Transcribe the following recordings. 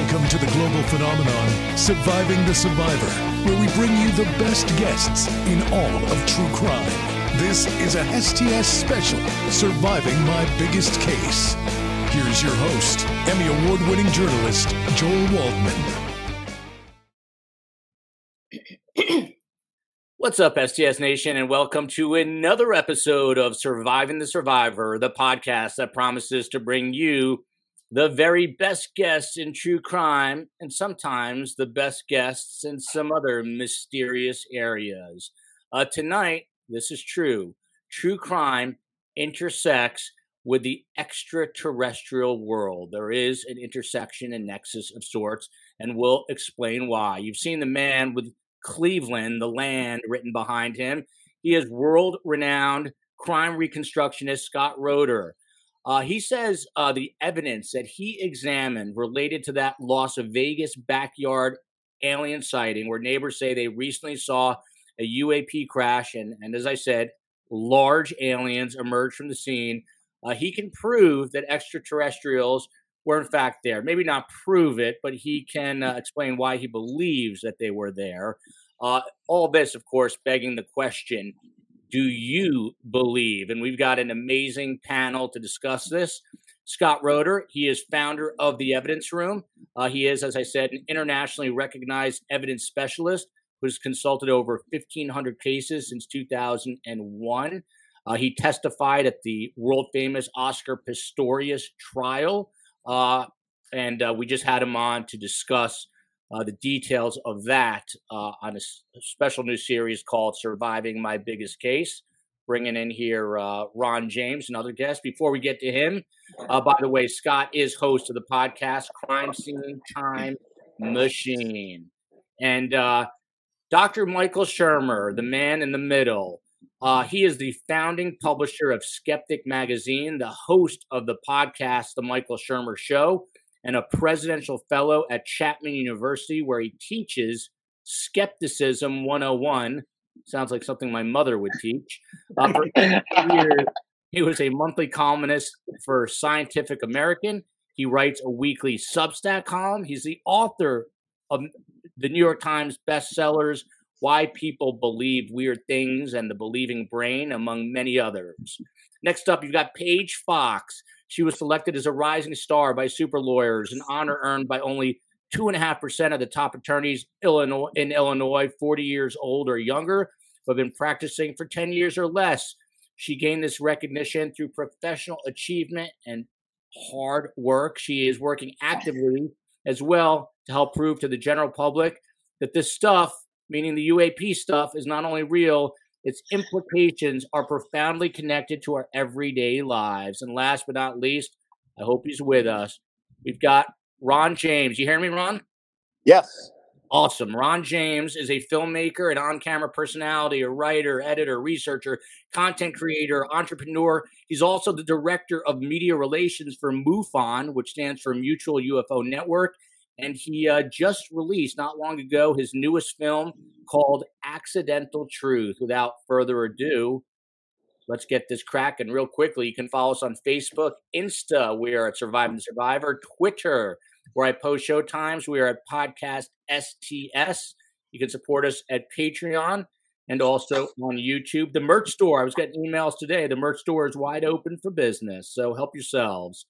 Welcome to the global phenomenon, Surviving the Survivor, where we bring you the best guests in all of true crime. This is a STS special, Surviving My Biggest Case. Here's your host, Emmy Award winning journalist, Joel Waldman. What's up, STS Nation, and welcome to another episode of Surviving the Survivor, the podcast that promises to bring you the very best guests in true crime and sometimes the best guests in some other mysterious areas. Uh, tonight, this is true. True crime intersects with the extraterrestrial world. There is an intersection and nexus of sorts, and we'll explain why. You've seen the man with Cleveland, the land written behind him. He is world renowned crime reconstructionist Scott Roder. Uh, he says uh, the evidence that he examined related to that Las Vegas backyard alien sighting, where neighbors say they recently saw a UAP crash, and, and as I said, large aliens emerged from the scene. Uh, he can prove that extraterrestrials were in fact there. Maybe not prove it, but he can uh, explain why he believes that they were there. Uh, all this, of course, begging the question do you believe? And we've got an amazing panel to discuss this. Scott Roder, he is founder of the Evidence Room. Uh, he is, as I said, an internationally recognized evidence specialist who's consulted over 1,500 cases since 2001. Uh, he testified at the world famous Oscar Pistorius trial. Uh, and uh, we just had him on to discuss uh, the details of that uh, on a, special new series called Surviving My Biggest Case. Bringing in here uh, Ron James, another guest. Before we get to him, uh, by the way, Scott is host of the podcast Crime Scene Time Machine. And uh, Dr. Michael Shermer, the man in the middle, uh, he is the founding publisher of Skeptic Magazine, the host of the podcast, The Michael Shermer Show, and a presidential fellow at Chapman University, where he teaches Skepticism 101. Sounds like something my mother would teach. Uh, for years, he was a monthly columnist for Scientific American. He writes a weekly Substack column. He's the author of the New York Times bestsellers, Why People Believe Weird Things and the Believing Brain, among many others. Next up, you've got Paige Fox. She was selected as a rising star by super lawyers, an honor earned by only two and a half percent of the top attorneys Illinois in Illinois, 40 years old or younger, who have been practicing for 10 years or less. She gained this recognition through professional achievement and hard work. She is working actively as well to help prove to the general public that this stuff, meaning the UAP stuff, is not only real, its implications are profoundly connected to our everyday lives. And last but not least, I hope he's with us. We've got Ron James. You hear me, Ron? Yes. Awesome. Ron James is a filmmaker, an on camera personality, a writer, editor, researcher, content creator, entrepreneur. He's also the director of media relations for MUFON, which stands for Mutual UFO Network and he uh, just released not long ago his newest film called Accidental Truth. Without further ado, let's get this cracking real quickly. You can follow us on Facebook, Insta, we are at Surviving the Survivor, Twitter, where I post show times, we are at Podcast STS. You can support us at Patreon and also on YouTube. The merch store, I was getting emails today. The merch store is wide open for business, so help yourselves.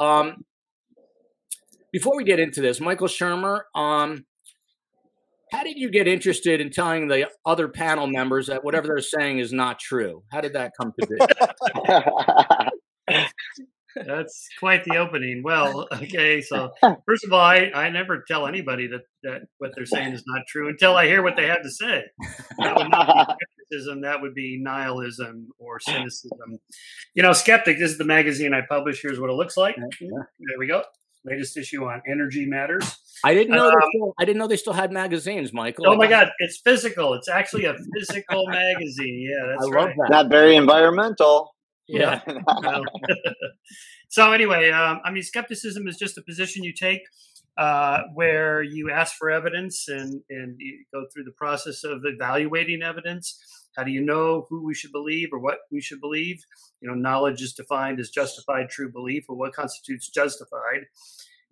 Um, before we get into this, Michael Shermer, um, how did you get interested in telling the other panel members that whatever they're saying is not true? How did that come to be? That's quite the opening. Well, okay, so first of all, I, I never tell anybody that, that what they're saying is not true until I hear what they have to say. That would not be skepticism, that would be nihilism or cynicism. You know, Skeptic, this is the magazine I publish. Here's what it looks like. There we go latest issue on energy matters. I didn't know. Um, still, I didn't know they still had magazines, Michael. Oh my God, it's physical. It's actually a physical magazine. Yeah, that's I right. That. Not very environmental. Yeah. so anyway, um, I mean, skepticism is just a position you take uh, where you ask for evidence and and you go through the process of evaluating evidence. How do you know who we should believe or what we should believe? You know, knowledge is defined as justified true belief or what constitutes justified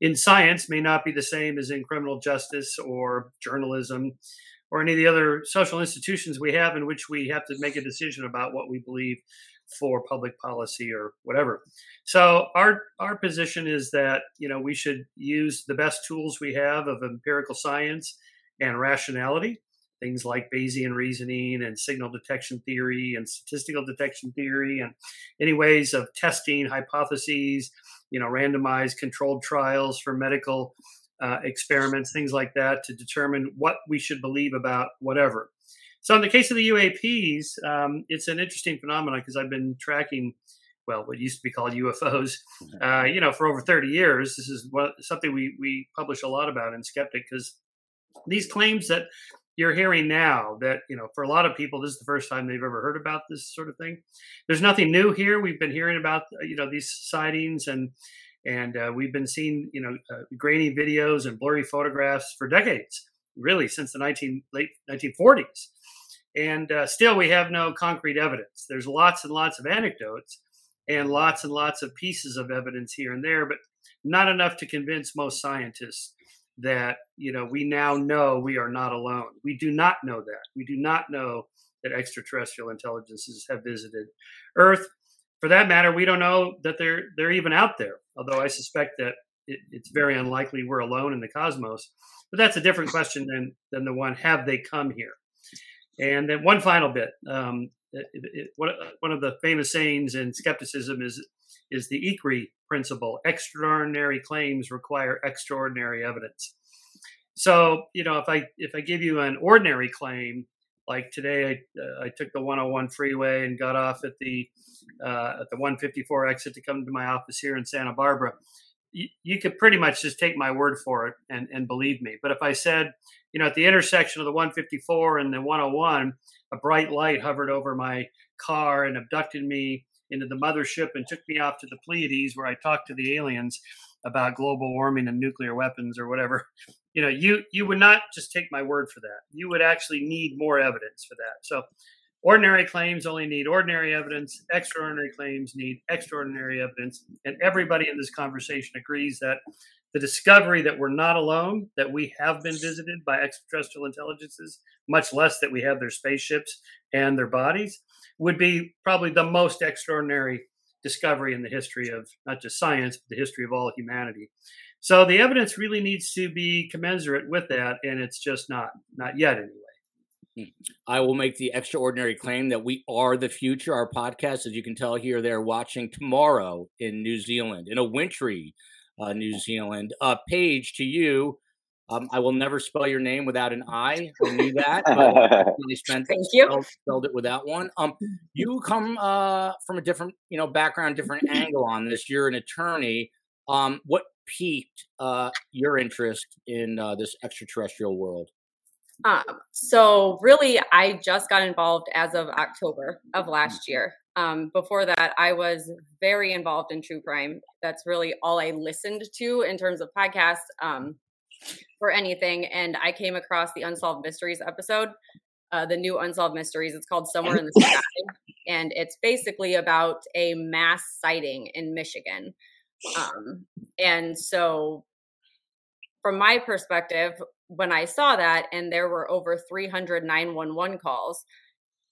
in science may not be the same as in criminal justice or journalism or any of the other social institutions we have in which we have to make a decision about what we believe for public policy or whatever. So our our position is that you know we should use the best tools we have of empirical science and rationality, things like Bayesian reasoning and signal detection theory and statistical detection theory and any ways of testing hypotheses, you know, randomized controlled trials for medical uh, experiments, things like that, to determine what we should believe about whatever. So in the case of the UAPs, um, it's an interesting phenomenon because I've been tracking, well, what used to be called UFOs, uh, you know, for over 30 years. This is what, something we we publish a lot about in Skeptic because these claims that you're hearing now that you know for a lot of people this is the first time they've ever heard about this sort of thing. There's nothing new here. We've been hearing about uh, you know these sightings and and uh, we've been seeing you know uh, grainy videos and blurry photographs for decades really since the 19 late 1940s and uh, still, we have no concrete evidence. There's lots and lots of anecdotes and lots and lots of pieces of evidence here and there, but not enough to convince most scientists that you know we now know we are not alone. We do not know that. We do not know that extraterrestrial intelligences have visited Earth. For that matter, we don't know that they're they're even out there. Although I suspect that it, it's very unlikely we're alone in the cosmos. But that's a different question than than the one: Have they come here? And then one final bit. Um, it, it, one of the famous sayings in skepticism is is the ECREE principle: extraordinary claims require extraordinary evidence. So you know, if I if I give you an ordinary claim, like today, I, uh, I took the 101 freeway and got off at the uh, at the 154 exit to come to my office here in Santa Barbara. You, you could pretty much just take my word for it and, and believe me. But if I said, you know, at the intersection of the 154 and the 101, a bright light hovered over my car and abducted me into the mothership and took me off to the Pleiades where I talked to the aliens about global warming and nuclear weapons or whatever. You know, you you would not just take my word for that. You would actually need more evidence for that. So ordinary claims only need ordinary evidence, extraordinary claims need extraordinary evidence, and everybody in this conversation agrees that the discovery that we're not alone, that we have been visited by extraterrestrial intelligences, much less that we have their spaceships and their bodies, would be probably the most extraordinary discovery in the history of not just science, but the history of all humanity. So the evidence really needs to be commensurate with that, and it's just not, not yet anyway. Hmm. I will make the extraordinary claim that we are the future. Our podcast, as you can tell here, they're watching tomorrow in New Zealand, in a wintry uh, New Zealand. Uh, to you, um, I will never spell your name without an I. I knew that. really spent Thank you. Spelled, spelled, it without one. Um, you come uh, from a different, you know, background, different angle on this. You're an attorney. Um, what piqued uh, your interest in uh, this extraterrestrial world? Um, so really, I just got involved as of October of last year. Um, before that, I was very involved in true crime. That's really all I listened to in terms of podcasts um, for anything. And I came across the Unsolved Mysteries episode, uh, the new Unsolved Mysteries. It's called Somewhere in the Sky. And it's basically about a mass sighting in Michigan. Um, and so, from my perspective, when I saw that, and there were over 300 911 calls,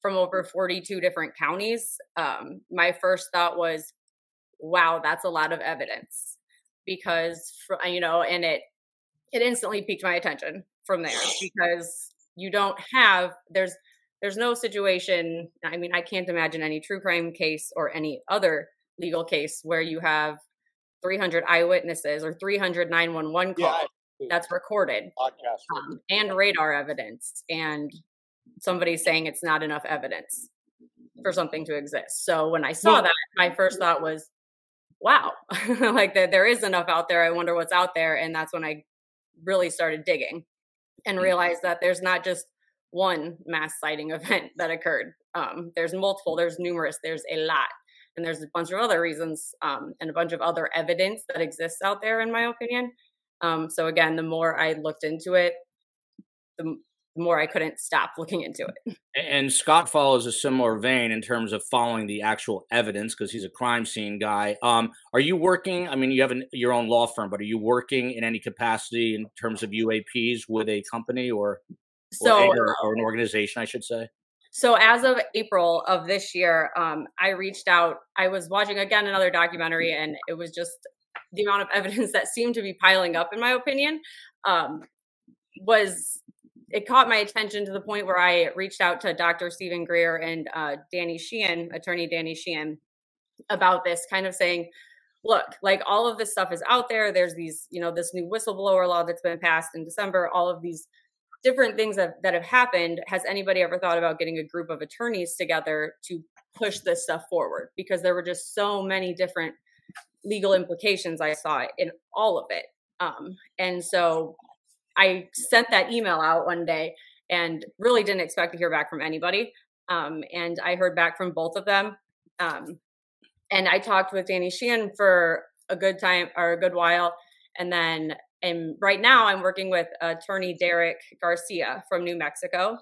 from over 42 different counties, um, my first thought was, wow, that's a lot of evidence because, you know, and it, it instantly piqued my attention from there because you don't have, there's, there's no situation. I mean, I can't imagine any true crime case or any other legal case where you have 300 eyewitnesses or 300 911 calls yeah, that's recorded um, and radar evidence and somebody saying it's not enough evidence for something to exist. So when I saw that, my first thought was, wow, like that there is enough out there. I wonder what's out there. And that's when I really started digging and mm. realized that there's not just one mass sighting event that occurred. Um, there's multiple, there's numerous, there's a lot. And there's a bunch of other reasons um, and a bunch of other evidence that exists out there, in my opinion. Um, so again, the more I looked into it, the the more I couldn't stop looking into it. And Scott follows a similar vein in terms of following the actual evidence because he's a crime scene guy. Um, are you working? I mean, you have an, your own law firm, but are you working in any capacity in terms of UAPs with a company or, so, or, or an organization, I should say? So as of April of this year, um, I reached out. I was watching again another documentary, and it was just the amount of evidence that seemed to be piling up, in my opinion, um, was it caught my attention to the point where I reached out to Dr. Steven Greer and uh, Danny Sheehan, attorney Danny Sheehan, about this, kind of saying, look, like all of this stuff is out there. There's these, you know, this new whistleblower law that's been passed in December, all of these different things that, that have happened. Has anybody ever thought about getting a group of attorneys together to push this stuff forward? Because there were just so many different legal implications I saw in all of it. Um, and so I sent that email out one day and really didn't expect to hear back from anybody. Um, and I heard back from both of them. Um, and I talked with Danny Sheehan for a good time or a good while. And then, and right now I'm working with attorney Derek Garcia from New Mexico.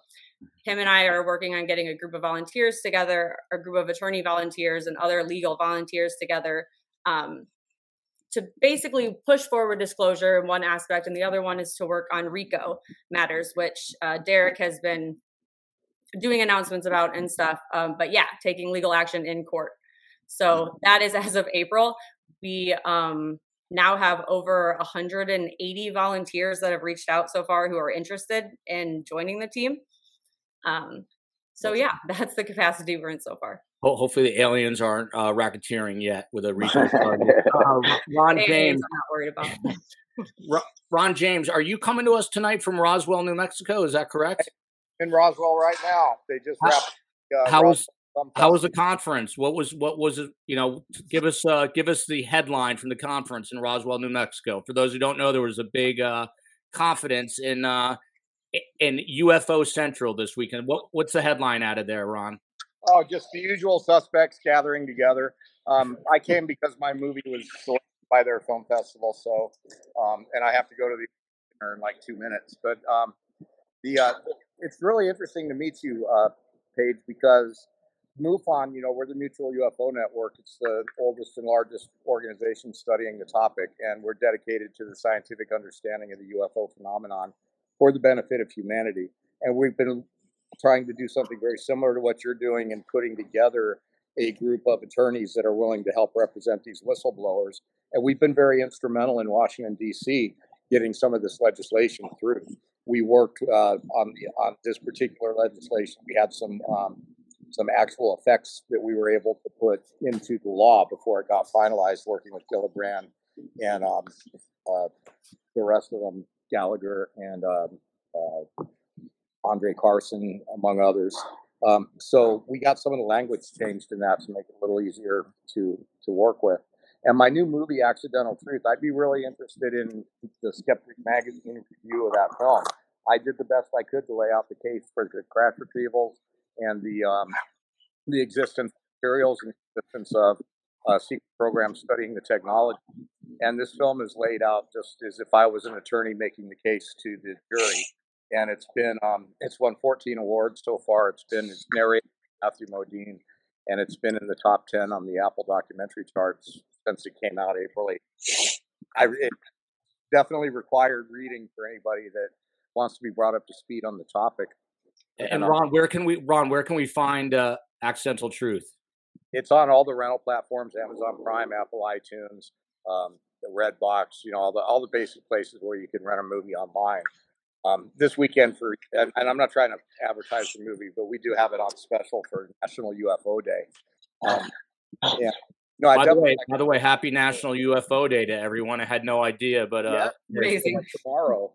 Him and I are working on getting a group of volunteers together, a group of attorney volunteers and other legal volunteers together um, to basically push forward disclosure in one aspect, and the other one is to work on RICO matters, which uh, Derek has been doing announcements about and stuff. Um, but yeah, taking legal action in court. So that is as of April. We um, now have over 180 volunteers that have reached out so far who are interested in joining the team. Um, so yeah, that's the capacity we're in so far. Hopefully, the aliens aren't uh, racketeering yet with a research target. Uh, Ron James, I'm not worried about. Ron James, are you coming to us tonight from Roswell, New Mexico? Is that correct? In Roswell right now. They just wrapped. Uh, how was how was the conference? What was what was it? You know, give us uh, give us the headline from the conference in Roswell, New Mexico. For those who don't know, there was a big uh, confidence in uh, in UFO Central this weekend. What what's the headline out of there, Ron? Oh, just the usual suspects gathering together. Um, I came because my movie was selected by their film festival, so um, and I have to go to the dinner in like two minutes. But um, the uh, it's really interesting to meet you, uh, Paige, because MUFON, you know, we're the Mutual UFO Network. It's the oldest and largest organization studying the topic, and we're dedicated to the scientific understanding of the UFO phenomenon for the benefit of humanity. And we've been trying to do something very similar to what you're doing and putting together a group of attorneys that are willing to help represent these whistleblowers. And we've been very instrumental in Washington, D.C., getting some of this legislation through. We worked uh, on, the, on this particular legislation. We had some um, some actual effects that we were able to put into the law before it got finalized, working with Gillibrand and um, uh, the rest of them, Gallagher and um, uh, Andre Carson, among others. Um, so we got some of the language changed in that to make it a little easier to to work with. And my new movie, Accidental Truth, I'd be really interested in the Skeptic magazine review of that film. I did the best I could to lay out the case for the crash retrievals and the um, the existence of materials and the existence of uh, secret programs studying the technology. And this film is laid out just as if I was an attorney making the case to the jury and it's been um, it's won 14 awards so far. It's been it's narrated by Matthew Modine, and it's been in the top 10 on the Apple documentary charts since it came out April 8th. I it definitely required reading for anybody that wants to be brought up to speed on the topic. And, Ron, where can we Ron, where can we find uh, Accidental Truth? It's on all the rental platforms: Amazon Prime, Apple iTunes, um, the Redbox. You know, all the all the basic places where you can rent a movie online um, this weekend for, and, and, I'm not trying to advertise the movie, but we do have it on special for National UFO Day. Um, yeah. No, by the way, by the way, happy National UFO Day to everyone. I had no idea, but uh, yeah, tomorrow.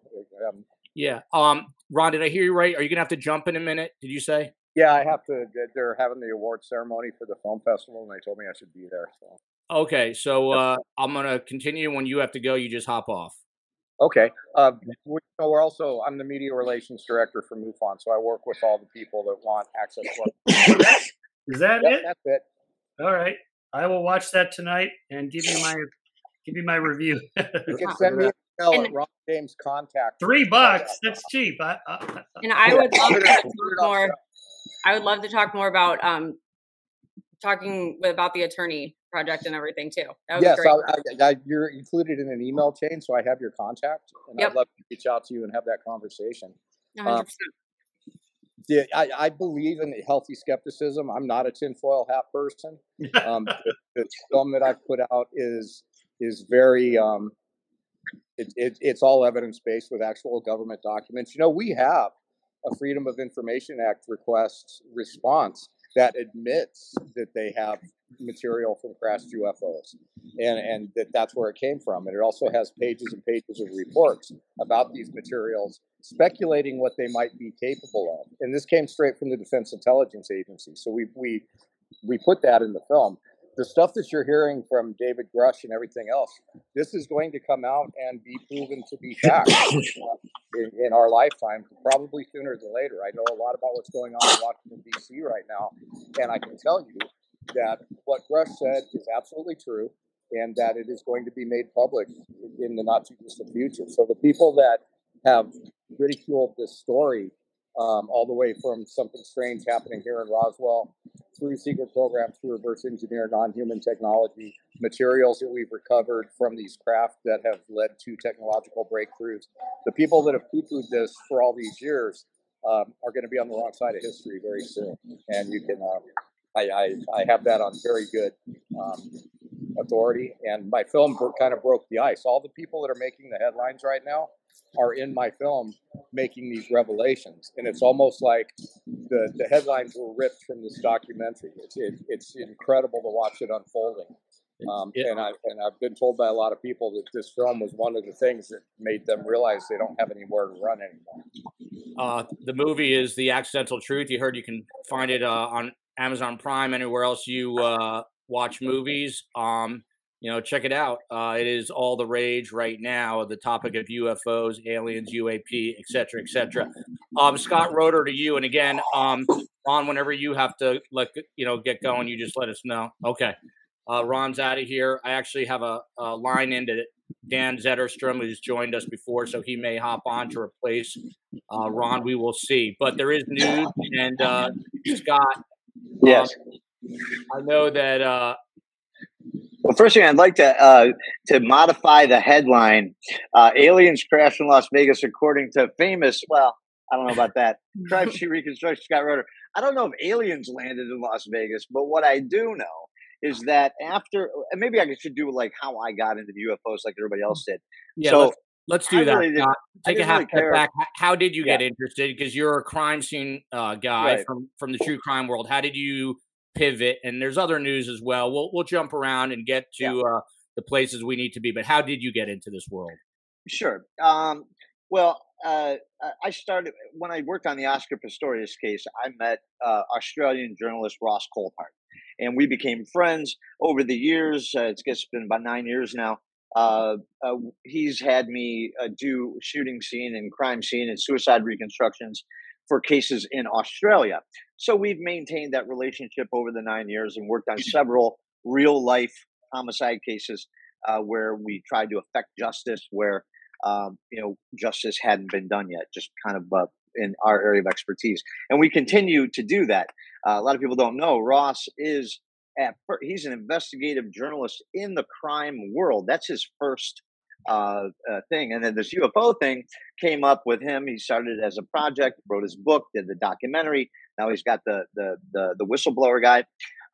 Um, yeah. Um, Ron, did I hear you right? Are you gonna have to jump in a minute? Did you say? Yeah, I have to. They're having the award ceremony for the film festival, and they told me I should be there. So. Okay, so uh, I'm gonna continue. When you have to go, you just hop off. Okay. Uh, we, we're also, I'm the media relations director for MUFON, so I work with all the people that want access to Is that yep, it? That's it. All right. I will watch that tonight and give you my give you my review. you can send me an email And- at Ron James contact. Three bucks. That's cheap. I, I, And I would love to talk put it on more. I would love to talk more about um talking with, about the attorney project and everything too. That would Yes, great. I, I, I, you're included in an email chain, so I have your contact, and Yep. I'd love to reach out to you and have that conversation. 100%. Yeah, I, I believe in healthy skepticism. I'm not a tinfoil hat person. Um, the, the film that I've put out is is very um, it, it, it's all evidence based with actual government documents. You know, we have a Freedom of Information Act request response that admits that they have material from crashed UFOs, and and that that's where it came from. And it also has pages and pages of reports about these materials, speculating what they might be capable of. And this came straight from the Defense Intelligence Agency. So we we we put that in the film. The stuff that you're hearing from David Grusch and everything else, this is going to come out and be proven to be fact in, in our lifetime, probably sooner than later. I know a lot about what's going on in Washington, D.C. right now, and I can tell you that what Grusch said is absolutely true and that it is going to be made public in the not too distant future. So the people that have ridiculed this story um, all the way from something strange happening here in Roswell through secret programs, through reverse engineer, non-human technology, materials that we've recovered from these craft that have led to technological breakthroughs. The people that have poo-pooed this for all these years um, are going to be on the wrong side of history very soon, and you can. Uh, I, I, I have that on very good um, authority, and my film kind of broke the ice. All the people that are making the headlines right now are in my film making these revelations, and it's almost like the, the headlines were ripped from this documentary. It's it, it's incredible to watch it unfolding. Um, Yeah. and I and I've been told by a lot of people that this film was one of the things that made them realize they don't have anywhere to run anymore. Uh, the movie is The Accidental Truth. You heard you can find it uh, on Amazon Prime, anywhere else you uh, watch movies. Um, you know, check it out. Uh, it is all the rage right now. The topic of UFOs, aliens, UAP, et cetera, et cetera. Um, Scott Roder to you, and again, um, Ron, whenever you have to let you know get going, you just let us know. Okay, uh, Ron's out of here. I actually have a, a line into Dan Zetterstrom, who's joined us before, so he may hop on to replace uh, Ron. We will see. But there is news, and uh, Scott, Yes. I know that uh, Well, first thing I'd like to uh, to modify the headline: uh, "Aliens crash in Las Vegas," according to famous. Well, I don't know about that. Crime Street Reconstruction, Scott Roder. I don't know if aliens landed in Las Vegas, but what I do know is that after, and maybe I should do like how I got into the UFOs, like everybody else did. yeah, so let's, let's do I that. really. I Take a half really step care. back. How did you get interested? Because you're a crime scene uh, guy Right. from from the true crime world. How did you pivot? And there's other news as well. We'll we'll jump around and get to Yeah. uh, the places we need to be. But how did you get into this world? Sure. Um, well, uh, I- started when I worked on the Oscar Pistorius case. I met uh, Australian journalist Ross Coulthard, and we became friends over the years. Uh, it's guess been about nine years now. Uh, uh, he's had me uh, do shooting scene and crime scene and suicide reconstructions for cases in Australia. So we've maintained that relationship over the nine years and worked on several real life homicide cases uh, where we tried to affect justice, where um, you know justice hadn't been done yet, just kind of uh, in our area of expertise, and we continue to do that. Uh, a lot of people don't know Ross is at he's an investigative journalist in the crime world. That's his first uh, uh, thing, and then this UFO thing came up with him. He started as a project, wrote his book, did the documentary. Now he's got the the the, the whistleblower guy.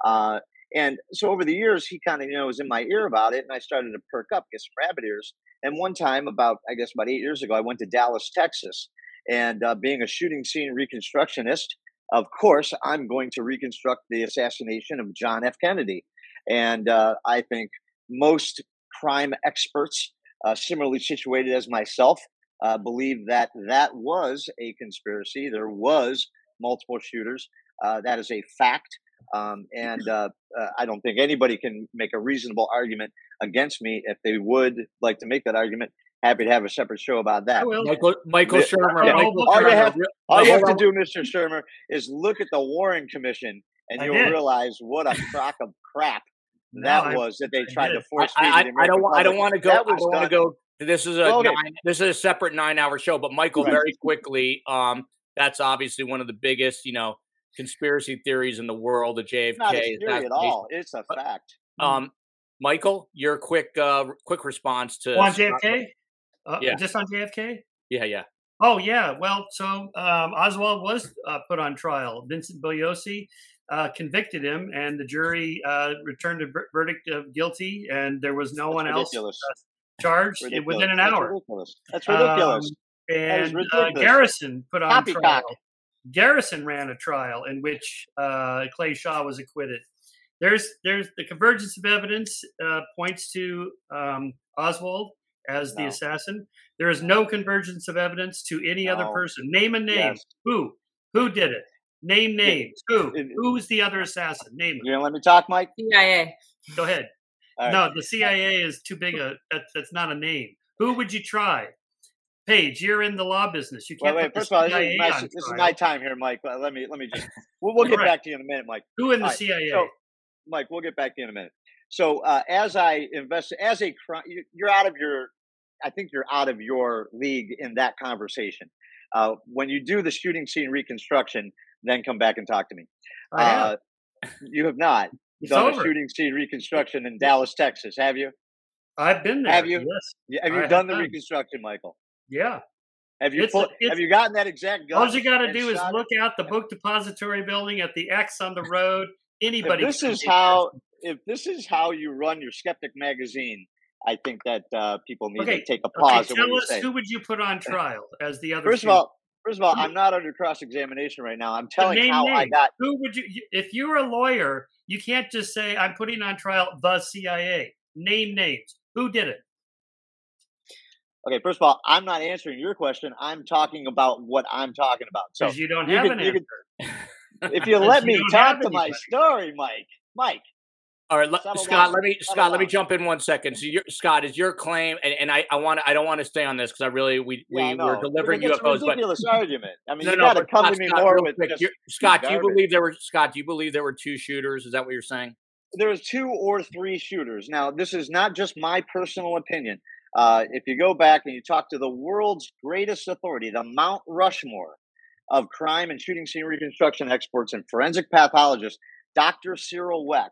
Uh, and so over the years, he kind of you know was in my ear about it, and I started to perk up, get some rabbit ears. And one time, about I guess about eight years ago, I went to Dallas, Texas, and uh, being a shooting scene reconstructionist, of course, I'm going to reconstruct the assassination of John F. Kennedy. And uh, I think most crime experts, uh, similarly situated as myself, uh, believe that that was a conspiracy. There was multiple shooters. Uh, that is a fact. Um, and uh, uh, I don't think anybody can make a reasonable argument against me. If they would like to make that argument, happy to have a separate show about that. Michael Michael Yeah. Shermer. Yeah, Michael all you have- All you have to do, Mr. Shermer, is look at the Warren Commission, and I you'll did. realize what a crock of crap No, that I- was that they I tried did. to force I, I, to I don't. American I don't want to go. I don't want to go this is a okay. nine, this is a separate nine hour show. But Michael, Right. very quickly, um, that's obviously one of the biggest, you know, conspiracy theories in the world. The JFK It's not a theory at all. It's a fact. Um, Michael, your quick uh, quick response to on JFK? Uh, Yeah. Just on JFK? Yeah, yeah. Oh yeah, well, so um, Oswald was uh, put on trial. Vincent Bugliosi uh, convicted him, and the jury uh, returned a ver- verdict of guilty, and there was no That's one ridiculous. else charged Ridiculous. within an That's hour. ridiculous. That's ridiculous. Um, and uh. Garrison put on trial. Garrison ran a trial in which uh, Clay Shaw was acquitted. There's there's the convergence of evidence uh, points to um, Oswald as the No. assassin. There is no convergence of evidence to any other person. Name a name. Yes. Who? Who did it? Name names. Who? it- Who's the other assassin? Name You it. gonna let me talk, Mike? CIA. Go ahead. All right. No, the CIA is too big a. That, that's not a name. Who would you try? Paige, you're in the law business. You can't wait. put First of all, this is, my, this is my time here, Mike. Let let me let me just. We'll, we'll get Right. back to you in a minute, Mike. Who in the All right, CIA? so- Mike, we'll get back to you in a minute. So, uh, as I invest, as a crime, you're out of your. I think you're out of your league in that conversation. Uh, when you do the shooting scene reconstruction, then come back and talk to me. I have. Uh, you have not It's done over. a shooting scene reconstruction in Dallas, Texas, have you? I've been there. Have you? Yes. Have I you have done the done. reconstruction, Michael? Yeah. Have you have you gotten that exact gun? All you got to do is shot it? look out the book depository building at the X on the road. Anybody. This is how if this is how you run your skeptic magazine, I think that uh, people need Okay, to take a pause what tell us who would you put on trial as the other? First of all, first of all, I'm not under cross examination right now. I'm telling name how I got. Who would you? If you're a lawyer, you can't just say I'm putting on trial the CIA. Name names. Who did it? Okay, first of all, I'm not answering your question. I'm talking about what I'm talking about. So you don't you have can- an answer. can- if you let me talk to my story, Mike, Mike, All right, let, Scott. Let me Scott. Let me jump in one second. So, your, Scott, is your claim, and, and I, I want, I don't want to stay on this because I really, we, yeah, I we were delivering UFOs, but ridiculous argument. I mean, no, you no, got to come Scott, to me Scott, more with just Scott, do you believe there were Scott? Do you believe there were two shooters? Is that what you're saying? there was two or three shooters. Now, this is not just my personal opinion. Uh, if you go back and you talk to the world's greatest authority, the Mount Rushmore of crime and shooting scene reconstruction experts and forensic pathologists, Dr. Cyril Wecht,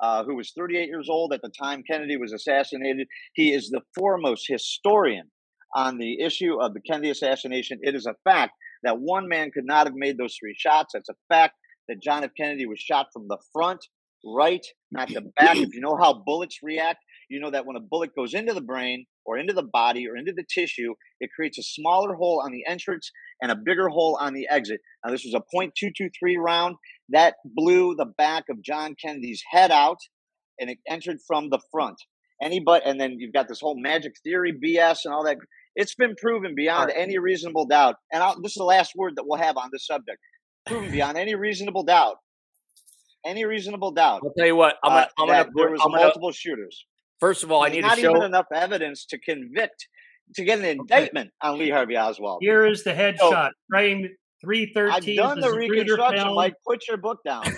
uh, who was 38 years old at the time Kennedy was assassinated, he is the foremost historian on the issue of the Kennedy assassination. It is a fact that one man could not have made those three shots. It's a fact that John F. Kennedy was shot from the front, right, not the back. if you know how bullets react, you know that when a bullet goes into the brain or into the body or into the tissue, it creates a smaller hole on the entrance and a bigger hole on the exit. Now, this was a .223 round that blew the back of John Kennedy's head out, and it entered from the front. Anybody, and then you've got this whole magic theory BS and all that. It's been proven beyond any reasonable doubt. And I'll, this is the last word that we'll have on this subject. Proven beyond any reasonable doubt. Any reasonable doubt. I'll tell you what. I'm uh, gonna. I'm gonna. there was I'm gonna multiple shooters. First of all, I need not to show. even enough evidence to convict to get an indictment on Lee Harvey Oswald. Here is the headshot. Frame three thirteen. I've done the reconstruction, Like, Put your book down.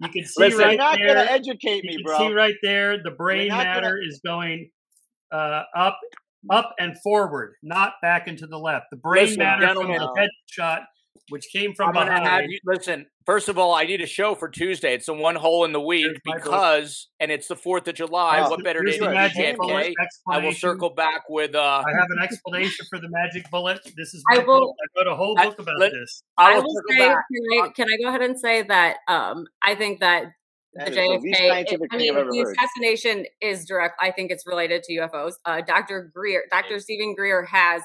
You can see Listen, You're right not going there. to educate me, you can bro. see right there the brain not gonna- matter is going uh, up up and forward not back and to the left the brain Listen, matter from the headshot which came from I'm gonna have behind you listen. First of all, I need a show for Tuesday. It's the one hole in the week Here's because, and it's the Fourth of July. Oh, what better day the than JFK? I will circle back with. uh I have an explanation for the magic bullet. This is I will- book. I wrote a whole I- book about let- this. I I will will circle say, back. can I, can I go ahead and say that um, I think that That the is the JFK, it- I mean, ever the heard. assassination is direct. I think it's related to UFOs. Uh, Dr. Greer, Dr. Steven Greer has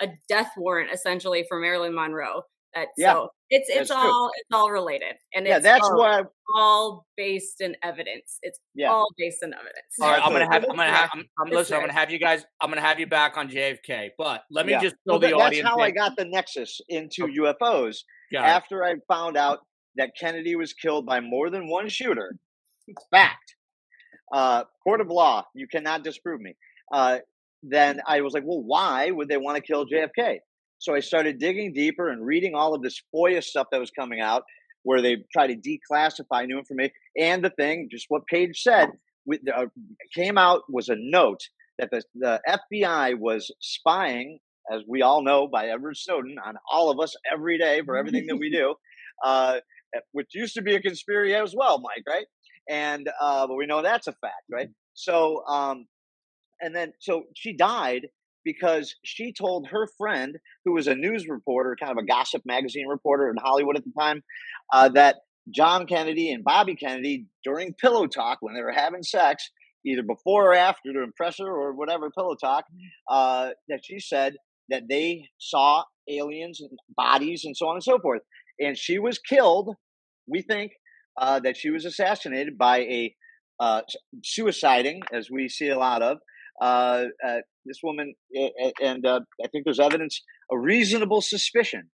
a death warrant essentially for Marilyn Monroe. That, Yeah, so it's it's that's true. all it's all related, and Yeah, it's that's all, why. all based in evidence. It's Yeah. all based in evidence. All right, I'm gonna have. I'm gonna have. I'm, I'm It's listen. I'm gonna have you guys. I'm gonna have you back on JFK. But let me Yeah. just Well, fill the that- that's audience. how I got the nexus into UFOs Got it. after I found out that Kennedy was killed by more than one shooter. Fact. Uh, court of law, you cannot disprove me. Uh, then I was like, well, why would they want to kill JFK? So I started digging deeper and reading all of this FOIA stuff that was coming out, where they try to declassify new information. And the thing, just what Paige said, with, uh, came out was a note that the, the FBI was spying, as we all know by Edward Snowden, on all of us every day for everything that we do, uh, which used to be a conspiracy as well, Mike, right? And uh, but we know that's a fact, right? So, um, and then so she died because she told her friend, who was a news reporter, kind of a gossip magazine reporter in Hollywood at the time, uh, that John Kennedy and Bobby Kennedy, during pillow talk, when they were having sex, either before or after to impress her or whatever pillow talk, uh, that she said that they saw aliens and bodies and so on and so forth. And she was killed, we think, uh, that she was assassinated by a uh, suiciding, as we see a lot of, uh, this woman, and uh, I think there's evidence, a reasonable suspicion,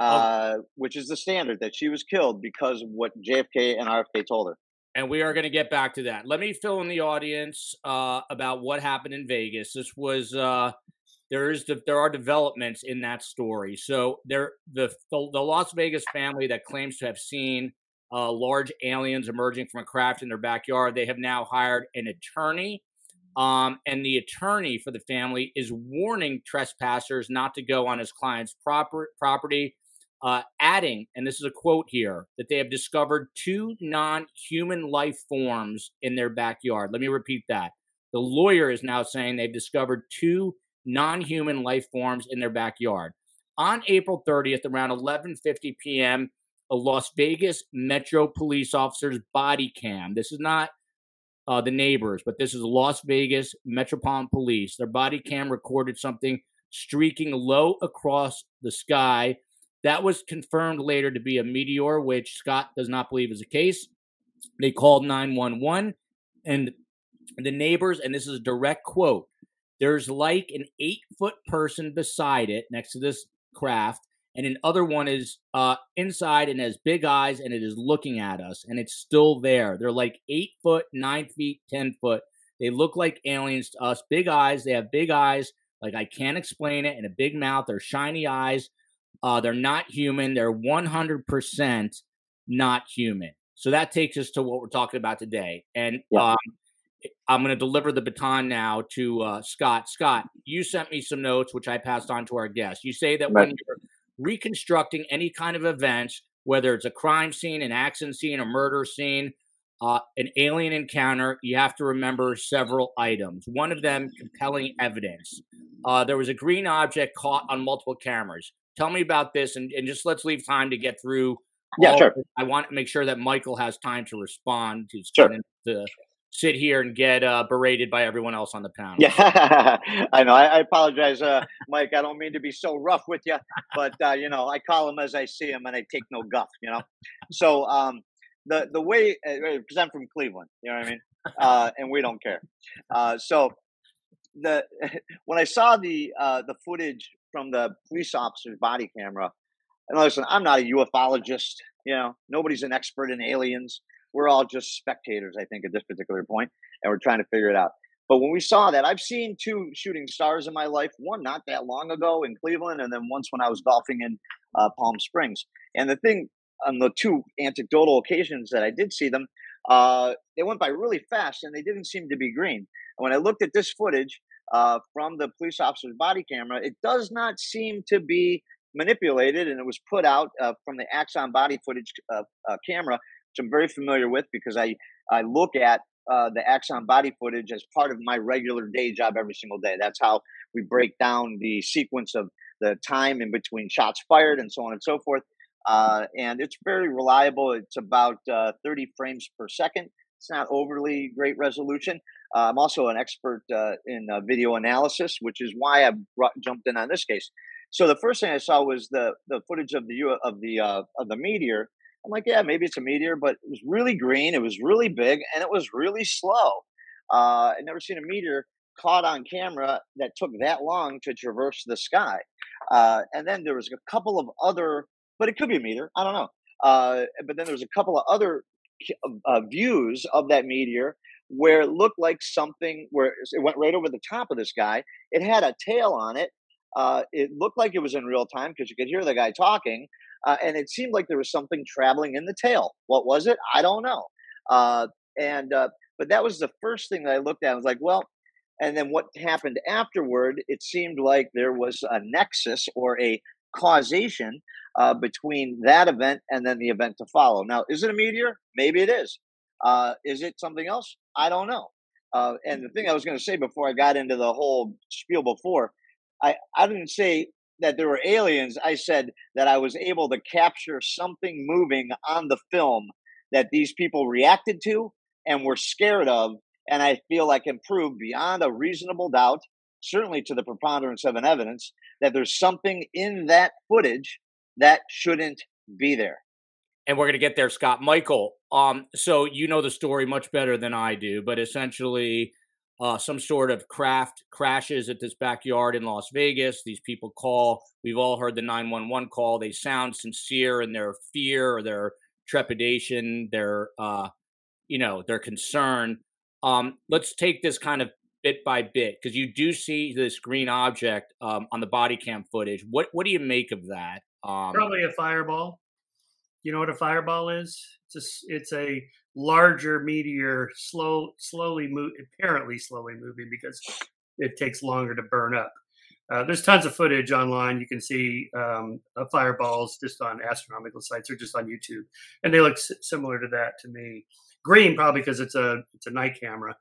oh. uh, which is the standard that she was killed because of what JFK and RFK told her. And we are going to get back to that. Let me fill in the audience uh, about what happened in Vegas. This was uh, there is the, there are developments in that story. So there the the, the Las Vegas family that claims to have seen uh, large aliens emerging from a craft in their backyard. They have now hired an attorney um, and the attorney for the family is warning trespassers not to go on his client's proper, property, uh, adding, and this is a quote here, that they have discovered two non human life forms in their backyard. Let me repeat that. The lawyer is now saying they've discovered two non human life forms in their backyard. On April 30th, around 11:50 p.m., a Las Vegas Metro police officer's body cam. This is not uh, the neighbors, but this is Las Vegas Metropolitan Police. Their body cam recorded something streaking low across the sky. That was confirmed later to be a meteor, which Scott does not believe is the case. They called 911, and the neighbors, and this is a direct quote there's like an eight foot person beside it next to this craft and another one is uh, inside and has big eyes and it is looking at us and it's still there. They're like eight foot, nine feet, ten foot. They look like aliens to us. Big eyes. They have big eyes. Like I can't explain it. And a big mouth. They're shiny eyes. Uh, they're not human. They're 100% not human. So that takes us to what we're talking about today. And yeah. um, I'm going to deliver the baton now to uh, Scott. Scott, you sent me some notes, which I passed on to our guest. You say that right. when you're reconstructing any kind of events, whether it's a crime scene, an accident scene, a murder scene, uh, an alien encounter, you have to remember several items. One of them, compelling evidence. Uh, there was a green object caught on multiple cameras. Tell me about this, and, and just let's leave time to get through. Yeah, sure. I want to make sure that Michael has time to respond to sure. to sit here and get uh, berated by everyone else on the panel. Yeah, I know. I, I apologize, uh, Mike. I don't mean to be so rough with you, but uh, you know, I call them as I see them, and I take no guff. You know, so um, the the way because uh, I'm from Cleveland, you know what I mean, uh, and we don't care. Uh, so the when I saw the the footage from the police officer's body camera, and listen, I'm not a ufologist. You know, nobody's an expert in aliens we're all just spectators, I think, at this particular point, and we're trying to figure it out. But when we saw that, I've seen two shooting stars in my life. One not that long ago in Cleveland, and then once when I was golfing in uh, Palm Springs. And the thing on the two anecdotal occasions that I did see them, uh, they went by really fast, and they didn't seem to be green. And when I looked at this footage uh, from the police officer's body camera, it does not seem to be manipulated, and it was put out uh, from the Axon body footage uh, uh, camera which I'm very familiar with because I, I look at uh, the Axon body footage as part of my regular day job every single day. That's how we break down the sequence of the time in between shots fired and so on and so forth. Uh, and it's very reliable. It's about uh, 30 frames per second. It's not overly great resolution. Uh, I'm also an expert uh, in uh, video analysis, which is why I brought, jumped in on this case. So the first thing I saw was the the footage of the of the of the meteor, I'm like, yeah, maybe it's a meteor, but it was really green, it was really big, and it was really slow. Uh, I'd never seen a meteor caught on camera that took that long to traverse the sky. Uh, and then there was a couple of other, but it could be a meteor, I don't know. Uh, but then there was a couple of other uh, views of that meteor where it looked like something where it went right over the top of this guy. It had a tail on it. Uh, it looked like it was in real time because you could hear the guy talking, uh, and it seemed like there was something traveling in the tail. What was it? I don't know. Uh, and uh, but that was the first thing that I looked at. I was like, well, And then what happened afterward, it seemed like there was a nexus or a causation uh, between that event and then the event to follow. Now, is it a meteor? Maybe it is. Uh, is it something else? I don't know. Uh, and the thing I was going to say before I got into the whole spiel before, I, I didn't say that there were aliens. I said that I was able to capture something moving on the film that these people reacted to and were scared of. And I feel I can prove beyond a reasonable doubt, certainly to the preponderance of an evidence, that there's something in that footage that shouldn't be there. And we're going to get there, Scott. Michael, um, so you know the story much better than I do, but essentially, uh, some sort of craft crashes at this backyard in Las Vegas. These people call. We've all heard the 911 call. They sound sincere in their fear or their trepidation, their, uh, you know, their concern. Um, let's take this kind of bit by bit because you do see this green object um, on the body cam footage. What what do you make of that? Um, Probably a fireball. You know what a fireball is? It's a, it's a larger meteor, slow, slowly move, apparently slowly moving because it takes longer to burn up. Uh, there's tons of footage online. You can see um, fireballs just on astronomical sites or just on YouTube, and they look s- similar to that to me. Green probably because it's a it's a night camera.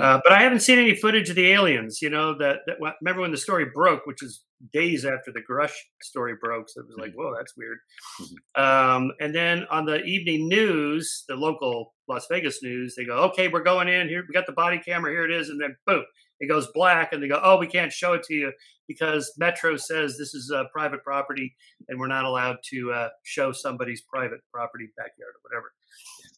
Uh, but I haven't seen any footage of the aliens. You know that, that remember when the story broke, which was days after the Grusch story broke. So it was like, mm-hmm. whoa, that's weird. Mm-hmm. Um, and then on the evening news, the local Las Vegas news, they go, okay, we're going in here. We got the body camera. Here it is. And then boom, it goes black. And they go, oh, we can't show it to you because Metro says this is a private property and we're not allowed to uh, show somebody's private property backyard or whatever.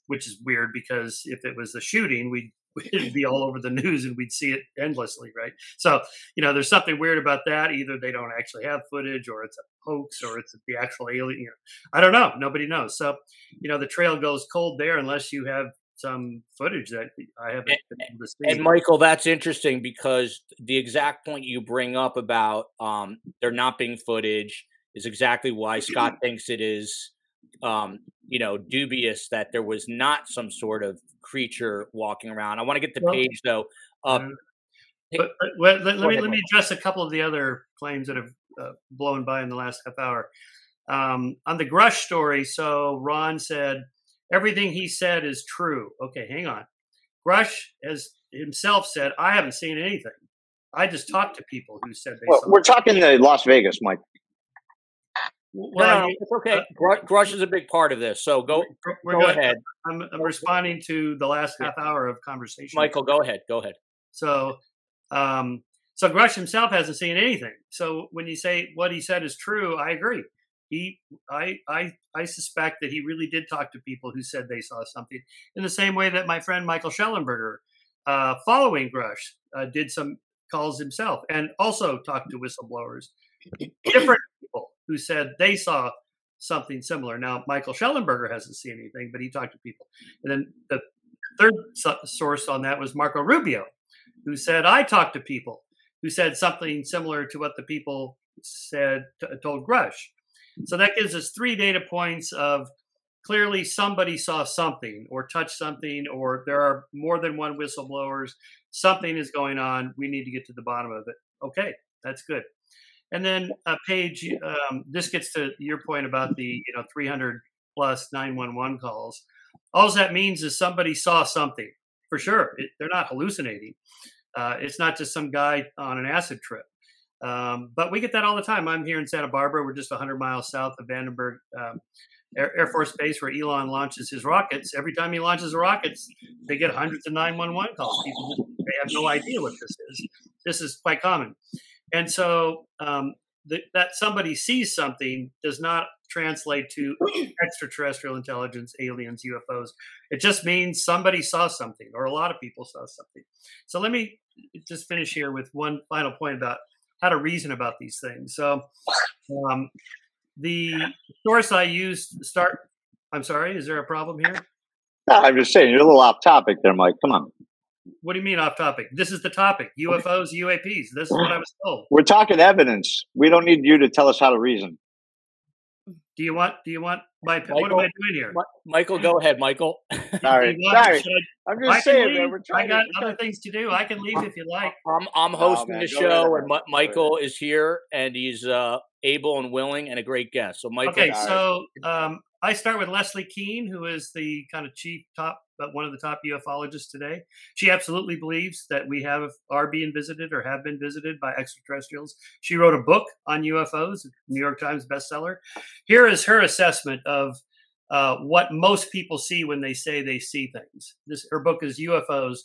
Which is weird because if it was a shooting, we'd it'd be all over the news and we'd see it endlessly, right? So, you know, there's something weird about that. Either they don't actually have footage or it's a hoax or it's the actual alien. You know, I don't know. Nobody knows. So, you know, the trail goes cold there unless you have some footage that I haven't been able to see. And Michael, that's interesting because the exact point you bring up about um, there not being footage is exactly why Scott thinks it is um, you know, dubious that there was not some sort of creature walking around. I want to get the well, Paige though. But, let, let me let me address a couple of the other claims that have uh, blown by in the last half hour. Um, on the Grusch story, so Ron said everything he said is true. Okay, hang on. Grusch has himself said, "I haven't seen anything. I just talked to people who said they." Well, we're talking the Las Vegas, Mike. Well, no, it's okay. Uh, Grusch is a big part of this, so go. We're go good. ahead. I'm, I'm, responding to the last half hour of conversation. Michael, go ahead. Go ahead. So, um, so Grusch himself hasn't seen anything. So when you say what he said is true, I agree. He, I, I, I suspect that he really did talk to people who said they saw something in the same way that my friend Michael Shellenberger uh, following Grusch uh, did some calls himself and also talked to whistleblowers. Different people who said they saw something similar. Now, Michael Shellenberger hasn't seen anything, but he talked to people. And then the third source on that was Marco Rubio, who said, I talked to people who said something similar to what the people said, told Grusch. So that gives us three data points of clearly somebody saw something or touched something, or there are more than one whistleblowers. Something is going on. We need to get to the bottom of it. Okay, that's good. And then a Paige, um, this gets to your point about the you know 300 plus 911 calls. All that means is somebody saw something for sure. It, they're not hallucinating. Uh, it's not just some guy on an acid trip. Um, but we get that all the time. I'm here in Santa Barbara. We're just 100 miles south of Vandenberg um, Air, Air, Force Base, where Elon launches his rockets. Every time he launches rockets, they get hundreds of 911 calls. People they have no idea what this is. This is quite common. And so um, that somebody sees something does not translate to extraterrestrial intelligence, aliens, UFOs. It just means somebody saw something, or a lot of people saw something. So let me just finish here with one final point about how to reason about these things. So um, the source I used start. I'm sorry. Is there a problem here? No, I'm just saying you're a little off topic there, Mike. Come on. What do you mean off topic? This is the topic: UFOs, UAPs. This is what I was told. We're talking evidence. We don't need you to tell us how to reason. Do you want? Do you want my? Michael, what am I doing here? Michael, go ahead, Michael. Sorry, want- sorry. I- I'm just can saying, man. We're trying I got to. we're other things to do. I can leave if you like. I'm I'm hosting man, the go show, ahead. and Mi- Michael is here, and he's uh, able and willing, and a great guest. So, Michael, Okay, so um, I start with Leslie Kean, who is the kind of chief top, but one of the top ufologists today. She absolutely believes that we have are being visited or have been visited by extraterrestrials. She wrote a book on UFOs, New York Times bestseller. Here is her assessment of uh, what most people see when they say they see things. This her book is UFOs.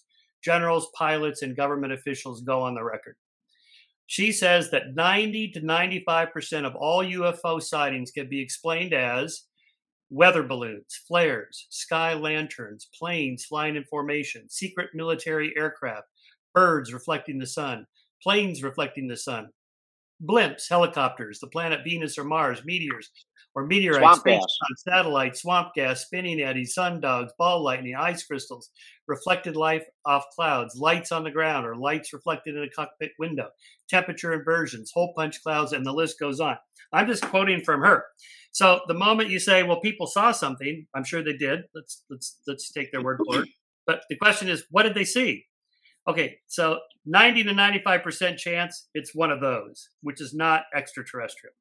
Generals, pilots, and government officials go on the record. She says that 90 to 95% of all UFO sightings can be explained as weather balloons, flares, sky lanterns, planes flying in formation, secret military aircraft, birds reflecting the sun, planes reflecting the sun, blimps, helicopters, the planet Venus or Mars, meteors or meteorites, satellites, swamp gas, spinning eddies, sun dogs, ball lightning, ice crystals, reflected light off clouds, lights on the ground or lights reflected in a cockpit window, temperature inversions, hole punch clouds, and the list goes on. I'm just quoting from her. So the moment you say, "Well, people saw something," I'm sure they did. Let's let's let's take their word for it. But the question is, what did they see? Okay, so 90 to 95 percent chance it's one of those, which is not extraterrestrial.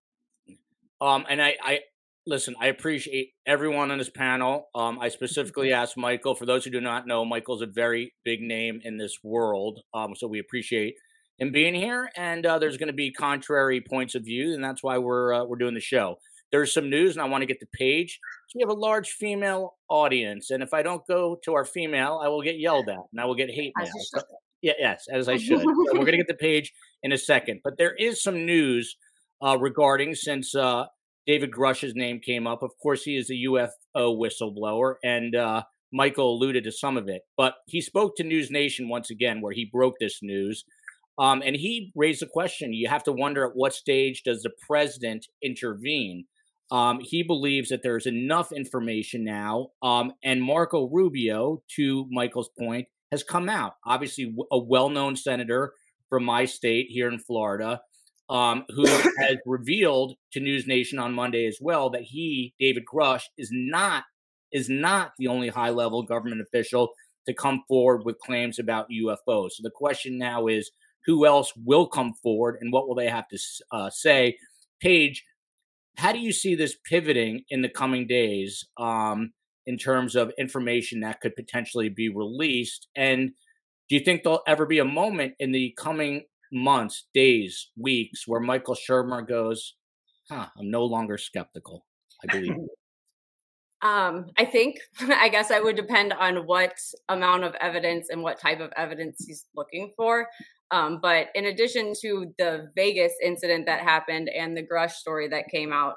Um, and I, I listen. I appreciate everyone on this panel. Um, I specifically asked Michael. For those who do not know, Michael's a very big name in this world. Um, so we appreciate him being here. And uh, there's going to be contrary points of view, and that's why we're uh, we're doing the show. There's some news, and I want to get the Paige. So we have a large female audience, and if I don't go to our female, I will get yelled at, and I will get hate mail. So- yeah, yes, as I should. So we're going to get the Paige in a second, but there is some news uh, regarding since uh, David Grusch's name came up. Of course, he is a UFO whistleblower, and uh, Michael alluded to some of it. But he spoke to News Nation once again, where he broke this news, um, and he raised a question. You have to wonder at what stage does the president intervene? Um, he believes that there's enough information now, um, and Marco Rubio, to Michael's point, has come out. Obviously, a well-known senator from my state here in Florida, um, who has revealed to News Nation on Monday as well that he, David Grusch, is not is not the only high-level government official to come forward with claims about UFOs. So the question now is, who else will come forward, and what will they have to uh, say? Paige, how do you see this pivoting in the coming days um, in terms of information that could potentially be released? And do you think there'll ever be a moment in the coming months, days, weeks where Michael Shermer goes, huh, I'm no longer skeptical? I believe. you." Um, I think I guess I would depend on what amount of evidence and what type of evidence he's looking for. Um, but in addition to the Vegas incident that happened and the Grusch story that came out,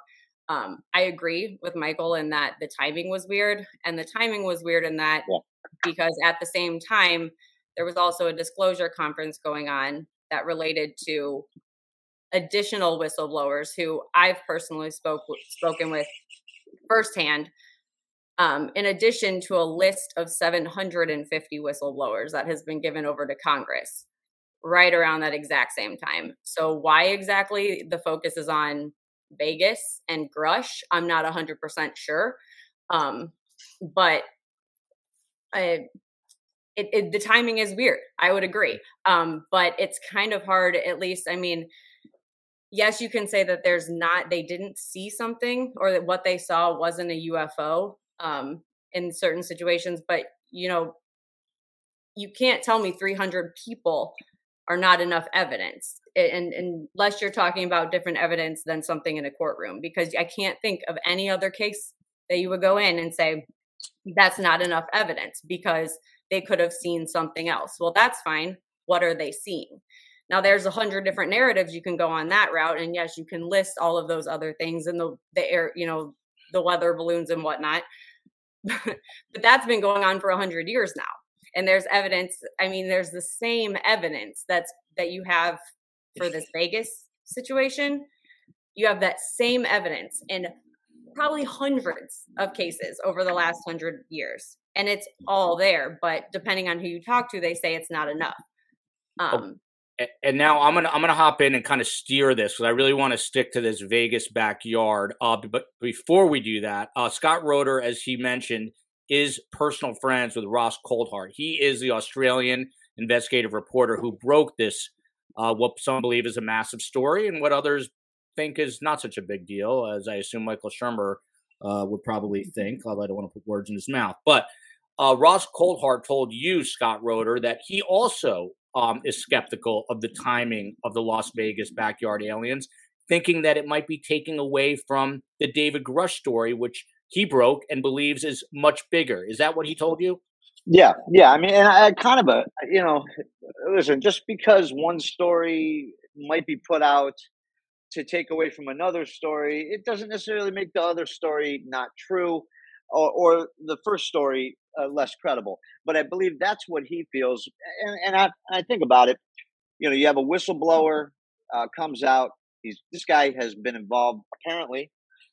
um, I agree with Michael in that the timing was weird, and the timing was weird in that Yeah. because at the same time there was also a disclosure conference going on that related to additional whistleblowers who I've personally spoke spoken with firsthand um, in addition to a list of 750 whistleblowers that has been given over to Congress right around that exact same time. So, why exactly the focus is on Vegas and Grusch, I'm not 100% sure. Um, but I, it, it, the timing is weird. I would agree. Um, but it's kind of hard, at least, I mean, yes, you can say that there's not, they didn't see something or that what they saw wasn't a UFO um, in certain situations, but you know, you can't tell me 300 people are not enough evidence. And, and unless you're talking about different evidence than something in a courtroom, because I can't think of any other case that you would go in and say, that's not enough evidence because they could have seen something else. Well, that's fine. What are they seeing? Now there's a hundred different narratives you can go on that route, and yes, you can list all of those other things and the the air, you know, the weather balloons and whatnot. but that's been going on for a hundred years now, and there's evidence. I mean, there's the same evidence that's that you have for this Vegas situation. You have that same evidence in probably hundreds of cases over the last hundred years, and it's all there. But depending on who you talk to, they say it's not enough. Um, and now I'm gonna I'm gonna hop in and kind of steer this because I really want to stick to this Vegas backyard. Uh, but before we do that, uh, Scott Roder, as he mentioned, is personal friends with Ross Coulthart. He is the Australian investigative reporter who broke this, uh, what some believe is a massive story, and what others think is not such a big deal, as I assume Michael Shermer uh, would probably think. Although I don't want to put words in his mouth, but. Uh, Ross Coulthart told you, Scott Roder, that he also um, is skeptical of the timing of the Las Vegas backyard aliens, thinking that it might be taking away from the David Grusch story, which he broke and believes is much bigger. Is that what he told you? Yeah, yeah. I mean, and I kind of a, you know, listen, just because one story might be put out to take away from another story, it doesn't necessarily make the other story not true or, or the first story uh, less credible. But I believe that's what he feels. And, and I, I think about it. You know, you have a whistleblower uh, comes out. He's this guy has been involved. Apparently,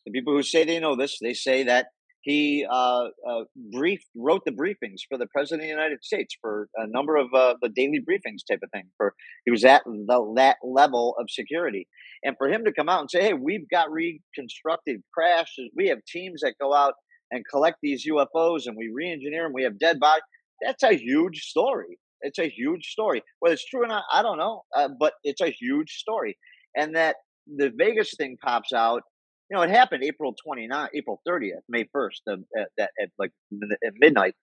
the people who say they know this, they say that he uh, uh, briefed, wrote the briefings for the president of the United States for a number of uh, the daily briefings type of thing. For he was at the, that level of security, and for him to come out and say, "Hey, we've got reconstructed crashes. We have teams that go out and collect these UFOs and we re-engineer them. We have dead bodies. That's a huge story. It's a huge story. Whether it's true or not, I don't know, uh, but it's a huge story. And that the Vegas thing pops out. You know, it happened April 29th, April 30th, May 1st, uh, at, at, like at midnight.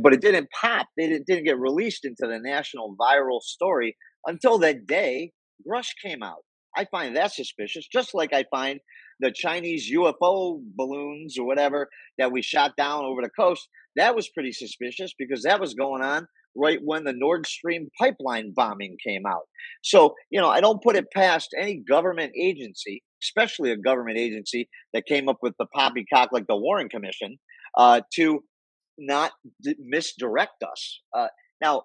But it didn't pop. They didn't, didn't get released into the national viral story until that day Grusch came out. I find that suspicious, just like I find the Chinese UFO balloons or whatever that we shot down over the coast. That was pretty suspicious because that was going on right when the Nord Stream pipeline bombing came out. So, you know, I don't put it past any government agency, especially a government agency that came up with the poppycock like the Warren Commission, uh, to not d- misdirect us. Uh, now,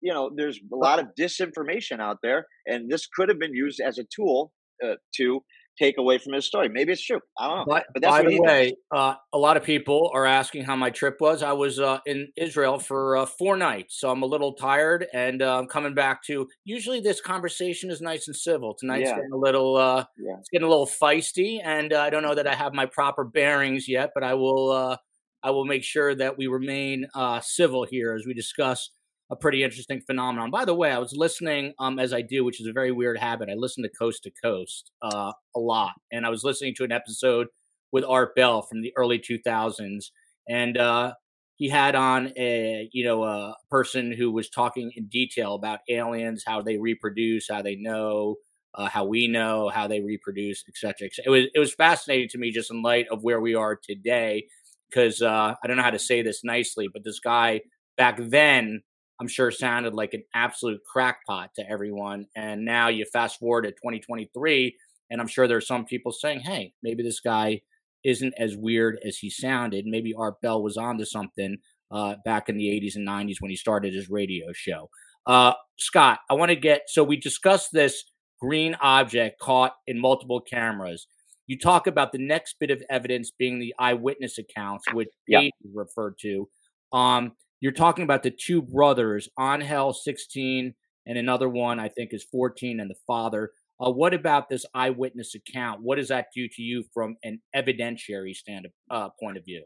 you know, there's a lot of disinformation out there, and this could have been used as a tool uh, to take away from his story. Maybe it's true. I don't know. But, but by the way, uh, a lot of people are asking how my trip was. I was uh, in Israel for uh, four nights, so I'm a little tired, and uh, I'm coming back to. Usually, this conversation is nice and civil. Tonight's yeah. getting a little, uh, yeah. it's getting a little feisty, and uh, I don't know that I have my proper bearings yet, but I will. I will make sure that we remain civil here as we discuss a pretty interesting phenomenon. By the way, I was listening um, as I do, which is a very weird habit. I listen to Coast to Coast uh, a lot, and I was listening to an episode with Art Bell from the early 2000s, and uh, he had on a you know a person who was talking in detail about aliens, how they reproduce, how they know. Uh, how we know how they reproduce, et cetera, et. It was it was fascinating to me just in light of where we are today, because uh, I don't know how to say this nicely, but this guy back then I'm sure sounded like an absolute crackpot to everyone. And now you fast forward to 2023, and I'm sure there's some people saying, hey, maybe this guy isn't as weird as he sounded. Maybe Art Bell was onto something uh, back in the 80s and 90s when he started his radio show. Uh, Scott, I want to get so we discussed this green object caught in multiple cameras. You talk about the next bit of evidence being the eyewitness accounts, which yep. Referred to. Um, you're talking about the two brothers, Angel 16 and another one I think is 14 and the father. Uh, what about this eyewitness account? What does that do to you from an evidentiary stand uh, point of view?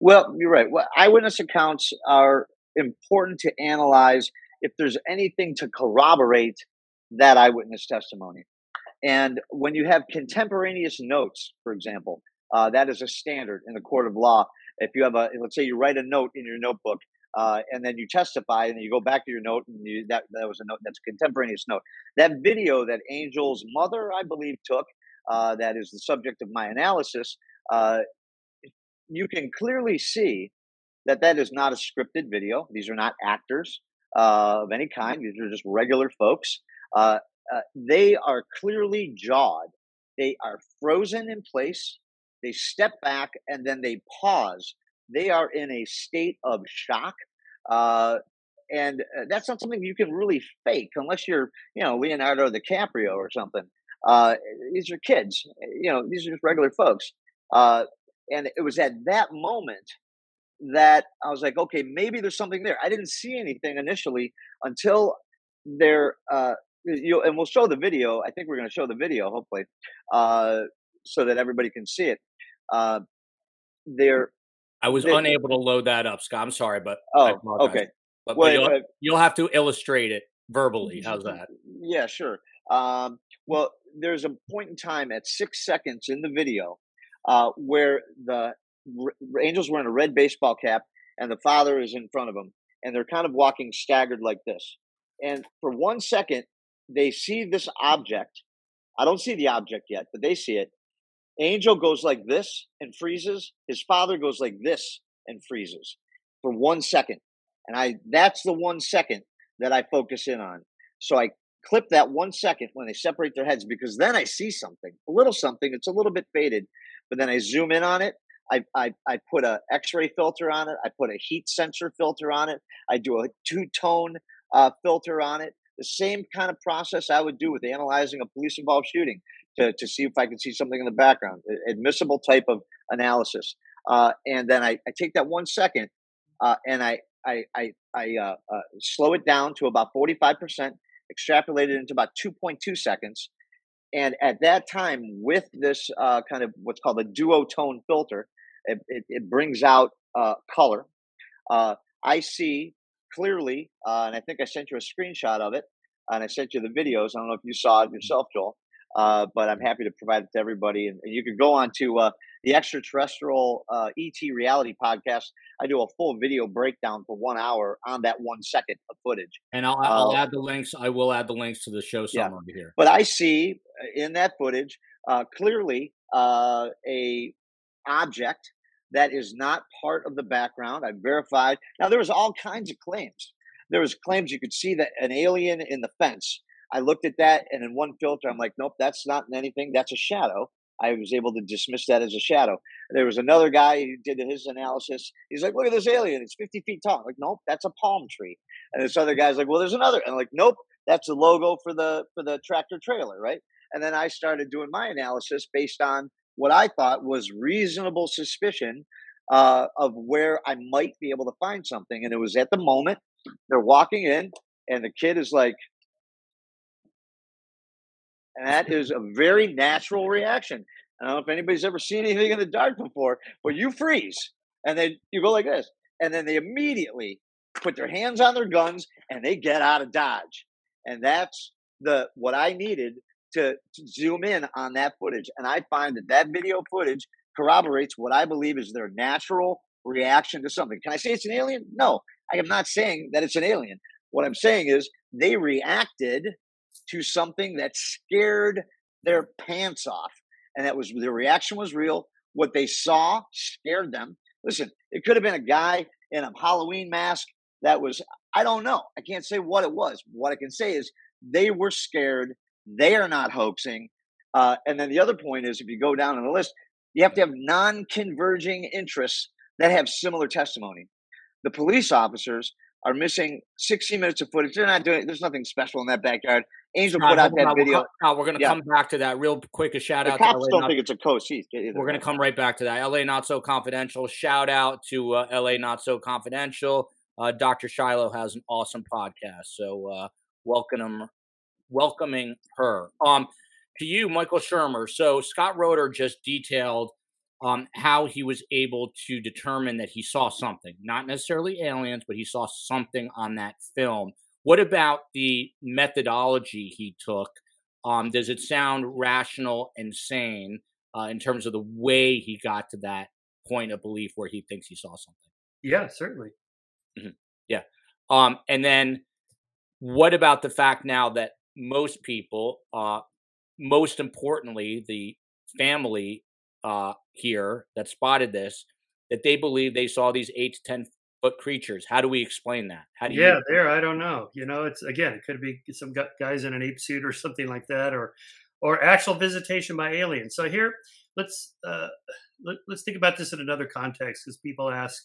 Well, you're right. Well, eyewitness accounts are important to analyze if there's anything to corroborate that eyewitness testimony. And when you have contemporaneous notes, for example, uh, that is a standard in the court of law. If you have a, let's say you write a note in your notebook uh, and then you testify, and you go back to your note, and you, that that was a note that's a contemporaneous note. That video that Angel's mother, I believe, took, uh, that is the subject of my analysis. Uh, you can clearly see that that is not a scripted video. These are not actors uh, of any kind. These are just regular folks. Uh, uh, they are clearly jawed. They are frozen in place. They step back and then they pause they are in a state of shock. Uh, and uh, that's not something you can really fake unless you're, you know, Leonardo DiCaprio or something. Uh, these are kids, you know, these are just regular folks. Uh, and it was at that moment that I was like, okay, maybe there's something there. I didn't see anything initially until there, uh, you and we'll show the video. I think we're going to show the video, hopefully, uh, so that everybody can see it. Uh, there. I was they, unable to load that up, Scott. I'm sorry, but oh, okay. But, well, but you'll, you'll, have to illustrate it verbally. How's that? Yeah, sure. Um, well, there's a point in time at six seconds in the video uh, where the R- Angel's wearing a red baseball cap and the father is in front of them, and they're kind of walking staggered like this. And for one second, they see this object. I don't see the object yet, but they see it. Angel goes like this and freezes. His father goes like this and freezes for one second. And I that's the one second that I focus in on. So I clip that one second when they separate their heads because then I see something, a little something. It's a little bit faded, but then I zoom in on it. I, I, I put a X-ray filter on it. I put a heat sensor filter on it. I do a two-tone uh, filter on it. The same kind of process I would do with analyzing a police-involved shooting to, to see if I can see something in the background. Admissible type of analysis. Uh, and then I, I take that one second uh, and I I I, I uh, uh, slow it down to about forty five percent, extrapolate it into about two point two seconds, and at that time, with this uh, kind of what's called a duotone filter, it, it, it brings out uh, color. I see clearly, and I think I sent you a screenshot of it, and I sent you the videos. I don't know if you saw it yourself, Joel. Uh, but I'm happy to provide it to everybody. And, and you can go on to uh, the extraterrestrial uh, ET reality podcast. I do a full video breakdown for one hour on that one second of footage. And I'll, I'll uh, add the links. I will add the links to the show summary yeah. here. But I see uh, in that footage uh, clearly a object that is not part of the background. I verified. Now there was all kinds of claims. There was claims you could see that an alien in the fence I looked at that, and in one filter, I'm like, nope, that's not anything. That's a shadow. I was able to dismiss that as a shadow. There was another guy who did his analysis. He's like, look at this alien. It's 50 feet tall. I'm like, nope, that's a palm tree. And this other guy's like, well, there's another. And I'm like, nope, that's the logo for the for the tractor trailer, right? And then I started doing my analysis based on what I thought was reasonable suspicion uh, of where I might be able to find something. And it was at the moment they're walking in, and the kid is like, and that is a very natural reaction. I don't know if anybody's ever seen anything in the dark before, but you freeze and then you go like this. And then they immediately put their hands on their guns and they get out of Dodge. And that's the what I needed to, to zoom in on that footage. And I find that that video footage corroborates what I believe is their natural reaction to something. Can I say it's an alien? No, I am not saying that it's an alien. What I'm saying is they reacted to something that scared their pants off. And that was their reaction was real. What they saw scared them. Listen, it could have been a guy in a Halloween mask that was, I don't know. I can't say what it was. What I can say is they were scared. They are not hoaxing. Uh, and then the other point is if you go down on the list, you have to have non converging interests that have similar testimony. The police officers are missing 60 minutes of footage. They're not doing. There's nothing special in that backyard. Angel put out that video. We're, we're going to yeah. come back to that real quick. A shout the out. Cops to don't not, think it's a coast. We're going to come right back to that. LA Not So Confidential. Shout out to uh, LA Not So Confidential. Uh, Dr. Shiloh has an awesome podcast, so uh, welcome, welcoming her. Um, to you, Michael Shermer. So Scott Roder just detailed um, how he was able to determine that he saw something, not necessarily aliens, but he saw something on that film. What about the methodology he took? Um, does it sound rational and sane uh, in terms of the way he got to that point of belief where he thinks he saw something? Yeah, certainly. Mm-hmm. Yeah. Um, and then what about the fact now that most people, uh, most importantly, the family uh, here that spotted this that they believe they saw these eight to ten foot creatures. How do we explain that? How do you? Yeah, there. I don't know. You know, it's again, it could be some guys in an ape suit or something like that, or or actual visitation by aliens. So here, let's uh, let, us think about this in another context because people ask,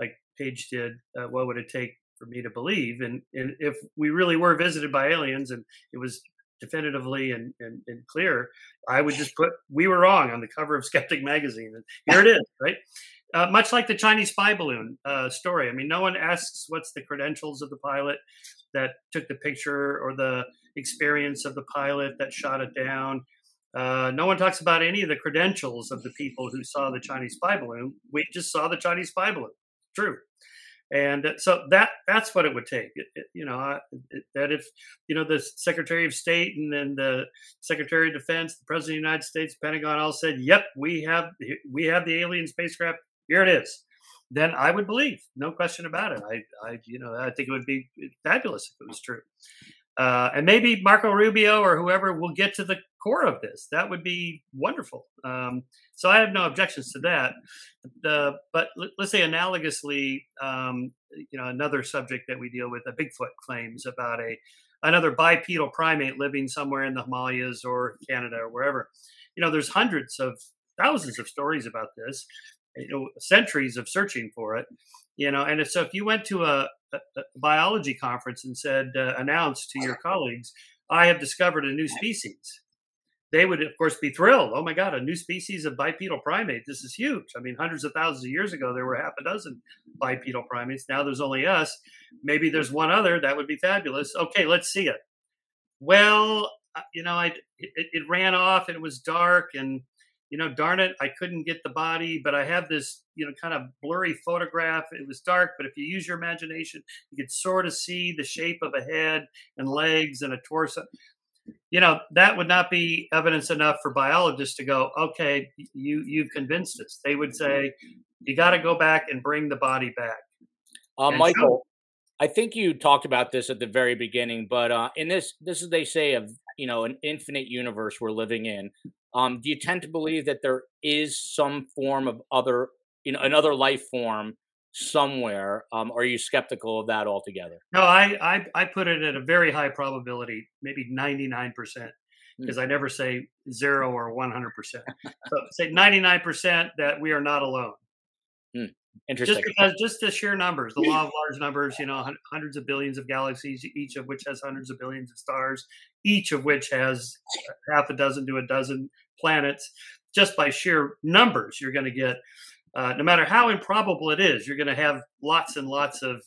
like Paige did, uh, what would it take for me to believe? And and if we really were visited by aliens and it was definitively and, and, and, clear, I would just put "We were wrong" on the cover of Skeptic magazine, and here it is, right? Uh, much like the Chinese spy balloon uh, story. I mean, no one asks what's the credentials of the pilot that took the picture or the experience of the pilot that shot it down. Uh, no one talks about any of the credentials of the people who saw the Chinese spy balloon. We just saw the Chinese spy balloon. True and so that that's what it would take. It, it, you know it, that if you know the secretary of state and then the secretary of defense the president of the united states pentagon all said yep we have we have the alien spacecraft. Here it is. Then i would believe no question about it. I i you know i think it would be fabulous if it was true. Uh, and maybe Marco Rubio or whoever will get to the core of this. That would be wonderful. Um, so I have no objections to that. The, but let's say analogously, um, you know, another subject that we deal with, a Bigfoot claims about a another bipedal primate living somewhere in the Himalayas or Canada or wherever. You know, there's hundreds of thousands of stories about this. You know, centuries of searching for it. You know, and so if you went to a, a, a biology conference and said, uh, announced to your colleagues, I have discovered a new species they would of course be thrilled. Oh my god a new species of bipedal primate. This is huge. I mean hundreds of thousands of years ago there were half a dozen bipedal primates. Now there's only us. Maybe there's one other. That would be fabulous. Okay let's see it. Well uh, you know i it, it ran off and it was dark and you know darn it i couldn't get the body but i have this you know kind of blurry photograph. It was dark but if you use your imagination you could sort of see the shape of a head and legs and a torso you know that would not be evidence enough for biologists to go okay you you've convinced us. They would say you got to go back and bring the body back. Uh, michael so, i think you talked about this at the very beginning but uh, in this this is they say of you know an infinite universe we're living in um, do you tend to believe that there is some form of other you know another life form somewhere. Um, are you skeptical of that altogether? No, I, I, I put it at a very high probability, maybe 99%, because mm. I never say zero or 100%. so say 99% that we are not alone. Mm. Interesting. Just because, just the sheer numbers, the law of large numbers, you know, hundreds of billions of galaxies, each of which has hundreds of billions of stars, each of which has half a dozen to a dozen planets. Just by sheer numbers, you're going to get uh, no matter how improbable it is, you're going to have lots and lots of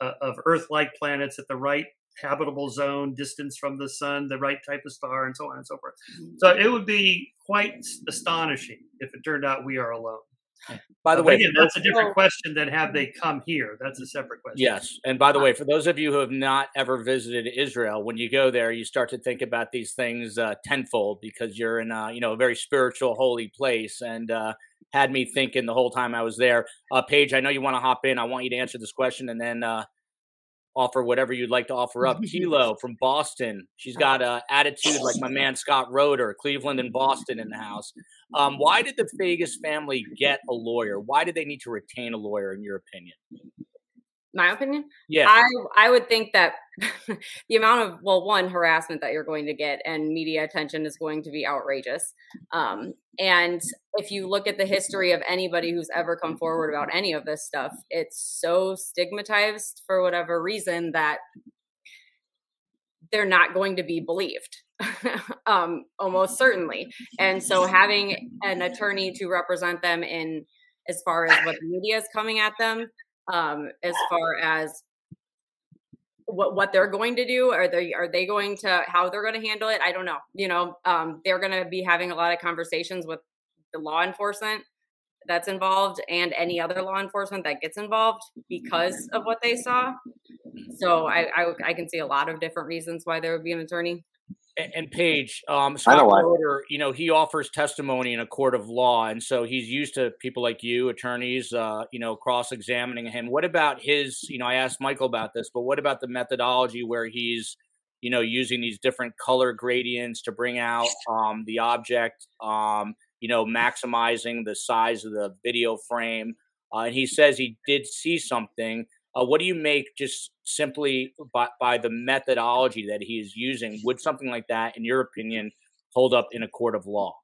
uh, of Earth-like planets at the right habitable zone, distance from the sun, the right type of star, and so on and so forth. Mm-hmm. So it would be quite astonishing if it turned out we are alone. By the uh, way, again, that's a different question than have they come here. That's a separate question. Yes, and by the way, for those of you who have not ever visited Israel, when you go there, you start to think about these things uh, tenfold because you're in a you know a very spiritual, holy place, and uh, had me thinking the whole time I was there. Uh, Paige, I know you want to hop in. I want you to answer this question and then uh, offer whatever you'd like to offer up. Kilo from Boston. She's got an attitude like my man Scott Roder, Cleveland and Boston in the house. Um, why did the Vegas family get a lawyer? Why did they need to retain a lawyer, in your opinion? My opinion. Yeah. I I would think that the amount of well, one harassment that you're going to get and media attention is going to be outrageous. Um, and if you look at the history of anybody who's ever come forward about any of this stuff, it's so stigmatized for whatever reason that they're not going to be believed. um, almost certainly. And so having an attorney to represent them in as far as what the media is coming at them um, as far as what what they're going to do are they are they going to how they're going to handle it i don't know you know um, they're going to be having a lot of conversations with the law enforcement that's involved and any other law enforcement that gets involved because of what they saw. So I, I, I can see a lot of different reasons why there would be an attorney and Paige, um, Scott Roder, you know, he offers testimony in a court of law, and so he's used to people like you, attorneys, uh, you know, cross-examining him. What about his? You know, I asked Michael about this, but what about the methodology where he's, you know, using these different color gradients to bring out um, the object, um, you know, maximizing the size of the video frame, uh, and he says he did see something. Uh, what do you make just simply by, by the methodology that he is using? Would something like that, in your opinion, hold up in a court of law?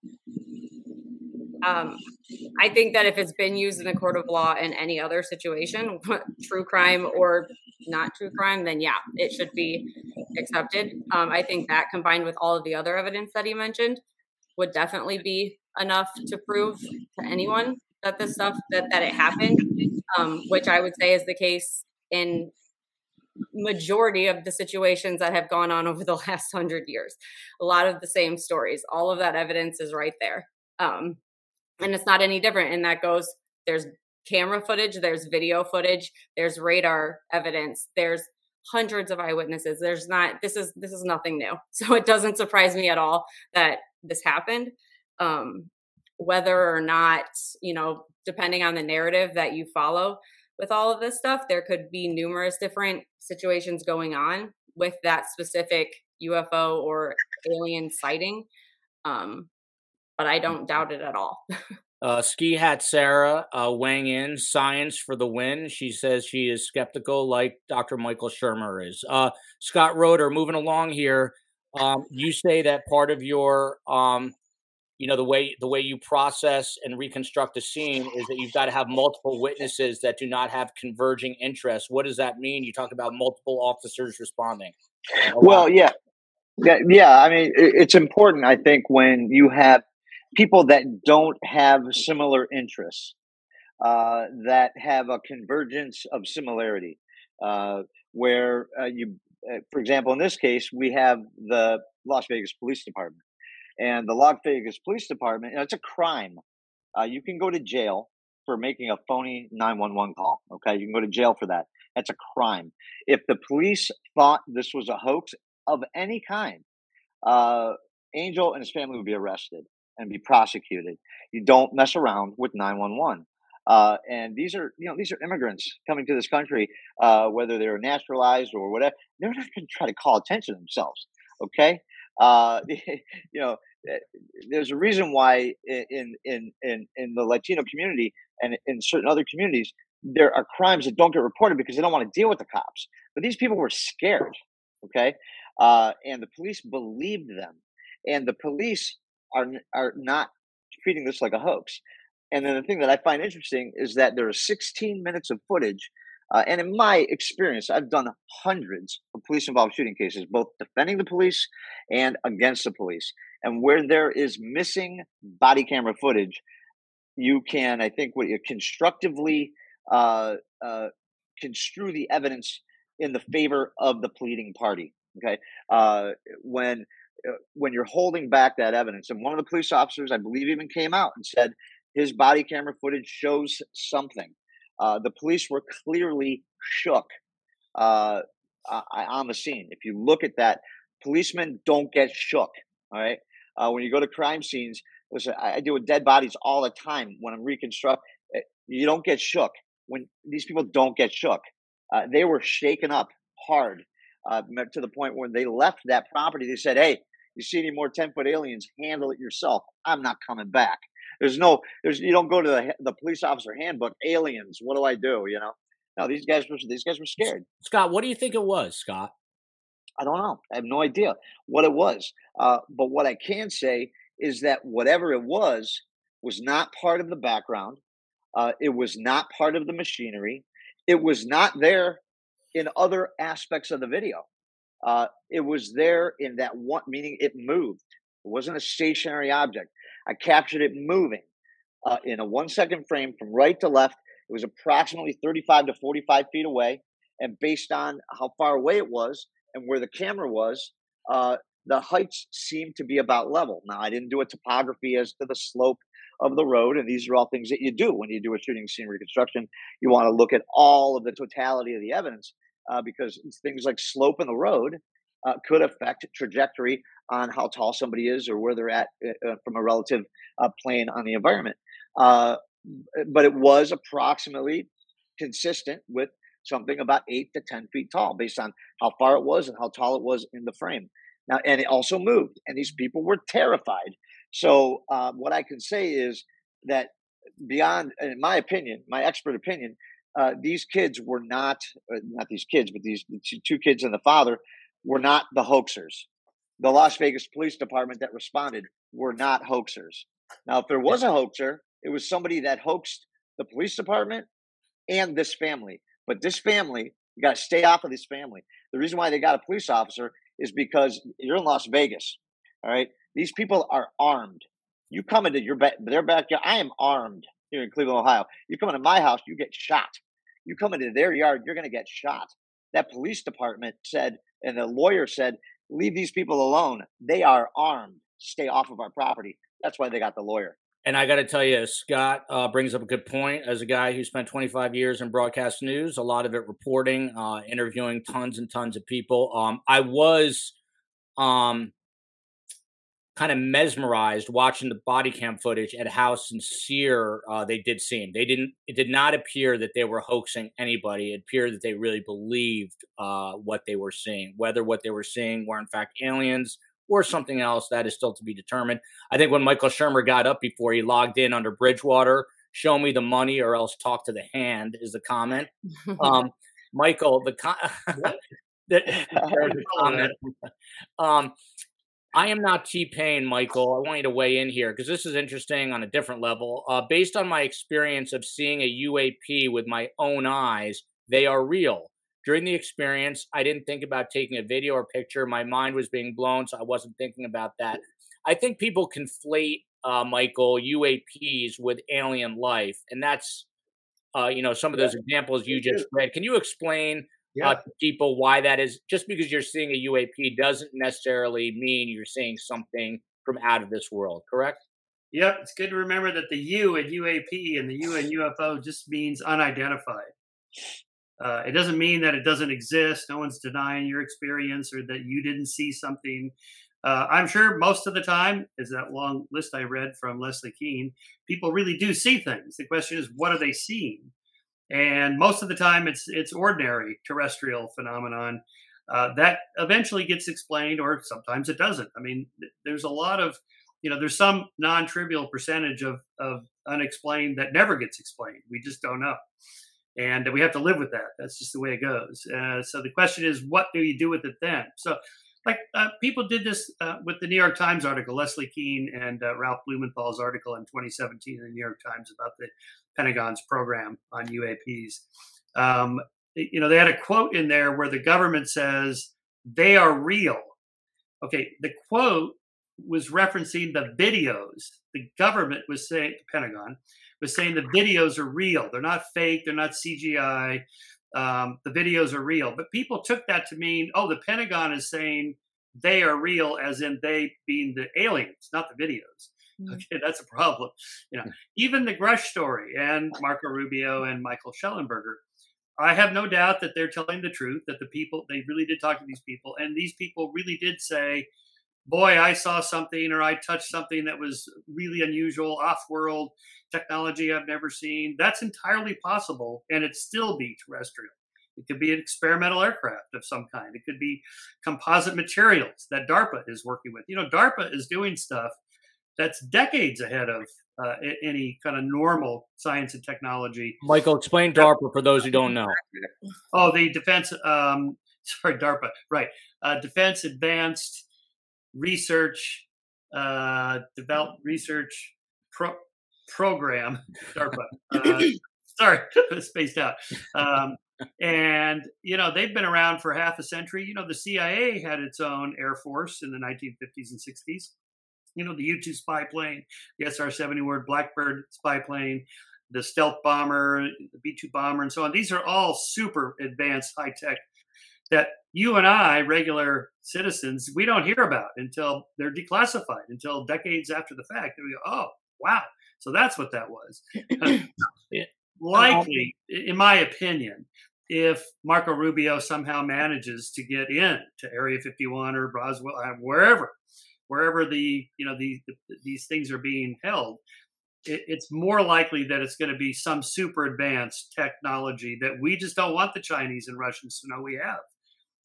Um, I think that if it's been used in a court of law in any other situation, true crime or not true crime, then yeah, it should be accepted. Um, I think that combined with all of the other evidence that he mentioned would definitely be enough to prove to anyone that this stuff that that it happened um, which I would say is the case in majority of the situations that have gone on over the last hundred years. A lot of the same stories. All of that evidence is right there. Um, and it's not any different. And that goes, there's camera footage, there's video footage, there's radar evidence, there's hundreds of eyewitnesses. There's not, this is, this is nothing new. So it doesn't surprise me at all that this happened. Um, whether or not, you know, depending on the narrative that you follow with all of this stuff, there could be numerous different situations going on with that specific UFO or alien sighting. Um, but I don't doubt it at all. uh, Ski Hat Sarah uh, weighing in, science for the win. She says she is skeptical, like Dr. Michael Shermer is. Uh, Scott Roder, moving along here. Um, you say that part of your um, you know the way the way you process and reconstruct a scene is that you've got to have multiple witnesses that do not have converging interests. What does that mean? You talk about multiple officers responding. Well yeah. Yeah yeah i mean it's important i think when you have people that don't have similar interests uh, that have a convergence of similarity uh, where uh, you uh, for example in this case we have the las vegas police department and the Las Vegas Police Department, it's a crime. Uh, you can go to jail for making a phony 911 call. Okay. You can go to jail for that. That's a crime. If the police thought this was a hoax of any kind, uh, Angel and his family would be arrested and be prosecuted. You don't mess around with 911. Uh, and these are, you know, these are immigrants coming to this country, uh, whether they're naturalized or whatever. They're not going to try to call attention to themselves. Okay, uh, you know, Eh, there's a reason why in in in in the Latino community and in certain other communities there are crimes that don't get reported because they don't want to deal with the cops. But these people were scared, okay, uh, and the police believed them, and the police are are not treating this like a hoax. And then the thing that I find interesting is that there are 16 minutes of footage uh, and in my experience, I've done hundreds of police involved shooting cases, both defending the police and against the police. And where there is missing body camera footage, you can, I think, what you constructively uh, uh, construe the evidence in the favor of the pleading party. Okay, uh, when uh, when you're holding back that evidence, and one of the police officers, I believe, even came out and said his body camera footage shows something. Uh, the police were clearly shook uh, on the scene. If you look at that, policemen don't get shook. All right. Uh, when you go to crime scenes, listen, I, deal with dead bodies all the time when I'm reconstruct. Eh, you don't get shook when these people don't get shook. Uh, they were shaken up hard uh, to the point when they left that property. They said, "Hey, you see any more ten foot aliens? Handle it yourself. I'm not coming back." There's no, there's you don't go to the the police officer handbook. Aliens, what do I do? You know, no, these guys were these guys were scared. Scott, what do you think it was, Scott? I don't know. I have no idea what it was. Uh, but what I can say is that whatever it was was not part of the background. Uh, it was not part of the machinery. It was not there in other aspects of the video. Uh, it was there in that one, meaning it moved. It wasn't a stationary object. I captured it moving uh, in a one second frame from right to left. It was approximately 35 to 45 feet away. And based on how far away it was and where the camera was, uh, the heights seemed to be about level. Now, I didn't do a topography as to the slope of the road, and these are all things that you do when you do a shooting scene reconstruction. You want to look at all of the totality of the evidence uh, because things like slope in the road uh, could affect trajectory on how tall somebody is or where they're at uh, uh from a relative uh, plane on the environment. Uh, but it was approximately consistent with something about eight to 10 feet tall based on how far it was and how tall it was in the frame. Now, and it also moved, and these people were terrified. So, um, what I can say is that beyond, in my opinion, my expert opinion, uh, these kids were not, uh, not these kids, but these the two kids and the father were not the hoaxers. The Las Vegas Police Department that responded were not hoaxers. Now, if there was a hoaxer, it was somebody that hoaxed the police department and this family. But this family, you got to stay off of this family. The reason why they got a police officer is because you're in Las Vegas. All right. These people are armed. You come into your their backyard. I am armed here in Cleveland, Ohio. You come into my house, you get shot. You come into their yard, you're going to get shot. That police department said, and the lawyer said, leave these people alone. They are armed. Stay off of our property. That's why they got the lawyer. And I got to tell you, Scott uh, brings up a good point. As a guy who spent 25 years in broadcast news, a lot of it reporting, uh, interviewing tons and tons of people. Um, I was um, kind of mesmerized watching the body cam footage at how sincere uh, they did seem. They didn't. It did not appear that they were hoaxing anybody. It appeared that they really believed uh, what they were seeing. Whether what they were seeing were in fact aliens or something else, that is still to be determined. I think when Michael Shermer got up before he logged in under Bridgewater, "Show me the money or else talk to the hand" is the comment. Um, Michael, the, con- the, the comment. Um, I am not T Pain, Michael. I want you to weigh in here because this is interesting on a different level. Uh, based on my experience of seeing a UAP with my own eyes, they are real. During the experience, I didn't think about taking a video or picture. My mind was being blown, so I wasn't thinking about that. I think people conflate, uh, Michael, UAPs with alien life, and that's, uh, you know, some of those examples you just read. Can you explain yeah. uh, people why that is. Just because you're seeing a UAP doesn't necessarily mean you're seeing something from out of this world, correct? Yep, it's good to remember that the U in UAP and the U in UFO just means unidentified. Uh, it doesn't mean that it doesn't exist. No one's denying your experience or that you didn't see something. Uh, I'm sure most of the time, is that long list I read from Leslie Kean, people really do see things. The question is, what are they seeing? And most of the time it's it's ordinary terrestrial phenomenon uh, that eventually gets explained or sometimes it doesn't. I mean there's a lot of you know there's some non-trivial percentage of of unexplained that never gets explained. We just don't know. And we have to live with that. That's just the way it goes. Uh, so the question is what do you do with it then? So like uh, people did this uh, with the New York Times article, Leslie Kean and uh, Ralph Blumenthal's article in 2017 in the New York Times about the Pentagon's program on UAPs. Um, you know, they had a quote in there where the government says they are real. Okay, the quote was referencing the videos. The government was saying, the Pentagon was saying the videos are real. They're not fake. They're not CGI. Um, the videos are real. But people took that to mean, oh, the Pentagon is saying they are real, as in they being the aliens, not the videos. Mm-hmm. Okay, that's a problem. You know, even the Grusch story and Marco Rubio and Michael Shellenberger, I have no doubt that they're telling the truth. That the people they really did talk to these people, and these people really did say, "Boy, I saw something, or I touched something that was really unusual, off-world technology I've never seen." That's entirely possible, and it still be terrestrial. It could be an experimental aircraft of some kind. It could be composite materials that DARPA is working with. You know, DARPA is doing stuff that's decades ahead of uh, any kind of normal science and technology. Michael, explain DARPA for those who don't know. Oh, the defense. Um, sorry, DARPA. Right, uh, Defense Advanced Research uh, Develop Research Pro- Program. DARPA. Uh, sorry, spaced out. Um, and you know they've been around for half a century. You know the CIA had its own air force in the 1950s and 60s you know, the U 2 spy plane, the SR 70 word Blackbird spy plane, the stealth bomber, the B 2 bomber, and so on. These are all super advanced high tech that you and I, regular citizens, we don't hear about until they're declassified, until decades after the fact. And we go, oh, wow. So that's what that was. Likely, in my opinion, if Marco Rubio somehow manages to get in to Area 51 or Roswell, uh, wherever, wherever the you know the, the these things are being held it, it's more likely that it's going to be some super advanced technology that we just don't want the chinese and russians to know we have.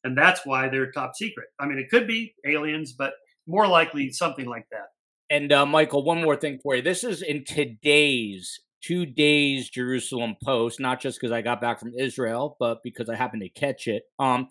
And that's why they're top secret. I mean it could be aliens but more likely something like that. And uh, michael one more thing for you. This is in today's two days jerusalem post not just because i got back from israel but because i happened to catch it. Um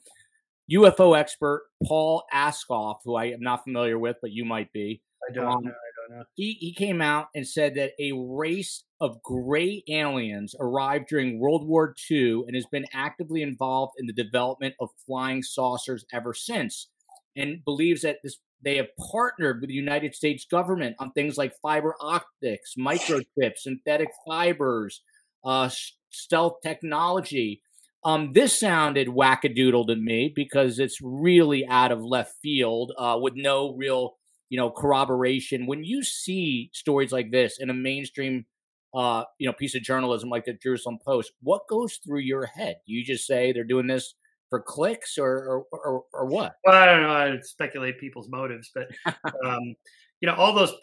UFO expert Paul Askoff, who I am not familiar with, but you might be. I don't um, know. I don't know. He, he came out and said that a race of gray aliens arrived during World War II and has been actively involved in the development of flying saucers ever since, and believes that this they have partnered with the United States government on things like fiber optics, microchips, synthetic fibers, uh, stealth technology Um, this sounded wackadoodle to me because it's really out of left field uh, with no real, you know, corroboration. When you see stories like this in a mainstream, uh, you know, piece of journalism like the Jerusalem Post, what goes through your head? Do you just say they're doing this for clicks or or, or, or what? Well, I don't know. I speculate people's motives, but um, you know, all those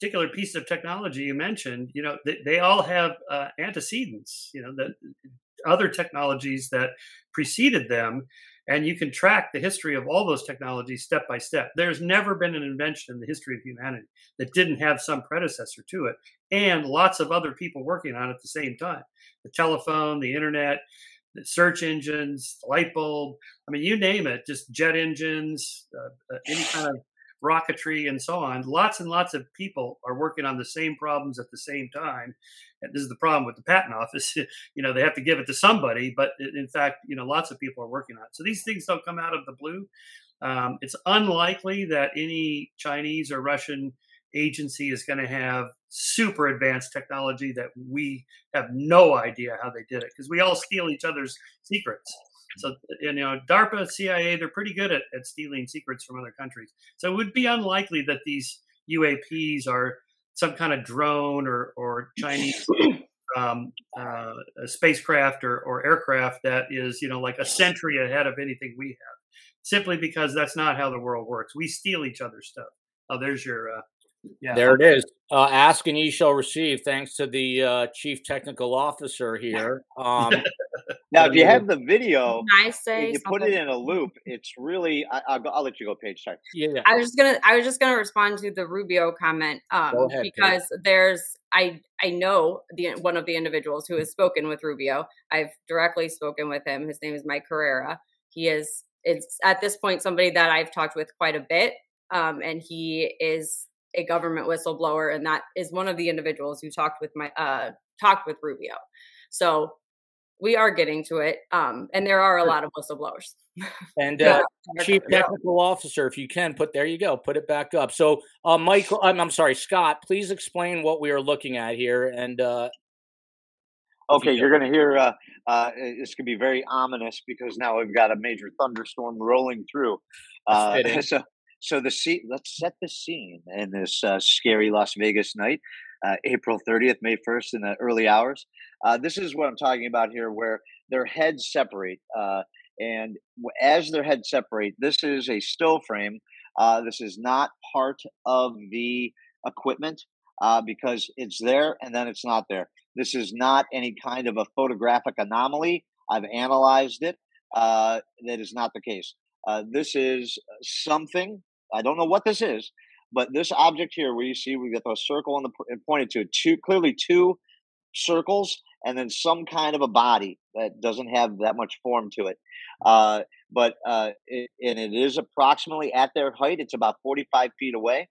particular pieces of technology you mentioned, you know, they, they all have uh, antecedents. You know, that other technologies that preceded them, and you can track the history of all those technologies step by step. There's never been an invention in the history of humanity that didn't have some predecessor to it, and lots of other people working on it at the same time. The telephone, the internet, the search engines, the light bulb. I mean, you name it, just jet engines, uh, uh, any kind of rocketry, and so on. Lots and lots of people are working on the same problems at the same time. And this is the problem with the patent office. you know, they have to give it to somebody, but in fact, you know, lots of people are working on it. So these things don't come out of the blue. Um, it's unlikely that any Chinese or Russian agency is going to have super advanced technology that we have no idea how they did it because we all steal each other's secrets. So, you know, DARPA, CIA, they're pretty good at, at stealing secrets from other countries. So it would be unlikely that these UAPs are some kind of drone or, or Chinese um, uh, spacecraft or, or aircraft that is, you know, like a century ahead of anything we have, simply because that's not how the world works. We steal each other's stuff. Oh, there's your uh, yeah. There it is. Uh, ask and ye shall receive. Thanks to the uh, chief technical officer here. Um, now, if you have the video, I say you put it in a loop. It's really. I, will let you go, Paige. Sorry. Yeah, yeah, I was just gonna. I was just gonna respond to the Rubio comment um, ahead, because Paige. there's. I I know the one of the individuals who has spoken with Rubio. I've directly spoken with him. His name is Mike Carrera. He is. It's at this point somebody that I've talked with quite a bit. Um, and he is a government whistleblower, and that is one of the individuals who talked with my uh, talked with Rubio. So we are getting to it, um, and there are a lot of whistleblowers. And uh, chief technical officer, if you can put there, you go, put it back up. So, uh, Michael, I'm, I'm, sorry, Scott, please explain what we are looking at here. And uh, okay, you are going to hear uh, uh, this could be very ominous because now we've got a major thunderstorm rolling through. Uh, so, so the scene, let's set the scene in this uh, scary Las Vegas night, uh, April 30th, May 1st, in the early hours. Uh, this is what I'm talking about here, where their heads separate. Uh, and as their heads separate, this is a still frame. Uh, this is not part of the equipment uh, because it's there and then it's not there. This is not any kind of a photographic anomaly. I've analyzed it. that is not the case. Uh, this is something I don't know what this is, but this object here, where you see we got the circle and, the, pointed to two, clearly two circles, and then some kind of a body that doesn't have that much form to it. Uh, but uh, it, and it is approximately at their height. It's about 45 feet away.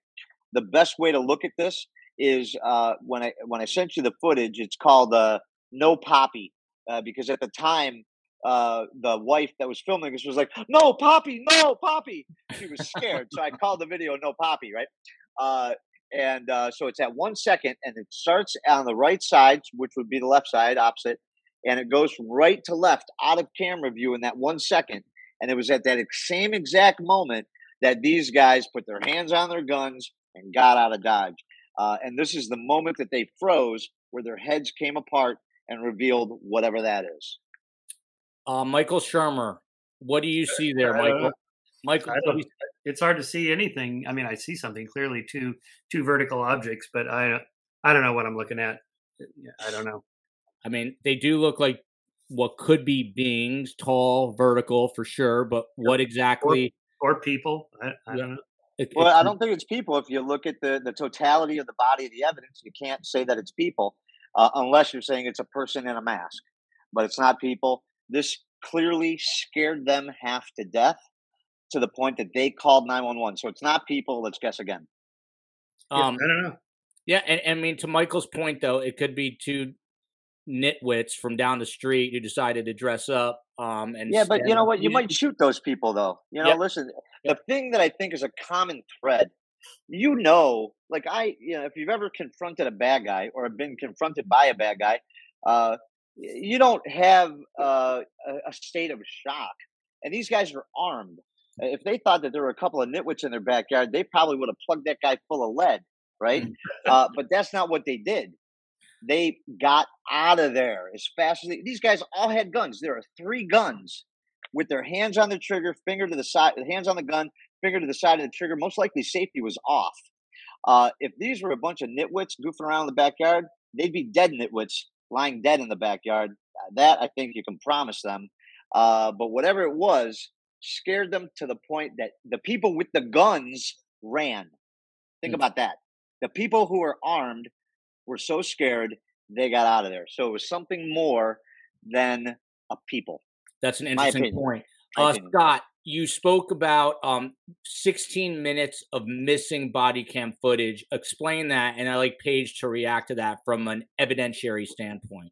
The best way to look at this is uh, when I when I sent you the footage. It's called uh, "No Poppy" uh, because at the time uh, the wife that was filming this was like, "No, Poppy, no, Poppy." She was scared, so I called the video "No Poppy," right? Uh, and uh, so it's at one second, and it starts on the right side, which would be the left side, opposite, and it goes right to left out of camera view in that one second. And it was at that same exact moment that these guys put their hands on their guns and got out of Dodge. Uh, and this is the moment that they froze, where their heads came apart and revealed whatever that is. Uh, Michael Shermer, what do you see there, Michael? Michael, it's hard to see anything. I mean, I see something clearly two two vertical objects, but I I don't know what I'm looking at. I don't know. I mean, they do look like what could be beings, tall, vertical for sure, but what exactly? Or, or people? I, I don't know. It, well, I don't think it's people. If you look at the the totality of the body of the evidence, you can't say that it's people uh, unless you're saying it's a person in a mask. But it's not people. This clearly scared them half to death to the point that they called 911. So it's not people. Let's guess again. Um, yeah, I don't know. Yeah, and, and I mean to Michael's point though, it could be two nitwits from down the street who decided to dress up. Um, and yeah, but you know what? You might shoot those people though. You know, yep. listen. Yep. The thing that I think is a common thread, you know, like I, you know, if you've ever confronted a bad guy or been confronted by a bad guy, uh, you don't have uh, a, a state of shock. And these guys are armed. If they thought that there were a couple of nitwits in their backyard, they probably would have plugged that guy full of lead, right? uh, but that's not what they did. They got out of there as fast as they, these guys all had guns. There are three guns with their hands on the trigger, finger to the side, hands on the gun, finger to the side of the trigger. Most likely, safety was off. Uh, if these were a bunch of nitwits goofing around in the backyard, they'd be dead nitwits lying dead in the backyard. That I think you can promise them. Uh, but whatever it was, scared them to the point that the people with the guns ran. Think mm. about that. The people who were armed were so scared they got out of there. So it was something more than a people. That's an interesting point. Uh, Scott, you spoke about um, 16 minutes of missing body cam footage. Explain that, and I like Paige to react to that from an evidentiary standpoint.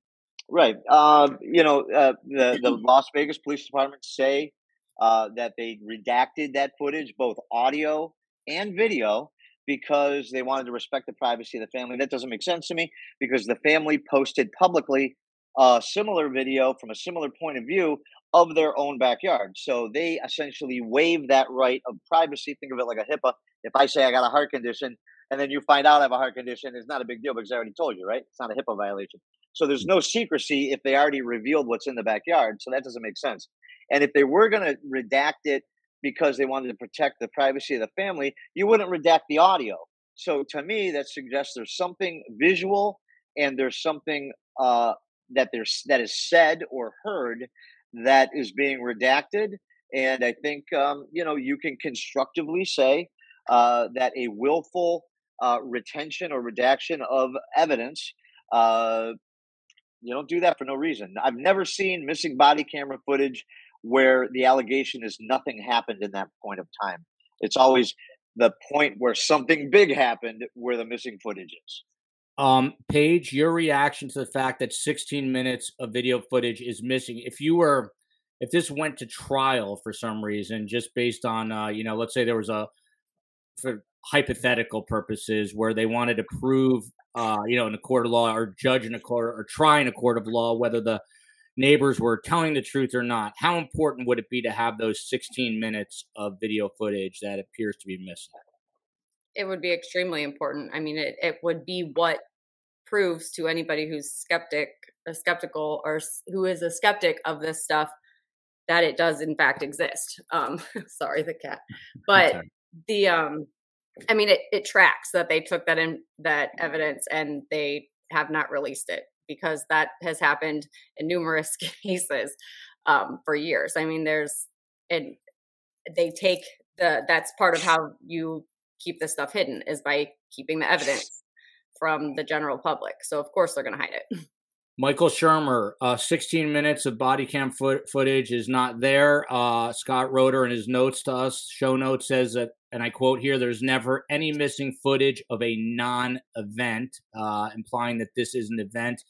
Right. Um, you know, uh, the the Las Vegas Police Department say uh, that they redacted that footage, both audio and video, because they wanted to respect the privacy of the family. That doesn't make sense to me because the family posted publicly a similar video from a similar point of view of their own backyard. So they essentially waive that right of privacy. Think of it like a HIPAA. If I say I got a heart condition and then you find out I have a heart condition, it's not a big deal because I already told you, right? It's not a HIPAA violation. So there's no secrecy if they already revealed what's in the backyard. So that doesn't make sense. And if they were going to redact it because they wanted to protect the privacy of the family, you wouldn't redact the audio. So to me, that suggests there's something visual and there's something uh, that there's that is said or heard that is being redacted. And I think um, you know you can constructively say uh, that a willful uh, retention or redaction of evidence. Uh, you don't do that for no reason. I've never seen missing body camera footage where the allegation is nothing happened in that point of time. It's always the point where something big happened where the missing footage is. Um, Paige, your reaction to the fact that 16 minutes of video footage is missing. If you were, if this went to trial for some reason, just based on, uh, you know, let's say there was a, for hypothetical purposes, where they wanted to prove, uh, you know, in a court of law or judge in a court or try in a court of law whether the neighbors were telling the truth or not. How important would it be to have those 16 minutes of video footage that appears to be missing? It would be extremely important. I mean, it, it would be what proves to anybody who's skeptic, a skeptical, or who is a skeptic of this stuff that it does in fact exist. Um, sorry, the cat, but the um, I mean, it, it tracks that they took that in that evidence and they have not released it because that has happened in numerous cases um, for years. I mean, there's and they take the that's part of how you keep this stuff hidden is by keeping the evidence from the general public. So of course they're going to hide it. Michael Shermer, uh, 16 minutes of body cam foot- footage is not there. Uh, Scott Roder in his notes to us, show notes says that, and I quote here, there's never any missing footage of a non event, uh, implying that this is an event.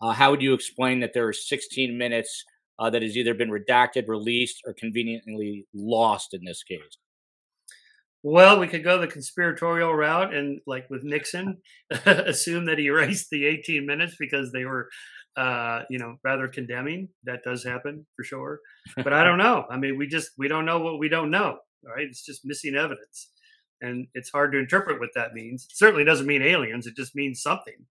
Uh, how would you explain that there are 16 minutes uh, that has either been redacted, released, or conveniently lost in this case? Well, we could go the conspiratorial route and, like with Nixon, assume that he erased the 18 minutes because they were, uh, you know, rather condemning. That does happen for sure. But I don't know. I mean, we just we don't know what we don't know. Right? It's just missing evidence, and it's hard to interpret what that means. It certainly doesn't mean aliens. It just means something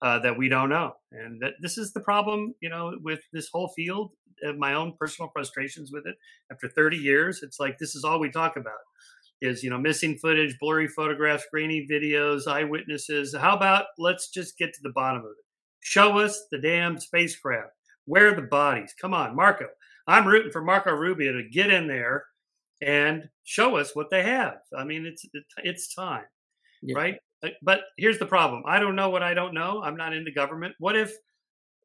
uh, that we don't know. And that this is the problem, you know, with this whole field. Of my own personal frustrations with it. After 30 years, it's like this is all we talk about is you know missing footage blurry photographs grainy videos eyewitnesses. How about let's just get to the bottom of it. Show us the damn spacecraft. Where are the bodies? Come on marco. I'm rooting for marco rubio to get in there and show us what they have. I mean it's it's time yeah. right? Uh, but here's the problem. I don't know what i don't know. I'm not in the government. What if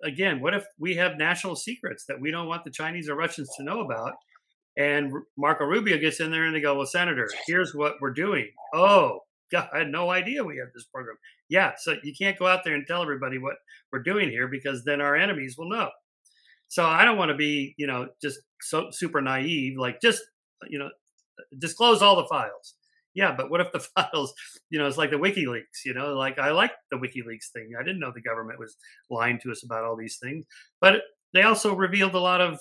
again what if we have national secrets that we don't want the chinese or russians to know about and Marco Rubio gets in there and they go, Well, Senator, here's what we're doing. Oh, God, I had no idea we had this program. Yeah, so you can't go out there and tell everybody what we're doing here because then our enemies will know. So I don't want to be, you know, just so super naive, like just, you know, disclose all the files. yeah, but what if the files, you know, it's like the WikiLeaks, you know, like I like the WikiLeaks thing. I didn't know the government was lying to us about all these things, but they also revealed a lot of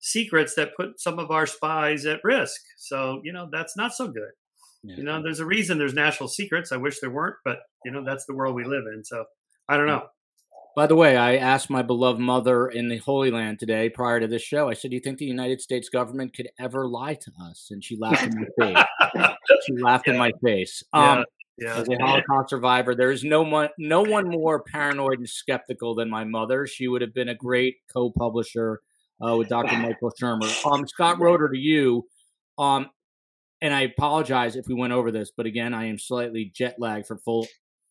secrets that put some of our spies at risk. So, you know, that's not so good. Yeah. You know, there's a reason there's national secrets. I wish there weren't, but you know, that's the world we live in. So I don't know. By the way, I asked my beloved mother in the Holy Land today prior to this show. I said, "Do you think the United States government could ever lie to us?" And she laughed in my face. she laughed yeah. in my face. Um, yeah. As a Holocaust survivor, there is no one, no one more paranoid and skeptical than my mother. She would have been a great co-publisher uh, with Dr. Michael Shermer. Um, Scott Roder, to you, um, and I apologize if we went over this, but again, I am slightly jet lagged for full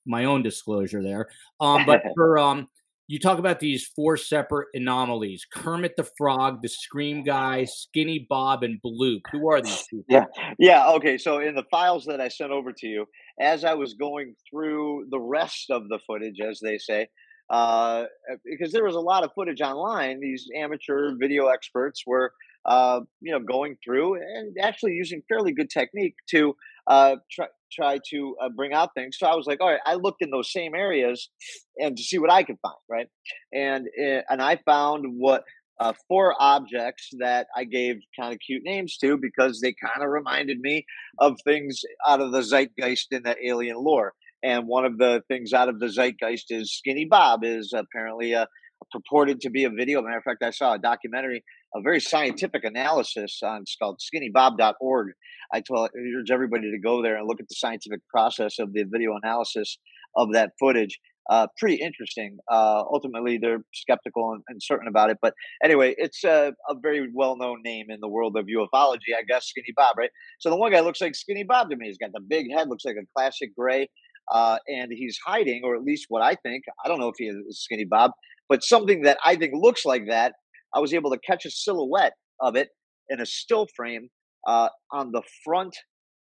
my own disclosure there. Um, but for um, you talk about these four separate anomalies: Kermit the Frog, the Scream Guy, Skinny Bob, and Bloop. Who are these people? Yeah, yeah. Okay, so in the files that I sent over to you, as I was going through the rest of the footage, as they say, uh, because there was a lot of footage online, these amateur video experts were uh, you know, going through and actually using fairly good technique to uh, try try to uh, bring out things. So I was like, all right, I looked in those same areas and to see what I could find, right? And eh, and I found what uh, four objects that I gave kind of cute names to because they kind of reminded me of things out of the zeitgeist in that alien lore. And one of the things out of the zeitgeist is Skinny Bob is apparently a, purported to be a video. Matter of fact, I saw a documentary, a very scientific analysis on it's called skinnybob.org. I urge everybody to go there and look at the scientific process of the video analysis of that footage. Uh, pretty interesting. Uh, ultimately, they're skeptical and, and, certain about it. But anyway, it's a, a very well known name in the world of ufology, I guess, Skinny Bob, right? So the one guy looks like Skinny Bob to me. He's got the big head, looks like a classic gray. Uh, and he's hiding, or at least what I think. I don't know if he is Skinny Bob, but something that I think looks like that. I was able to catch a silhouette of it in a still frame uh, on the front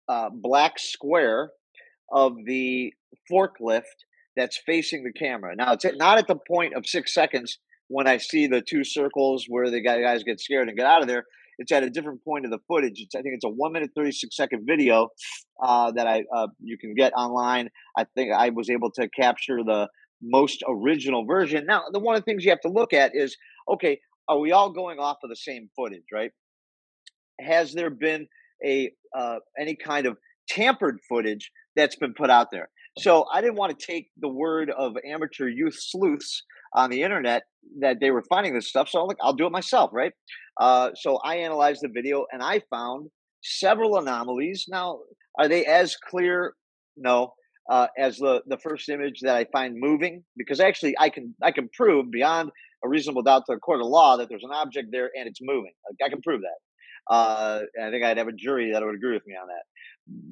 uh, black square of the forklift that's facing the camera. Now, it's not at the point of six seconds when I see the two circles where the guys get scared and get out of there. It's at a different point of the footage. It's, I think it's a one minute thirty six second video uh, that I uh, you can get online. I think I was able to capture the most original version. Now, the one of the things you have to look at is okay, are we all going off of the same footage, right? Has there been a uh, any kind of tampered footage that's been put out there? So I didn't want to take the word of amateur youth sleuths on the internet that they were finding this stuff. So like, I'll do it myself, right? Uh, so I analyzed the video and I found several anomalies. Now, are they as clear? No, uh, as the the first image that I find moving because actually I can I can prove beyond a reasonable doubt to a court of law that there's an object there and it's moving. Like, I can prove that. Uh, I think I'd have a jury that would agree with me on that.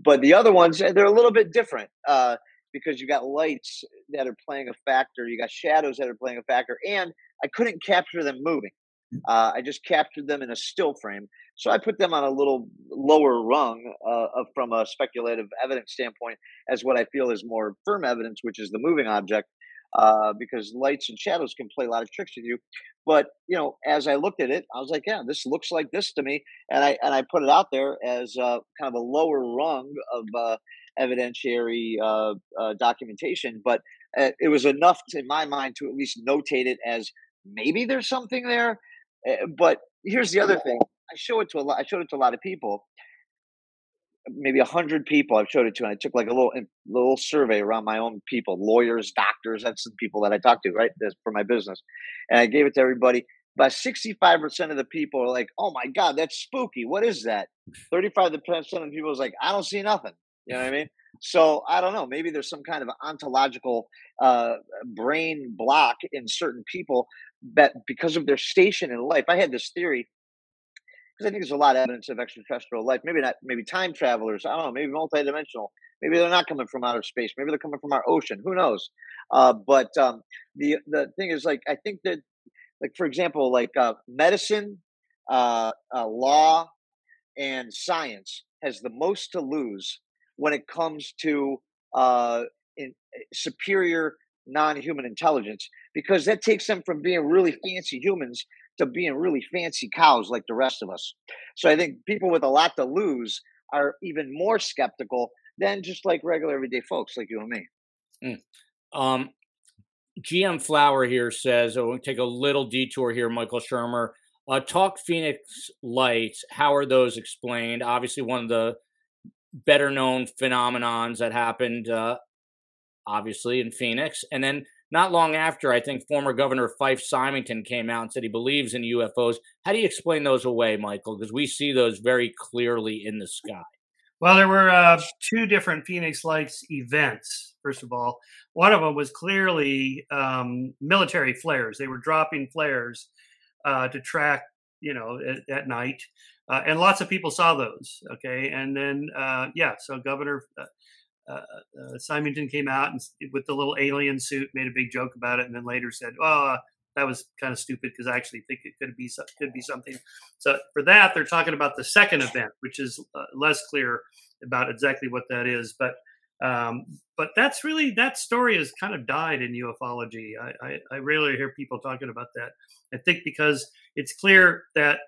But the other ones they're a little bit different uh, because you got lights that are playing a factor, you got shadows that are playing a factor, and I couldn't capture them moving. Mm. Uh, I just captured them in a still frame. So I put them on a little lower rung uh, from a speculative evidence standpoint as what I feel is more firm evidence, which is the moving object, uh, because lights and shadows can play a lot of tricks with you. But you know, as I looked at it, I was like, "Yeah, this looks like this to me," and I and I put it out there as uh, kind of a lower rung of uh, evidentiary uh, uh, documentation. But it was enough to, in my mind to at least notate it as maybe there's something there. Eh, but here's the other thing I show it to a lot. I showed it to a lot of people, maybe a hundred people. I've showed it to, and I took like a little little survey around my own people, lawyers, doctors. That's the people that I talk to, right? That's for my business, and I gave it to everybody. About sixty-five percent of the people are like, "Oh my god, that's spooky. What is that?" Thirty-five percent of the people is like, "I don't see nothing." You know what I mean? So I don't know. Maybe there's some kind of ontological uh, brain block in certain people that because of their station in life. I had this theory because I think there's a lot of evidence of extraterrestrial life. Maybe not, maybe time travelers. I don't know. Maybe multidimensional. Maybe they're not coming from outer space. Maybe they're coming from our ocean. Who knows? Uh, but um, the the thing is, like, I think that, like, for example, like uh, medicine, uh, uh law, and science has the most to lose when it comes to uh, in, eh, superior non-human intelligence because that takes them from being really fancy humans to being really fancy cows like the rest of us. So I think people with a lot to lose are even more skeptical than just like regular everyday folks like you and me. Mm. Um, GM Flower here says, oh, we'll take a little detour here, Michael Shermer. Uh, talk Phoenix Lights. How are those explained? Obviously, one of the better known phenomenons that happened, uh, obviously, in Phoenix. And then not long after, I think former Governor Fife Symington came out and said he believes in UFOs. How do you explain those away, Michael? Because we see those very clearly in the sky. Well, there were uh, two different Phoenix Lights events. First of all, one of them was clearly um, military flares. They were dropping flares uh, to track, you know, at, at night, uh, and lots of people saw those. Okay, and then uh, yeah, so Governor uh, uh, uh, Symington came out and with the little alien suit, made a big joke about it, and then later said, "Oh, that was kind of stupid because I actually think it could be could be something." So for that, they're talking about the second event, which is less clear about exactly what that is, but. Um, but that's really that story has kind of died in ufology. I, I, I rarely hear people talking about that. I think because it's clear that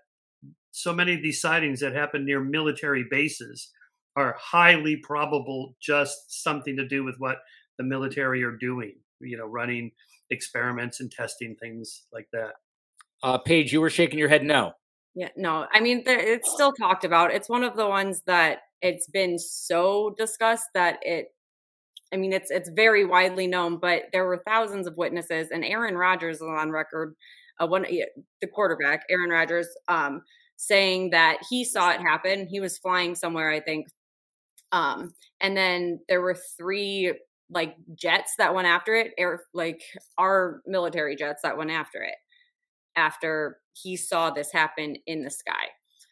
so many of these sightings that happen near military bases are highly probable just something to do with what the military are doing, you know, running experiments and testing things like that. Uh, Paige, you were shaking your head no. Yeah, no. I mean, it's still talked about. It's one of the ones that it's been so discussed that it I mean, it's it's very widely known, but there were thousands of witnesses, and Aaron Rodgers is on record, uh, one the quarterback, Aaron Rodgers, um, saying that he saw it happen. He was flying somewhere, I think, um, and then there were three like jets that went after it, air like our military jets that went after it after he saw this happen in the sky.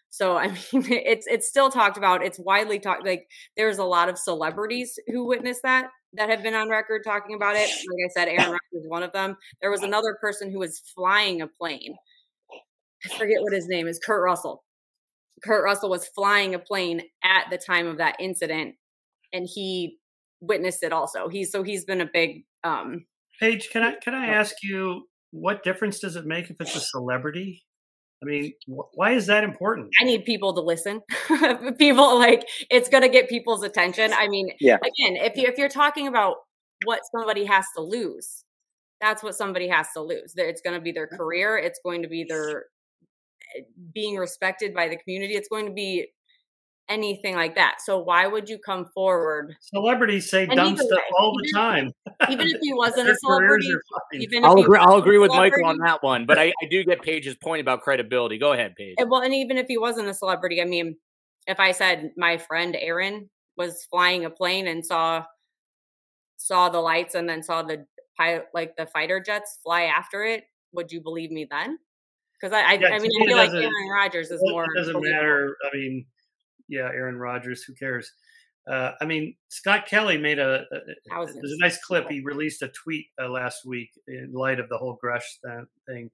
So I mean, it's it's still talked about. It's widely talked. Like there's a lot of celebrities who witnessed that that have been on record talking about it. Like I said, Aaron Rodgers is one of them. There was another person who was flying a plane. I forget what his name is. Kurt Russell. Kurt Russell was flying a plane at the time of that incident, and he witnessed it also. He's so he's been a big. um Paige, can I can I ask you what difference does it make if it's a celebrity? I mean, wh- why is that important? I need people to listen. people like it's going to get people's attention. I mean, yeah. again, if you if you're talking about what somebody has to lose, that's what somebody has to lose. It's going to be their career. It's going to be their being respected by the community. It's going to be anything like that. So why would you come forward? Celebrities say dumb stuff way, all the time. Even if he wasn't a celebrity, even I'll agree. I'll agree with Michael on that one. But I, I, do get Paige's point about credibility. Go ahead, Paige. And, well, and even if he wasn't a celebrity, I mean, if I said my friend Aaron was flying a plane and saw saw the lights and then saw the pilot, like the fighter jets fly after it, would you believe me then? Because I, I, yeah, I mean, I feel like Aaron Rodgers is more. It doesn't matter. I mean, yeah, Aaron Rodgers. Who cares? Uh, I mean, Scott Kelly made a, a there's a nice clip. He released a tweet uh, last week in light of the whole Grusch thing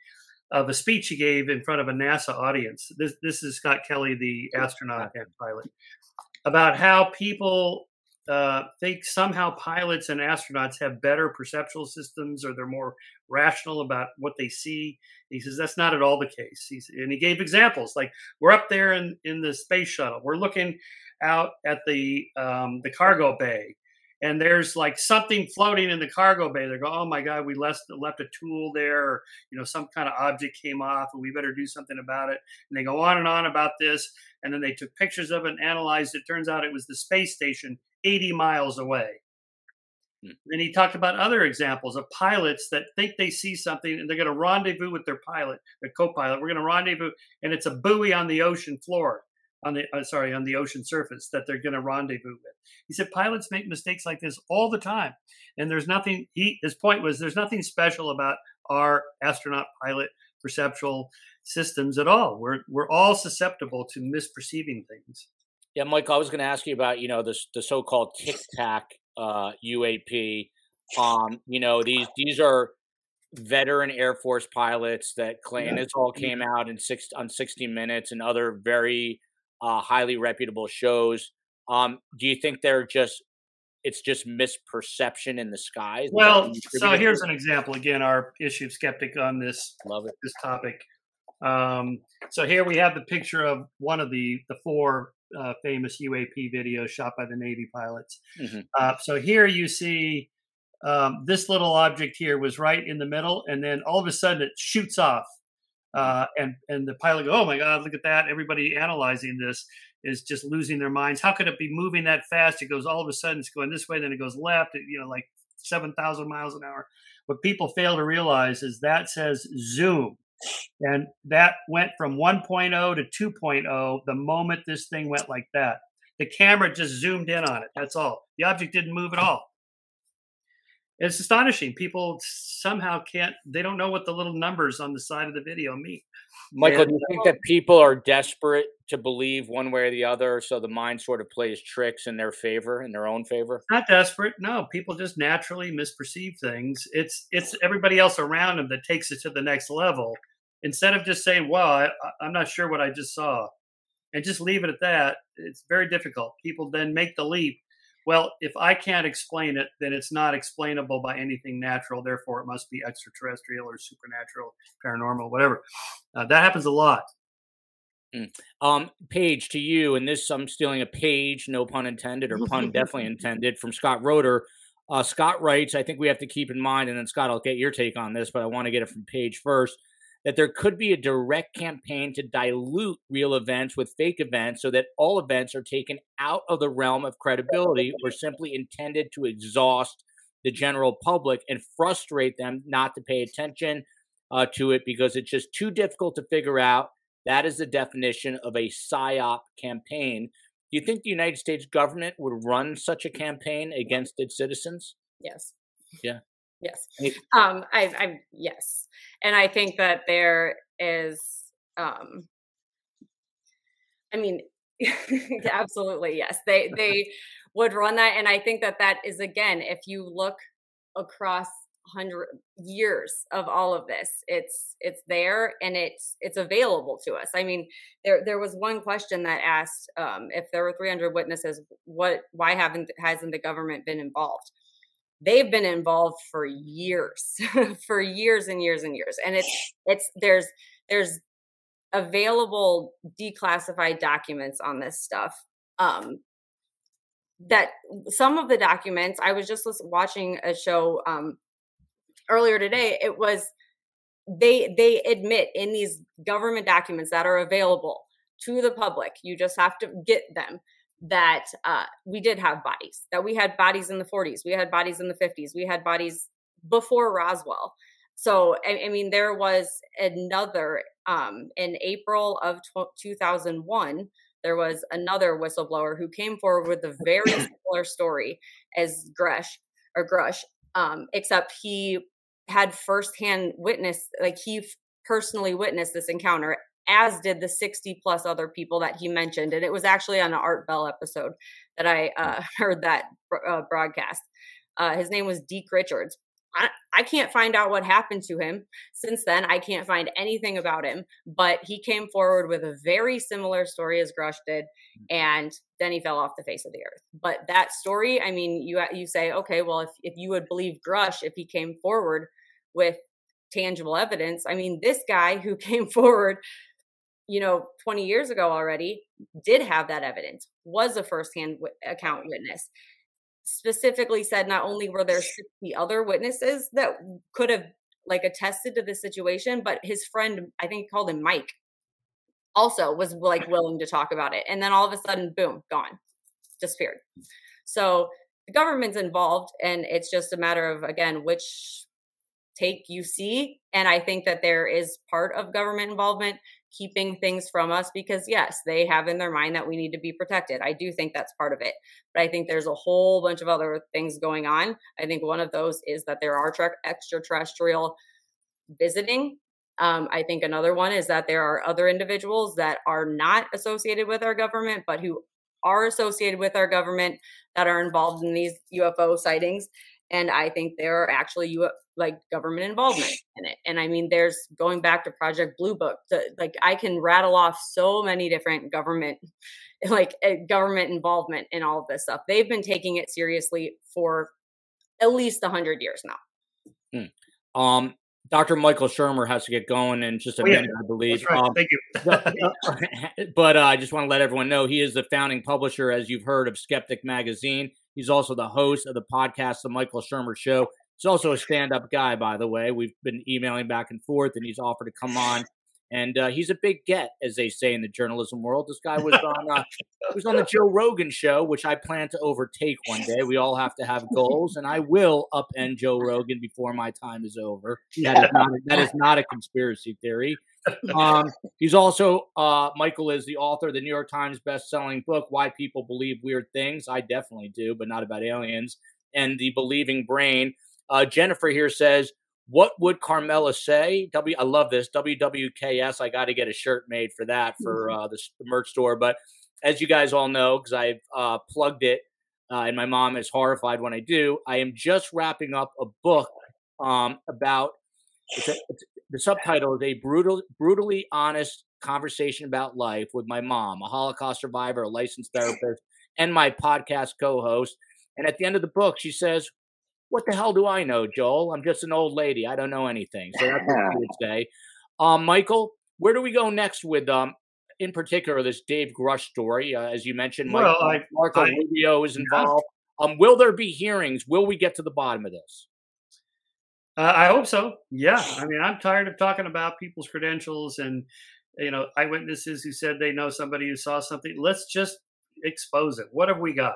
of a speech he gave in front of a NASA audience. This this is Scott Kelly, the astronaut and pilot, about how people uh, think somehow pilots and astronauts have better perceptual systems or they're more rational about what they see. He says that's not at all the case. He's, and he gave examples like we're up there in, in the space shuttle, we're looking out at the um, the cargo bay, and there's like something floating in the cargo bay. They go, "Oh my God, we left left a tool there, or, you know, some kind of object came off, and we better do something about it." And they go on and on about this, and then they took pictures of it and analyzed it. Turns out it was the space station 80 miles away. Hmm. Then he talked about other examples of pilots that think they see something and they're going to rendezvous with their pilot, their co-pilot. We're going to rendezvous, and it's a buoy on the ocean floor, on the uh, sorry, on the ocean surface that they're going to rendezvous with. He said pilots make mistakes like this all the time, and there's nothing. He his point was there's nothing special about our astronaut pilot perceptual systems at all. We're we're all susceptible to misperceiving things. Yeah, Mike, I was going to ask you about you know the the so-called Tic Tac uh, UAP. Um, you know these these are veteran Air Force pilots that claim yeah. this all came out in six on 60 Minutes and other very uh, highly reputable shows. Um, do you think they're just it's just misperception in the skies? Well, so here's an example. Again, our issue skeptic on this Love it. this topic. Um, so here we have the picture of one of the the four uh, famous UAP video shot by the Navy pilots. Mm-hmm. Uh, so here you see um, this little object here was right in the middle, and then all of a sudden it shoots off. Uh, and and the pilot go, oh my God, look at that! Everybody analyzing this is just losing their minds. How could it be moving that fast? It goes all of a sudden, it's going this way, then it goes left. You know, like seven thousand miles an hour. What people fail to realize is that says zoom. And that went from 1.0 to 2.0 the moment this thing went like that. The camera just zoomed in on it. That's all. The object didn't move at all. It's astonishing. People somehow can't, they don't know what the little numbers on the side of the video mean. Michael, And- do you think that people are desperate to believe one way or the other, so the mind sort of plays tricks in their favor, in their own favor? not desperate. No, people just naturally misperceive things. It's it's everybody else around them that takes it to the next level. Instead of just saying, "Well, I, I'm not sure what I just saw," and just leave it at that, it's very difficult. People then make the leap. Well, if I can't explain it, then it's not explainable by anything natural. Therefore, it must be extraterrestrial or supernatural, paranormal, whatever. Uh, that happens a lot. Um, Paige, to you, and this I'm stealing a page, no pun intended, or pun definitely intended, from Scott Roder. Uh, Scott writes, I think we have to keep in mind, and then Scott, I'll get your take on this, but I want to get it from Paige first, that there could be a direct campaign to dilute real events with fake events so that all events are taken out of the realm of credibility or simply intended to exhaust the general public and frustrate them not to pay attention uh, to it because it's just too difficult to figure out. That is the definition of a PSYOP campaign. Do you think the United States government would run such a campaign against its citizens? Yes. Yeah. Yes. Um, I, I, yes. And I think that there is, um, I mean, absolutely, yes. They, they would run that. And I think that that is, again, if you look across hundred years of all of this it's it's there and it's it's available to us i mean there there was one question that asked um, if there were 300 witnesses what why haven't hasn't the government been involved they've been involved for years for years and years and years and it's it's there's there's available declassified documents on this stuff um that some of the documents i was just watching a show um earlier today it was they they admit in these government documents that are available to the public you just have to get them that uh, we did have bodies that we had bodies in the 40s we had bodies in the 50s we had bodies before roswell. So i, I mean there was another um, in april of tw- 2001 there was another whistleblower who came forward with a very similar story as grusch or grusch um, except he had firsthand witness like he personally witnessed this encounter as did the 60 plus other people that he mentioned. And it was actually on an art bell episode that i uh, heard that uh, broadcast. Uh, his name was deke richards. I, I can't find out what happened to him. Since then i can't find anything about him. But he came forward with a very similar story as grusch did and then he fell off the face of the earth. But that story i mean you you say okay well if, if you would believe grusch if he came forward with tangible evidence i mean this guy who came forward you know 20 years ago already did have that evidence was a firsthand w- account witness. Specifically said not only were there 60 other witnesses that could have like attested to the situation but his friend i think called him mike also was like willing to talk about it and then all of a sudden boom gone disappeared. So the government's involved and it's just a matter of again which take you see and i think that there is part of government involvement keeping things from us because yes they have in their mind that we need to be protected. I do think that's part of it but i think there's a whole bunch of other things going on. I think one of those is that there are tra- extraterrestrial visiting. Um, i think another one is that there are other individuals that are not associated with our government but who are associated with our government that are involved in these ufo sightings and i think there are actually U- like government involvement in it and i mean there's going back to project blue book to, like i can rattle off so many different government like uh, government involvement in all of this stuff they've been taking it seriously for at least 100 years now Um, Dr. Michael Shermer has to get going in just a oh, minute, yeah. I believe. Right. Um, Thank you. but uh, I just want to let everyone know he is the founding publisher, as you've heard, of Skeptic Magazine. He's also the host of the podcast, The Michael Shermer Show. He's also a stand up guy, by the way. We've been emailing back and forth, and he's offered to come on and uh, he's a big get, as they say in the journalism world. This guy was on uh, was on the Joe Rogan show, which I plan to overtake one day. We all have to have goals, and I will upend Joe Rogan before my time is over. That is not that is not a conspiracy theory. Um, he's also uh, Michael is the author of the New York Times best-selling book "Why People Believe Weird Things." I definitely do, but not about aliens. And the Believing Brain. Uh, Jennifer here says what would Carmela say? W, I love this WWKS. I got to get a shirt made for that for uh, the, the, merch store. But as you guys all know, because I've uh, plugged it, uh, and my mom is horrified when I do. I am just wrapping up a book um, about it's a, it's, the subtitle is a brutal, brutally honest conversation about life with my mom, a Holocaust survivor, a licensed therapist, and my podcast co-host. And at the end of the book, she says, what the hell do I know, Joel? I'm just an old lady. I don't know anything. So that's what I would say. Um, Michael, where do we go next with um, in particular this Dave Grush story? Uh, as you mentioned, well, Michael, I, Marco I, Rubio is involved. Yeah. Um, will there be hearings? Will we get to the bottom of this? Uh, I hope so. Yeah. I mean, I'm tired of talking about people's credentials and you know eyewitnesses who said they know somebody who saw something. Let's just expose it. What have we got?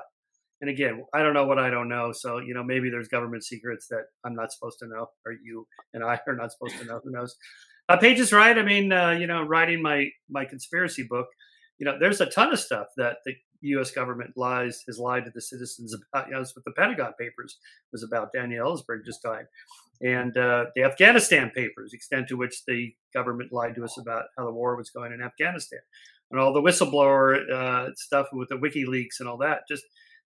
and again, I don't know what I don't know. So, you know, maybe there's government secrets that I'm not supposed to know, or you and I are not supposed to know. Who knows? Uh, Paige is right. I mean, uh, you know, writing my my conspiracy book, you know, there's a ton of stuff that the U.S. government lies has lied to the citizens about. You know, that's what the Pentagon Papers was about. Daniel Ellsberg just died, and uh, the Afghanistan Papers, extent to which the government lied to us about how the war was going in Afghanistan, and all the whistleblower uh, stuff with the WikiLeaks and all that. Just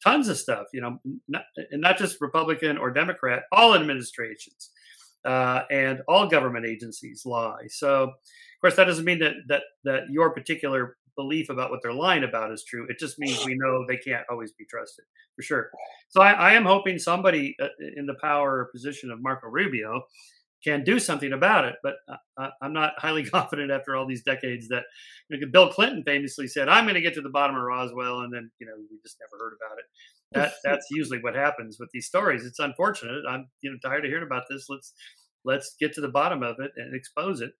tons of stuff, you know, not, and not just Republican or Democrat, all administrations uh, and all government agencies lie. So, of course, that doesn't mean that that that your particular belief about what they're lying about is true. It just means we know they can't always be trusted for sure. So, I, I am hoping somebody uh, in the power or position of Marco Rubio can do something about it. But uh, I'm not highly confident after all these decades that you know, Bill Clinton famously said, "I'm going to get to the bottom of Roswell," and then you know we just never heard about it. That that's usually what happens with these stories. It's unfortunate. I'm you know tired of hearing about this. Let's let's get to the bottom of it and expose it.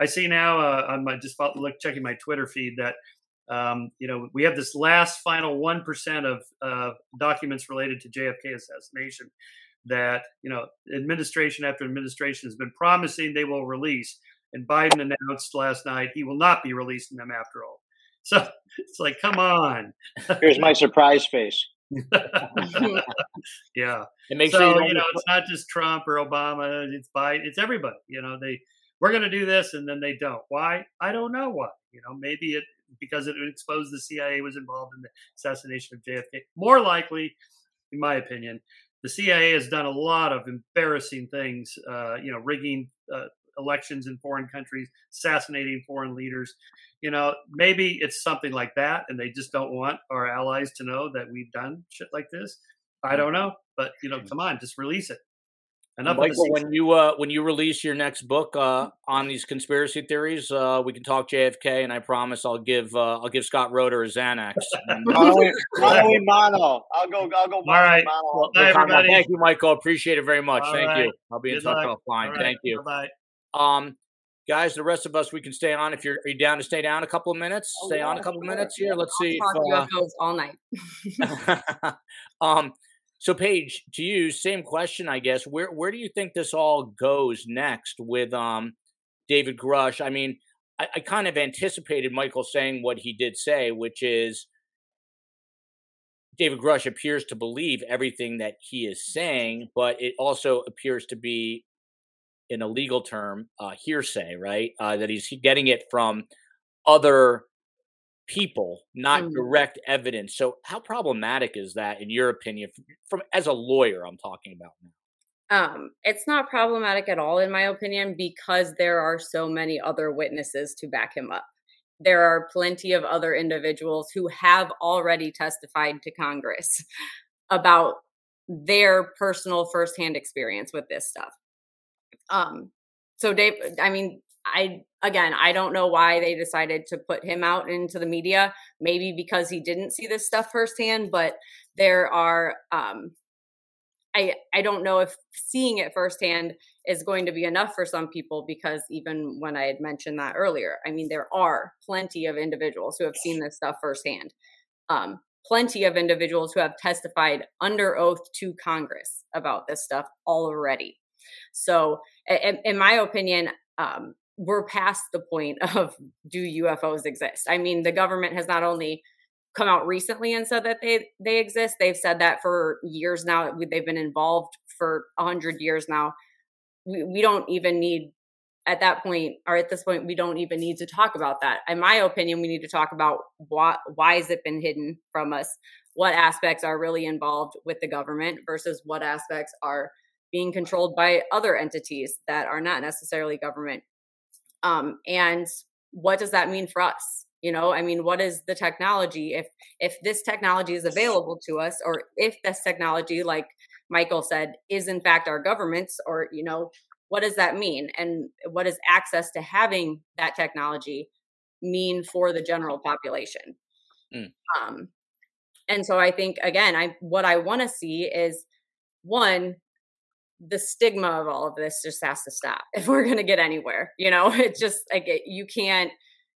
I see now uh, on my just look checking my Twitter feed that. Um, you know, we have this last final one percent of uh, documents related to JFK assassination that you know administration after administration has been promising they will release, and Biden announced last night he will not be releasing them after all. So it's like, come on. Here's my surprise face. yeah. It makes so, sure you, you know it's not just Trump or Obama. It's Biden. It's everybody. You know they we're going to do this and then they don't. Why? I don't know why. You know maybe it because it exposed the CIA was involved in the assassination of JFK. More likely, in my opinion, the CIA has done a lot of embarrassing things, uh, you know, rigging uh, elections in foreign countries, assassinating foreign leaders. You know, maybe it's something like that, and they just don't want our allies to know that we've done shit like this. I don't know, but you know, come on, just release it. Enough Michael, when you uh, when you release your next book uh, on these conspiracy theories, uh, we can talk JFK, and I promise I'll give uh, I'll give Scott Roder a Xanax. mono, mono. I'll go. I'll go. All right. Mono. Well, everybody. Thank you, Michael. Appreciate it very much. All Thank right. you. I'll be Good in touch luck. offline. Right. Thank you. Bye. Um, guys, the rest of us we can stay on if you're are you down to stay down a couple of minutes. Oh, stay yeah. on a couple of minutes here. Let's I'll see. Talk if, uh, all night. um. So, Paige, to you, same question, I guess. Where where do you think this all goes next with um, David Grusch? I mean, I, I kind of anticipated Michael saying what he did say, which is David Grusch appears to believe everything that he is saying, but it also appears to be, in a legal term, uh, hearsay, right? Uh, that he's getting it from other people, not mm. direct evidence. So, how problematic is that, in your opinion, from, from as a lawyer? I'm talking about now. Um, it's not problematic at all, in my opinion, because there are so many other witnesses to back him up. There are plenty of other individuals who have already testified to Congress about their personal firsthand experience with this stuff. Um, so Dave, I mean, I again, I don't know why they decided to put him out into the media. Maybe because he didn't see this stuff firsthand, but there are um I I don't know if seeing it firsthand is going to be enough for some people because even when I had mentioned that earlier, I mean there are plenty of individuals who have seen this stuff firsthand. Um, plenty of individuals who have testified under oath to Congress about this stuff already. So, in, in my opinion, um, we're past the point of do UFOs exist? I mean, the government has not only come out recently and said that they they exist, they've said that for years now. They've been involved for a hundred years now. We, we don't even need at that point or at this point we don't even need to talk about that in my opinion we need to talk about why why has it been hidden from us what aspects are really involved with the government versus what aspects are being controlled by other entities that are not necessarily government um, and what does that mean for us? You know i mean what is the technology? If if this technology is available to us or if this technology like michael said is in fact our government's or you know what does that mean? And what does access to having that technology mean for the general population? Mm. um, and so i think again i what i want to see is one the stigma of all of this just has to stop if we're going to get anywhere you know? It's just like it, you can't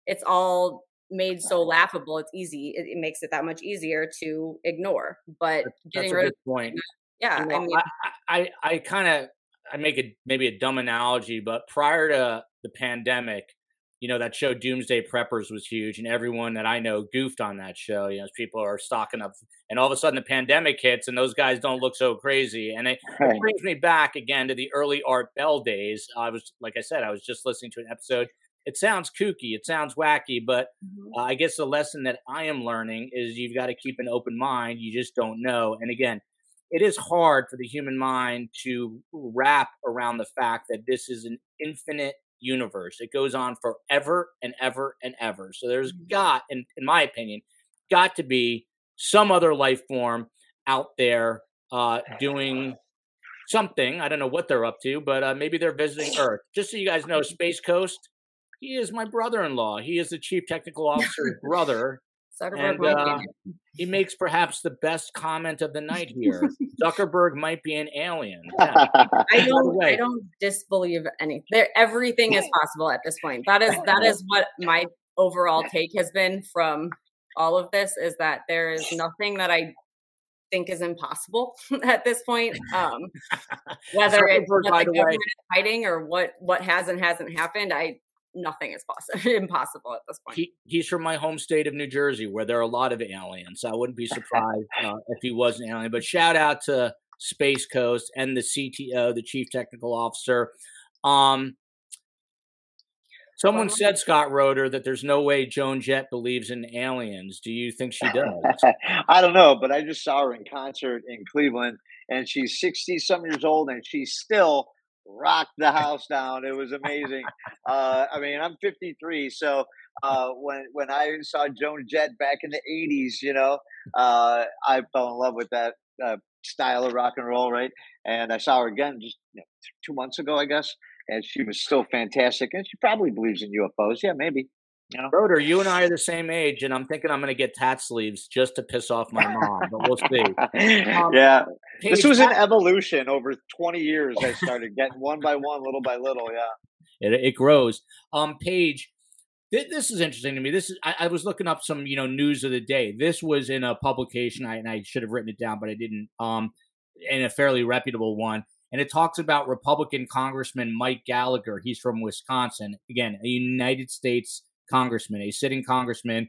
it's all made so laughable it's easy it, it, makes it that much easier to ignore but That's getting rid of point. yeah you know, i mean i i, I kind of I make a maybe a dumb analogy, but prior to the pandemic, you know that show Doomsday Preppers was huge, and everyone that I know goofed on that show. You know, people are stocking up, and all of a sudden the pandemic hits, and those guys don't look so crazy. And it, right. it brings me back again to the early Art Bell days. I was, like I said, I was just listening to an episode. It sounds kooky, it sounds wacky, but uh, I guess the lesson that I am learning is you've got to keep an open mind. You just don't know. And again, it is hard for the human mind to wrap around the fact that this is an infinite universe. It goes on forever and ever and ever. So there's mm-hmm. got, in, in my opinion, got to be some other life form out there uh, doing something. I don't know what they're up to, but uh, maybe they're visiting Earth. Just so you guys know, Space Coast, he is my brother in law. He is the chief technical officer's brother. And, uh, he makes perhaps the best comment of the night here. Zuckerberg might be an alien. Yeah. I don't. I don't disbelieve anything. There, everything is possible at this point. That is that is what my overall take has been from all of this. Is that there is nothing that I think is impossible at this point. Um, whether it's what the government is hiding or what what has and hasn't happened, I nothing is possible impossible at this point. He, he's from my home state of New Jersey, where there are a lot of aliens. I wouldn't be surprised uh, if he was an alien. But shout out to Space Coast and the CTO, the Chief Technical Officer. Um, someone said Scott Roder that there's no way Joan Jett believes in aliens. Do you think she does? I don't know, but I just saw her in concert in Cleveland, and she's sixty some years old, and she's still rocked the house down. It was amazing. Uh, I mean, I'm 53, so uh, when when I saw Joan Jett back in the 80s, you know, uh, I fell in love with that uh, style of rock and roll, right? And I saw her again just you know, two months ago, I guess, and she was still fantastic. And she probably believes in UFOs. Yeah, maybe. You know? Roder, you and I are the same age, and I'm thinking I'm going to get tat sleeves just to piss off my mom, but we'll see. Um, yeah, Paige, this was an evolution over 20 years. I started getting one by one, little by little. Yeah, it, it grows. Um, Paige, th- this is interesting to me. This is I, I, was looking up some you know news of the day. This was in a publication, I, and I should have written it down, but I didn't. Um, in a fairly reputable one. And it talks about Republican Congressman Mike Gallagher. He's from Wisconsin. Again, a United States congressman, a sitting congressman,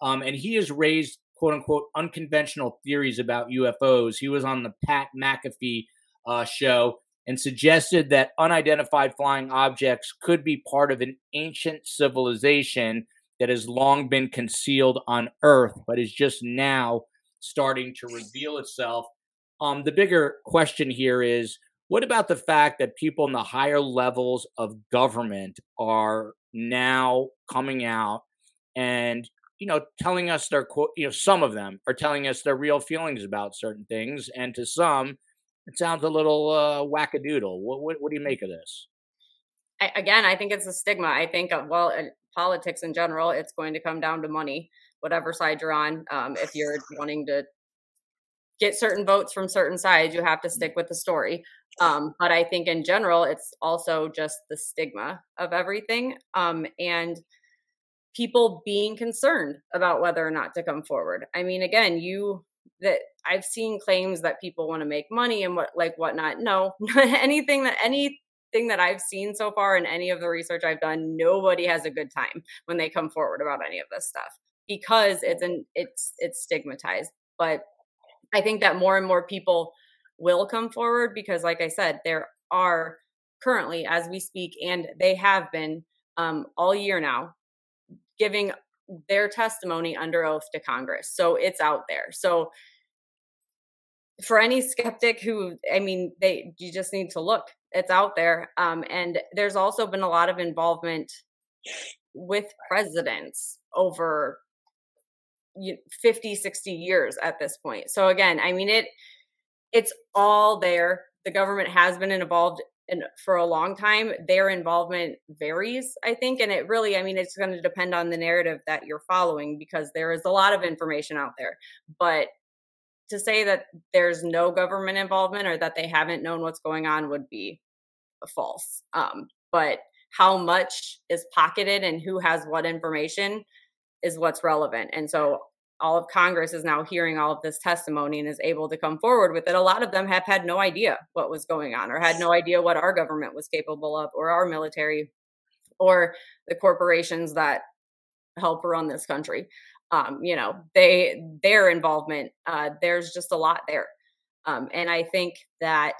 um, and he has raised quote unquote unconventional theories about UFOs. He was on the Pat McAfee uh, show and suggested that unidentified flying objects could be part of an ancient civilization that has long been concealed on Earth, but is just now starting to reveal itself. Um, the bigger question here is what about the fact that people in the higher levels of government are now coming out and you know telling us their you know some of them are telling us their real feelings about certain things and to some it sounds a little uh, wackadoodle what, what, what do you make of this I, again, I think it's a stigma. I think, uh, well, politics in general, it's going to come down to money, whatever side you're on. Um, if you're wanting to get certain votes from certain sides, you have to stick with the story. Um, but I think in general, it's also just the stigma of everything. Um, and people being concerned about whether or not to come forward. I mean, again, you that I've seen claims that people want to make money and what like whatnot. No, anything that anything that I've seen so far in any of the research I've done, nobody has a good time when they come forward about any of this stuff because it's an it's it's stigmatized. But I think that more and more people will come forward because, like I said, there are currently, as we speak, and they have been um, all year now, giving their testimony under oath to Congress. So it's out there. So for any skeptic who, I mean, they you just need to look. It's out there. Um, and there's also been a lot of involvement with presidents over 50 60 years at this point. So again i mean it it's all there. The government has been involved in for a long time. Their involvement varies i think and it really i mean it's going to depend on the narrative that you're following because there is a lot of information out there. But to say that there's no government involvement or that they haven't known what's going on would be false. Um, but how much is pocketed and who has what information is what's relevant. And so all of Congress is now hearing all of this testimony and is able to come forward with it. A lot of them have had no idea what was going on or had no idea what our government was capable of or our military or the corporations that help run this country. Um, you know, they their involvement, uh, there's just a lot there. Um, and I think that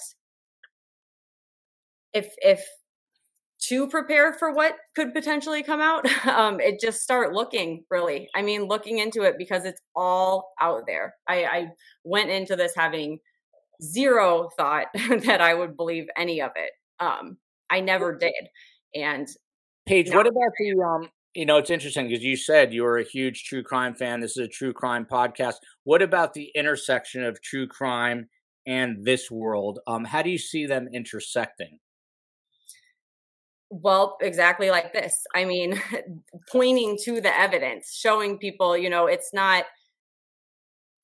if if to prepare for what could potentially come out um it just start looking really. I mean looking into it because it's all out there. I i went into this having zero thought that i would believe any of it. Um i never did and paige what about the um you know it's interesting because you said you were a huge true crime fan. This is a true crime podcast. What about the intersection of true crime and this world? Um how do you see them intersecting well, exactly like this. I mean, pointing to the evidence, showing people, you know, it's not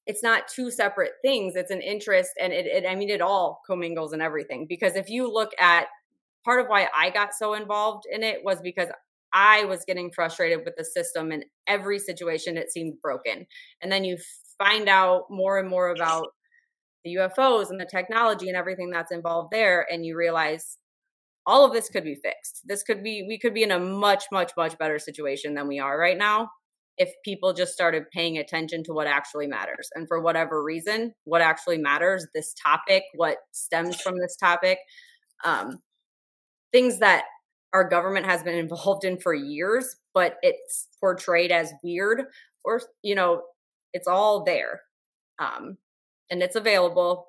it's not two separate things. It's an interest and it, it I mean it all commingles and everything. Because if you look at part of why I got so involved in it was because I was getting frustrated with the system and every situation it seemed broken. And then you find out more and more about the UFOs and the technology and everything that's involved there and you realize all of this could be fixed. This could be, we could be in a much, much, much better situation than we are right now if people just started paying attention to what actually matters. And for whatever reason, what actually matters, this topic, what stems from this topic, um, things that our government has been involved in for years, but it's portrayed as weird or, you know, it's all there. Um, and it's available.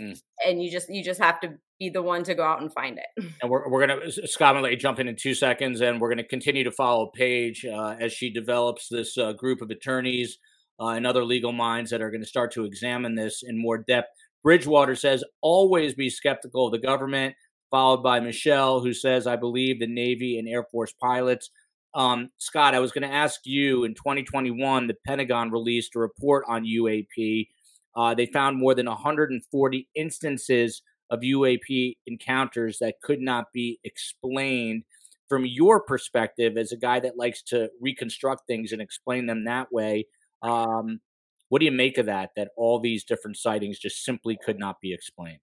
Mm. And you just you just have to be the one to go out and find it. And we're, we're going to, Scott, I'm jump in in two seconds, and we're going to continue to follow Paige uh, as she develops this uh, group of attorneys uh, and other legal minds that are going to start to examine this in more depth. Bridgewater says, always be skeptical of the government, followed by Michelle, who says, I believe the Navy and Air Force pilots. Um, Scott, I was going to ask you in 2021, the Pentagon released a report on UAP. Uh, they found more than 140 instances of UAP encounters that could not be explained. From your perspective, as a guy that likes to reconstruct things and explain them that way, um, what do you make of that? That all these different sightings just simply could not be explained.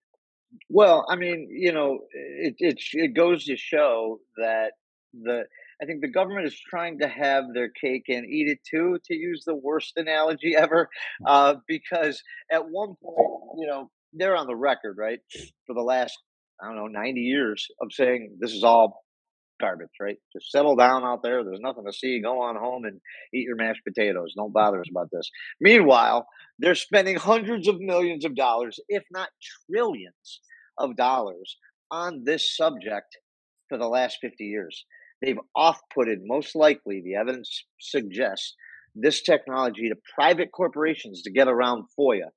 Well, I mean, you know, it it, it goes to show that the I think the government is trying to have their cake and eat it too, to use the worst analogy ever, uh, because at one point, you know, they're on the record, right, for the last I don't know ninety years of saying this is all garbage, right? Just settle down out there. There's nothing to see. Go on home and eat your mashed potatoes. Don't bother us about this. Meanwhile, they're spending hundreds of millions of dollars, if not trillions of dollars, on this subject for the last 50 years. They've off putted, most likely, the evidence suggests, this technology to private corporations to get around FOIA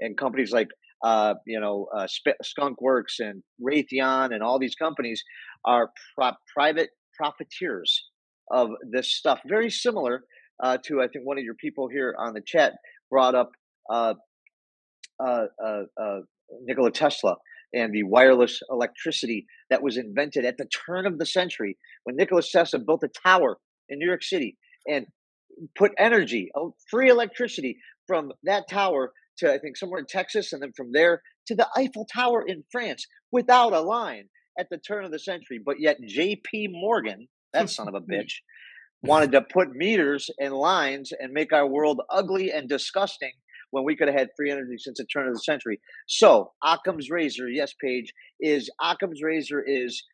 and companies like uh, you know, uh, Skunk Works and Raytheon and all these companies are pro- private profiteers of this stuff. Very similar uh, to, I think, one of your people here on the chat brought up uh, uh, uh, uh, Nikola Tesla and the wireless electricity that was invented at the turn of the century when Nikola Tesla built a tower in New York City and put energy, free electricity from that tower to I think somewhere in Texas, and then from there to the Eiffel Tower in France without a line at the turn of the century. But yet J.P. Morgan, that son of a bitch, wanted to put meters and lines and make our world ugly and disgusting when we could have had free energy since the turn of the century. So Occam's razor, yes, Paige, is Occam's razor is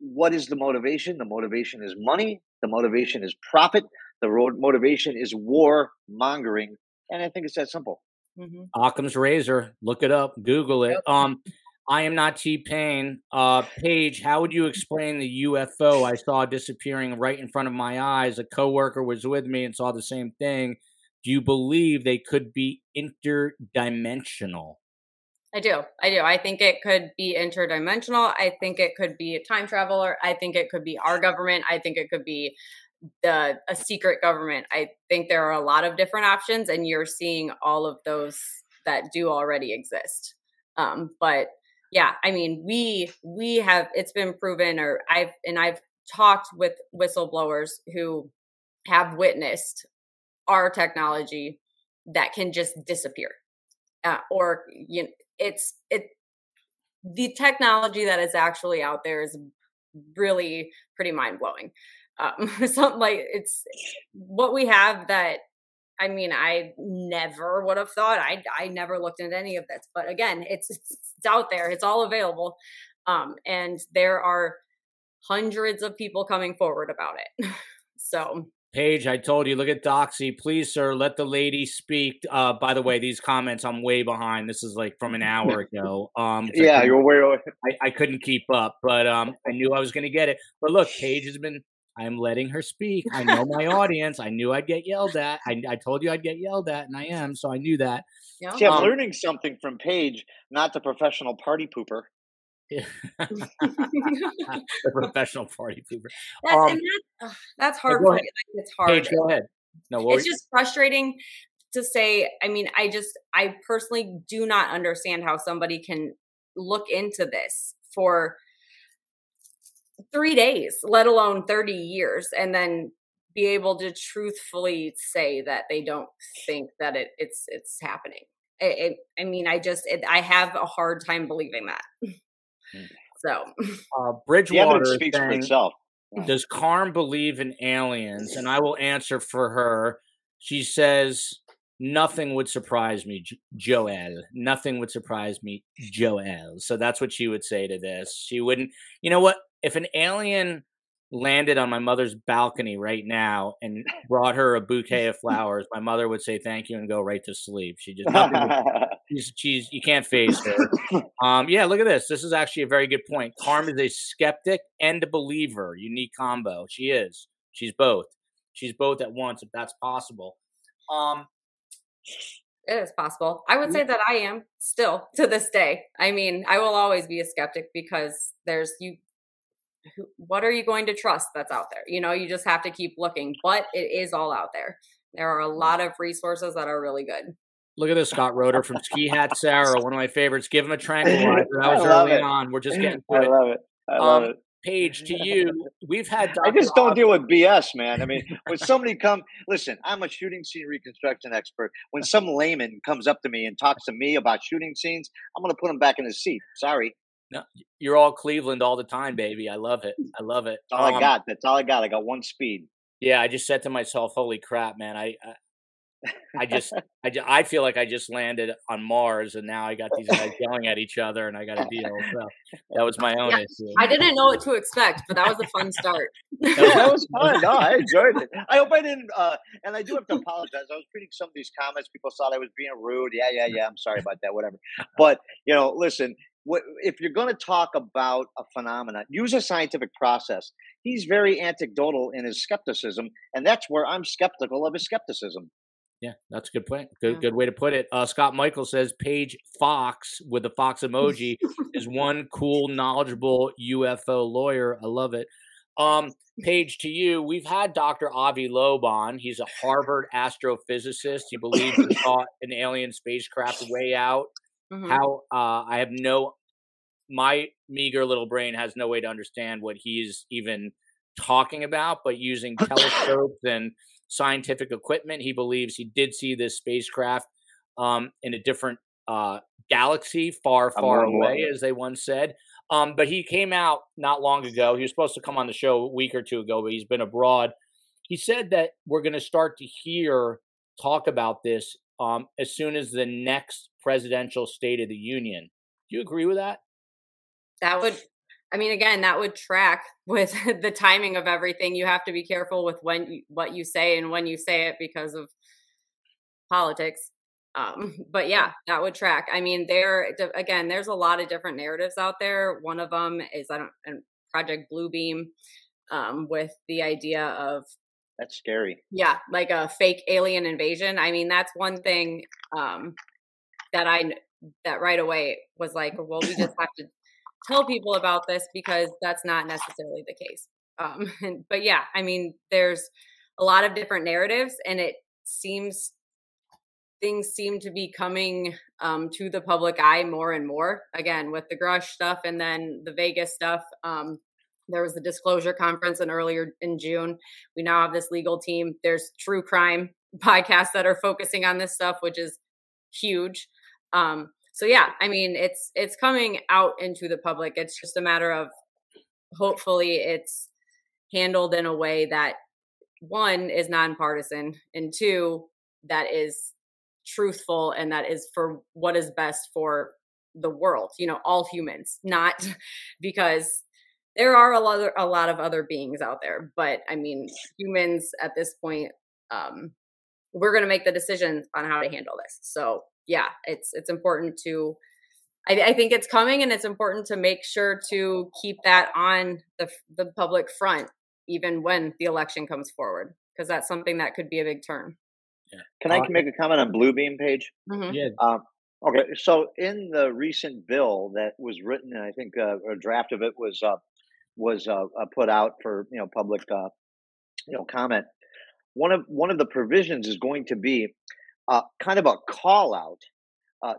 what is the motivation? The motivation is money. The motivation is profit. The motivation is war mongering. And I think it's that simple. Mm-hmm. Occam's razor. Look it up. Google it. Um, I am not T Pain. Uh, Paige, how would you explain the UFO I saw disappearing right in front of my eyes? A coworker was with me and saw the same thing. Do you believe they could be interdimensional? I do. I do. I think it could be interdimensional. I think it could be a time traveler. I think it could be our government. I think it could be the a secret government. I think there are a lot of different options, and you're seeing all of those that do already exist. Um, but yeah, I mean, we we have it's been proven, or I've and I've talked with whistleblowers who have witnessed our technology that can just disappear, uh, or you know, it's it the technology that is actually out there is really pretty mind blowing. Um, something like it's what we have that I mean, I never would have thought. I I never looked into any of this, but again, it's it's, out there. It's all available, um, and there are hundreds of people coming forward about it. so, Paige, I told you, look at Doxy. Please, sir, let the lady speak. Uh, by the way, these comments I'm way behind. This is like from an hour ago. Um, yeah, you're way. Away. I, I couldn't keep up, but um, I knew I was going to get it. But look, Paige has been I'm letting her speak. I know my audience. I knew I'd get yelled at. I, I, told you I'd get yelled at, and I am, so I knew that. Yeah. See, I'm um, learning something from Paige, not the professional party pooper. the professional party pooper. That's, um, that, that's hard for me. It's hard. Paige, go ahead. No, worries. it's just frustrating to say. I mean, I just, I personally do not understand how somebody can look into this for three days, let alone 30 years, and then be able to truthfully say that they don't think that it, it's it's happening. It, it, I mean, I just it, I have a hard time believing that. Hmm. so, uh, Bridgewater speaks saying, for itself. Does Carm believe in aliens? And I will answer for her. She says nothing would surprise me, Joel. Nothing would surprise me, Joel. So that's what she would say to this. She wouldn't. You know what? If an alien landed on my mother's balcony right now and brought her a bouquet of flowers, my mother would say thank you and go right to sleep. She just she's, she's you can't face her. Um, yeah, look at this. This is actually a very good point. Carm is a skeptic and a believer. Unique combo. She is. She's both. She's both at once if that's possible. Um, it is possible. I would say that I am still to this day. I mean, I will always be a skeptic because there's you who, what are you going to trust that's out there? You know, you just have to keep looking, but it is all out there. There are a lot of resources that are really good. Look at this, Scott Roder from Ski Hat Sarah, one of my favorites. Give him a tranquilizer. That was early it. on. We're just getting I love it. I love um, it. Paige, to you, we've had. Dr. I just don't deal with BS, man. I mean, when somebody come, listen, I'm a shooting scene reconstruction expert. When some layman comes up to me and talks to me about shooting scenes, I'm going to put him back in his seat. Sorry. No, you're all Cleveland all the time, baby. I love it. I love it. That's all um, I got. That's all I got. I got one speed. Yeah, I just said to myself, "Holy crap, man! I, I, I just, I, just, I feel like I just landed on Mars, and now I got these guys yelling at each other, and I got a deal." So that was my own yeah, issue. I didn't know what to expect, but that was a fun start. that was fun. No, I enjoyed it. I hope I didn't. Uh, and I do have to apologize. I was reading some of these comments. People thought I was being rude. Yeah, yeah, yeah. I'm sorry about that. Whatever. But you know, listen if you're going to talk about a phenomenon, use a scientific process. He's very anecdotal in his skepticism, and that's where I'm skeptical of his skepticism. Yeah, that's a good point. Good, yeah. good way to put it. Uh, Scott Michael says Paige Fox with the Fox emoji is one cool, knowledgeable UFO lawyer. I love it. Um, Paige, to you, we've had Dr. Avi Loeb on. He's a Harvard astrophysicist. He believes he saw an alien spacecraft way out. Mm-hmm. How uh, I have no, my meager little brain has no way to understand what he's even talking about, but using telescopes and scientific equipment, he believes he did see this spacecraft um, in a different uh, galaxy, far, far away, as they once said. Um, but he came out not long ago. He was supposed to come on the show a week or two ago, but he's been abroad. He said that we're going to start to hear talk about this um, as soon as the next presidential State of the Union. Do you agree with that? That would, I mean, again, that would track with the timing of everything. You have to be careful with when you, what you say and when you say it because of politics. Um, but yeah, that would track. I mean, there again, there's a lot of different narratives out there. One of them is I don't Project Bluebeam, um, with the idea of that's scary. Yeah, like a fake alien invasion. I mean, that's one thing um, that I that right away was like, well, we just have to tell people about this because that's not necessarily the case. Um, but yeah, I mean, there's a lot of different narratives, and it seems things seem to be coming um, to the public eye more and more. Again, with the Grusch stuff and then the Vegas stuff. Um, there was the disclosure conference and earlier in June. We now have this legal team. There's true crime podcasts that are focusing on this stuff, which is huge. Um, so yeah, I mean, it's it's coming out into the public. It's just a matter of hopefully it's handled in a way that one is nonpartisan and two that is truthful and that is for what is best for the world you know all humans not because there are a lot of, a lot of other beings out there but i mean humans at this point um we're going to make the decisions on how to handle this so yeah it's it's important to I, I think it's coming and it's important to make sure to keep that on the the public front even when the election comes forward because that's something that could be a big turn yeah. Can I uh, make a comment on Bluebeam Paige? Mm-hmm. Yeah. Um, okay, so in the recent bill that was written, and I think uh, a draft of it was uh, was uh, uh, put out for you know public uh, you know comment. One of one of the provisions is going to be kind of a call out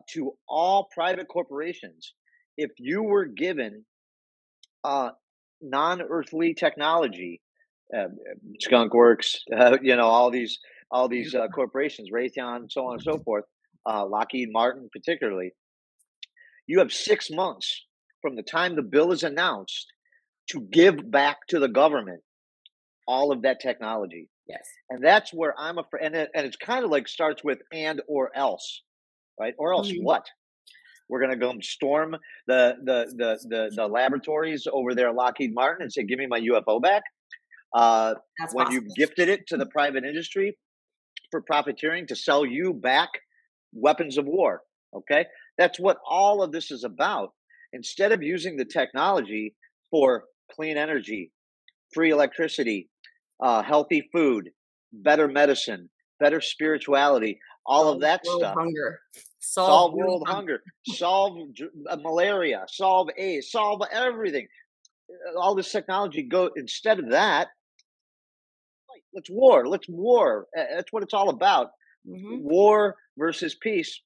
to all private corporations. If you were given non-earthly technology, Skunk Works, you know, all these all these uh, corporations, Raytheon, so on and so forth, uh, Lockheed Martin particularly. You have six months from the time the bill is announced to give back to the government all of that technology. Yes. And that's where I'm afraid. And, it, and it's kind of like starts with and or else, right? Or else mm-hmm. what? We're going to go and storm the, the, the, the, the laboratories over there at Lockheed Martin and say, give me my UFO back. Uh, when possible. you gifted it to the private industry, for profiteering to sell you back weapons of war. Okay. That's what all of this is about. Instead of using the technology for clean energy, free electricity, uh, healthy food, better medicine, better spirituality, all solve of that stuff. Hunger. Solve, solve world hunger. solve uh, malaria. Solve AIDS. Solve everything. All this technology go instead of that let's war. Let's war. That's what it's all about. Mm-hmm. War versus peace.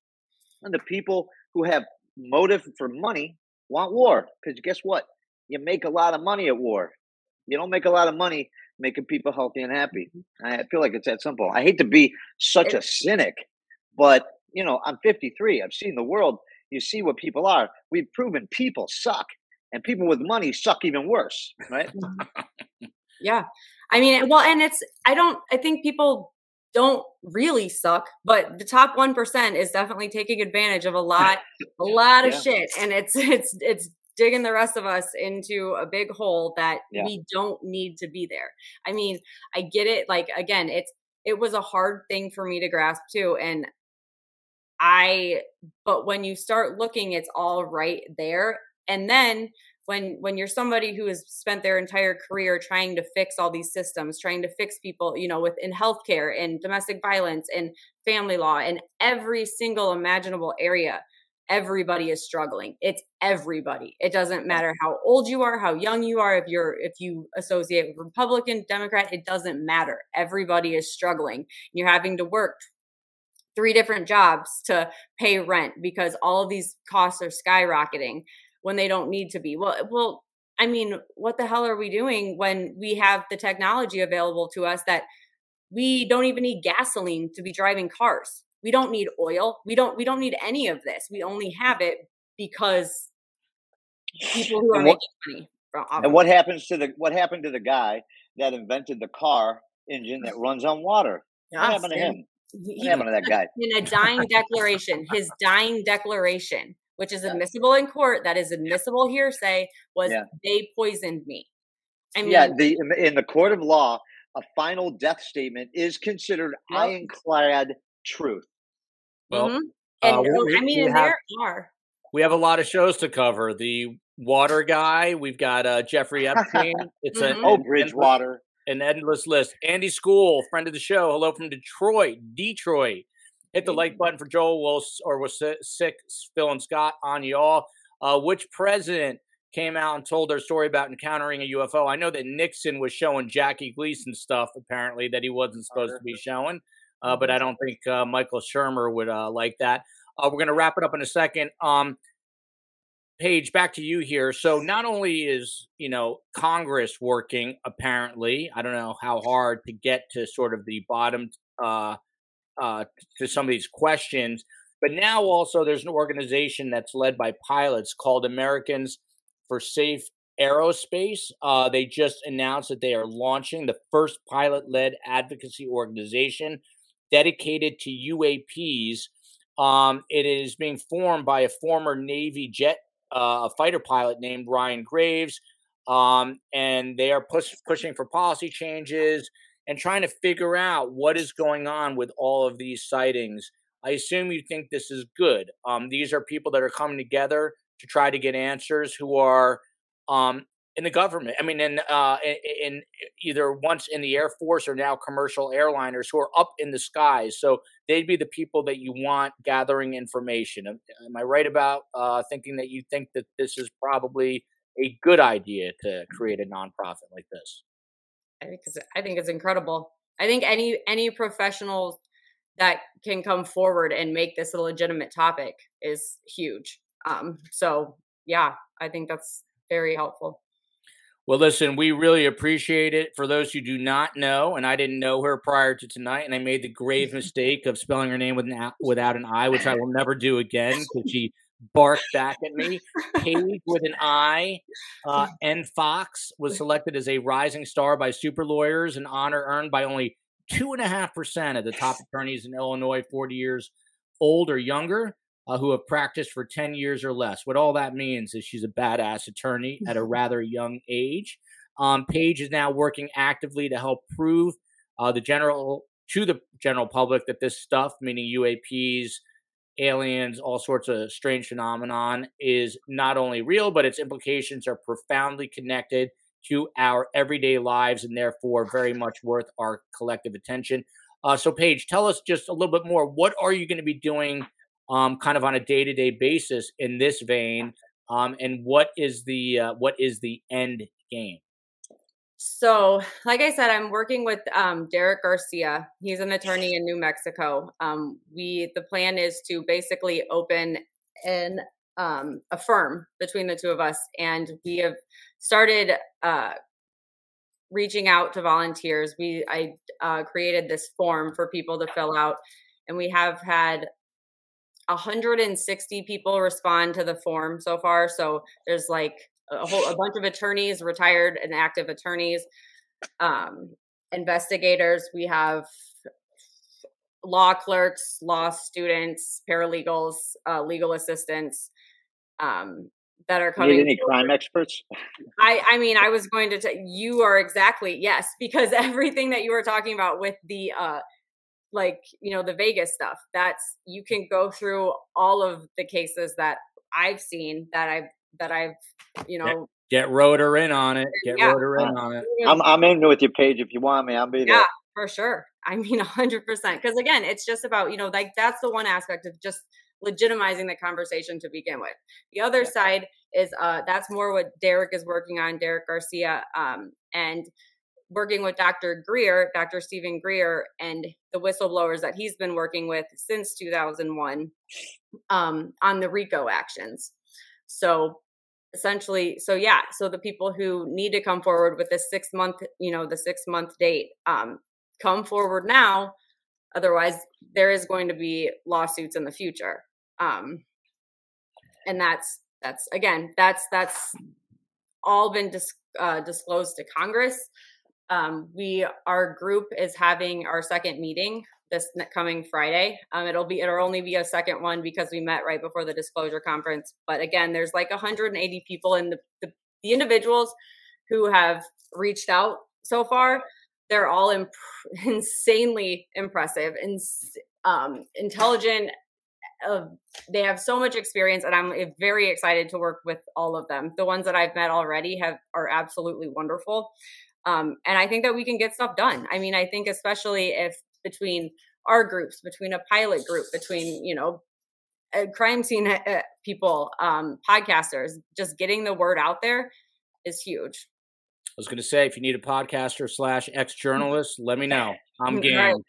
And the people who have motive for money want war because guess what? You make a lot of money at war. You don't make a lot of money making people healthy and happy. Mm-hmm. I feel like it's that simple. I hate to be such a cynic, but you know, I'm 53. I've seen the world. You see what people are. We've proven people suck, and people with money suck even worse, right? Mm-hmm. yeah. I mean, well, and it's, I don't, I think people don't really suck, but the top 1% is definitely taking advantage of a lot, a lot of yeah. shit. And it's, it's, it's, digging the rest of us into a big hole that yeah. we don't need to be there. I mean, I get it. Like, again, it's, it was a hard thing for me to grasp too. And I, but when you start looking, it's all right there. And then when when you're somebody who has spent their entire career trying to fix all these systems trying to fix people you know within healthcare and domestic violence and family law and every single imaginable area everybody is struggling. It's everybody. It doesn't matter how old you are how young you are if you're if you associate with republican democrat it doesn't matter. Everybody is struggling. You're having to work three different jobs to pay rent because all of these costs are skyrocketing when they don't need to be. Well, well, I mean, what the hell are we doing when we have the technology available to us that we don't even need gasoline to be driving cars. We don't need oil. We don't we don't need any of this. We only have it because people who are what- making money. And what happens to the what happened to the guy that invented the car engine that runs on water? What Yes, happened to him? he- What happened to that guy? in a dying declaration, his dying declaration, which is admissible in court, that is admissible hearsay, was Yeah. they poisoned me. I mean, yeah, the in the court of law, a final death statement is considered ironclad truth. Well, mhm. uh, and we- oh, we- I mean, and have- there are. We have a lot of shows to cover. The water guy, we've got uh, Jeffrey Epstein. It's Mhm. a, Oh, an, Bridgewater. an endless list. Andy School, friend of the show. Hello from Detroit. Detroit. Hit the like button for Joel Wills or was si- sick. Phil and Scott on y'all. Uh, which president came out and told their story about encountering a UFO? I know that Nixon was showing Jackie Gleason stuff apparently that he wasn't supposed to be showing, uh, but I don't think uh, Michael Shermer would uh, like that. Uh, we're going to wrap it up in a second. Um, Paige, back to you here. So not only is you know Congress working, apparently, I don't know how hard to get to sort of the bottom uh, uh, to some of these questions, but now also there's an organization that's led by pilots called Americans for Safe Aerospace. Uh, they just announced that they are launching the first pilot-led advocacy organization dedicated to UAPs. Um, it is being formed by a former Navy jet uh, fighter pilot named Ryan Graves, um, and they are push, pushing for policy changes and trying to figure out what is going on with all of these sightings. I assume you think this is good. Um, these are people that are coming together to try to get answers who are um, in the government. I mean, in, uh, in, either once in the Air Force or now commercial airliners who are up in the skies. So they'd be the people that you want gathering information. Am, am I right about uh, thinking that you think that this is probably a good idea to create a nonprofit like this? I think it's, I think it's incredible. I think any any professional that can come forward and make this a legitimate topic is huge. Um, so yeah, I think that's very helpful. Well, listen, we really appreciate it. For those who do not know, and I didn't know her prior to tonight, and I made the grave mistake of spelling her name with an, without an I, which I will never do again because she barked back at me. Paige with an I, uh, N. Fox was selected as a rising star by super lawyers, an honor earned by only two and a half percent of the top attorneys in Illinois, 40 years old or younger uh, who have practiced for 10 years or less. What all that means is she's a badass attorney at a rather young age. Um, Paige is now working actively to help prove uh, the general to the general public that this stuff, meaning UAPs, aliens, all sorts of strange phenomenon, is not only real, but its implications are profoundly connected to our everyday lives and therefore very much worth our collective attention. Uh, so, Paige, tell us just a little bit more. What are you going to be doing um, kind of on a day to day basis in this vein? Um, and what is the uh, what is the end game? So, like I said, I'm working with um, Derek Garcia. He's an attorney in New Mexico. Um, we the plan is to basically open an um, a firm between the two of us, and we have started uh, reaching out to volunteers. We I uh, created this form for people to fill out, and we have had 160 people respond to the form so far. So there's like a whole a bunch of attorneys, retired and active attorneys, um, investigators. We have law clerks, law students, paralegals, uh, legal assistants um, that are coming. need any forward. crime experts? I, I mean, I was going to tell you are exactly yes, because everything that you were talking about with the, uh, like you know, the Vegas stuff. That's you can go through all of the cases that I've seen that I've that I've you know Get Roder in on it. Get Yeah. Roder in on it. I'm I'm in with you, Paige. if you want me. I'll be there. Yeah, for sure. I mean, 100%. Because again, it's just about, you know, like that's the one aspect of just legitimizing the conversation to begin with. The other side is uh that's more what Derek is working on, Derek Garcia, um, and working with Dr. Greer, Dr. Steven Greer, and the whistleblowers that he's been working with since 2001 um, on the RICO actions. So essentially, so yeah, so the people who need to come forward with this six month, you know, the six month date, um, come forward now. Otherwise, there is going to be lawsuits in the future. Um, and that's that's again that's that's all been dis- uh, disclosed to Congress. Um, we our group is having our second meeting this coming Friday. Um, it'll be it'll only be a second one because we met right before the disclosure conference. But again, there's like 180 people, and the, the the individuals who have reached out so far, they're all imp- insanely impressive and um, intelligent. Uh, they have so much experience, and I'm eh, very excited to work with all of them. The ones that I've met already have are absolutely wonderful, um, and I think that we can get stuff done. I mean, I think especially if between our groups, between a pilot group, between you know crime scene uh, people, um, podcasters, just getting the word out there is huge. I was going to say, if you need a podcaster slash ex journalist, let me know. I'm Right. game.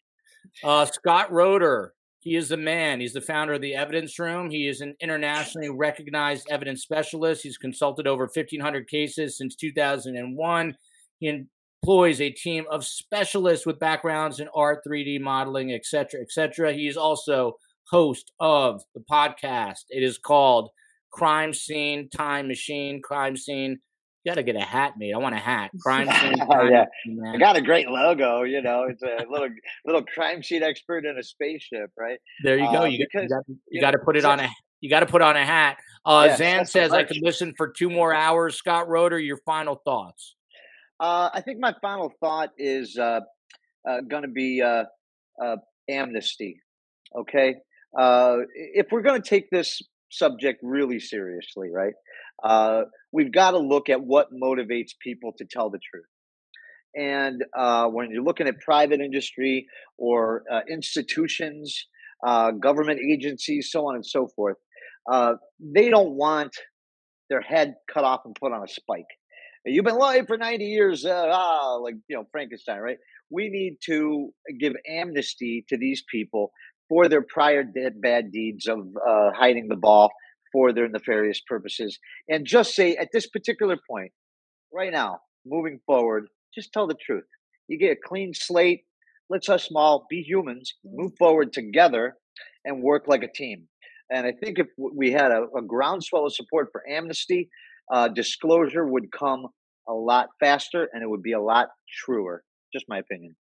Uh, Scott Roder, he is the man. He's the founder of the Evidence Room. He is an internationally recognized evidence specialist. He's consulted over 1,500 cases since 2001. He employs a team of specialists with backgrounds in art, 3D modeling, etc., etc. He is also host of the podcast. It is called Crime Scene Time Machine. Crime Scene. You got to get a hat made. I want a hat. Crime Scene. Time Yeah. Machine, I got a great logo. You know, it's a little little crime scene expert in a spaceship, right? There you go. Uh, you got, because, you got, you you got to put it on a you got to put on a hat. Uh, Yeah, Zan says I could listen for two more hours. Scott Roder, your final thoughts. Uh, I think my final thought is uh, uh, going to be uh, uh, amnesty. Okay, uh, if we're going to take this subject really seriously, right, we've got to look at what motivates people to tell the truth. And when you're looking at private industry or institutions, government agencies, so on and so forth, they don't want their head cut off and put on a spike. You've been lying for 90 years, uh, ah, like, you know, Frankenstein, right? We need to give amnesty to these people for their prior bad deeds of uh, hiding the ball for their nefarious purposes. And just say at this particular point, right now, moving forward, just tell the truth. You get a clean slate. Let's us all be humans, move forward together, and work like a team. And I think if we had a, a groundswell of support for amnesty, uh, disclosure would come a lot faster and it would be a lot truer. Just my opinion.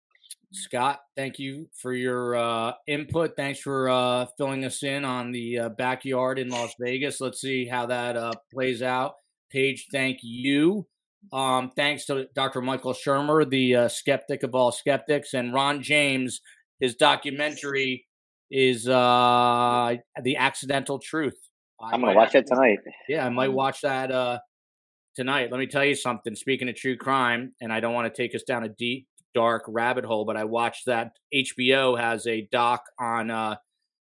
Scott, thank you for your uh, input. Thanks for uh, filling us in on the uh, backyard in Las Vegas. Let's see how that uh, plays out. Paige, thank you. Um, thanks to Dr. Michael Shermer, the uh, skeptic of all skeptics, and Ron James. His documentary is uh, The Accidental Truth. I I'm gonna watch it tonight. yeah, I might watch that uh, tonight. Let me tell you something. Speaking of true crime, and I don't want to take us down a deep, dark rabbit hole, but I watched that HBO has a doc on uh,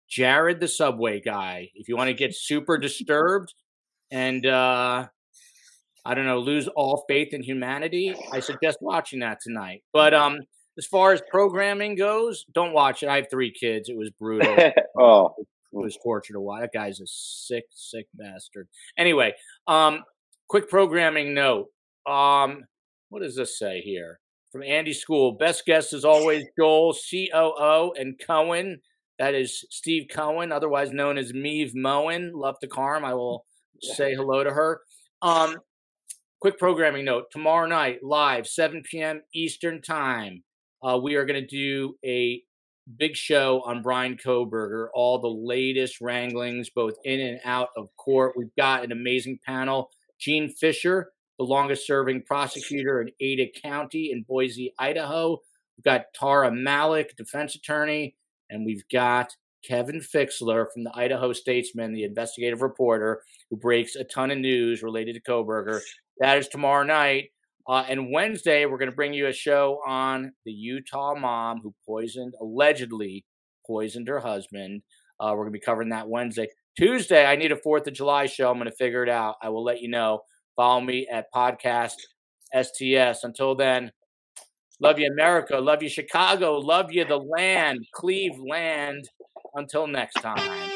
Jared the Subway guy. If you want to get super disturbed and uh, I don't know, lose all faith in humanity, I suggest watching that tonight. But um, as far as programming goes, don't watch it. I have three kids. It was brutal oh, was torture to watch. That guy's a sick, sick bastard. Anyway, um, quick programming note. Um, what does this say here? From Andy School. Best guest is always Joel COO and Cohen. That is Steve Cohen, otherwise known as Meave Moen. Love to Carm. I will say hello to her. Um, quick programming note. Tomorrow night, live, 7 p.m. Eastern Time. Uh, we are going to do a big show on Bryan Kohberger, all the latest wranglings, both in and out of court. We've got an amazing panel. Jean Fisher, the longest serving prosecutor in Ada County in Boise, Idaho. We've got Tara Malik, defense attorney, and we've got Kevin Fixler from the Idaho Statesman, the investigative reporter who breaks a ton of news related to Koberger. That is tomorrow night. Uh, and Wednesday, we're going to bring you a show on the Utah mom who poisoned, allegedly poisoned her husband. Uh, we're going to be covering that Wednesday. Tuesday, I need a 4th of July show. I'm going to figure it out. I will let you know. Follow me at podcast STS. Until then, love you, America. Love you, Chicago. Love you, the land, Cleveland. Until next time.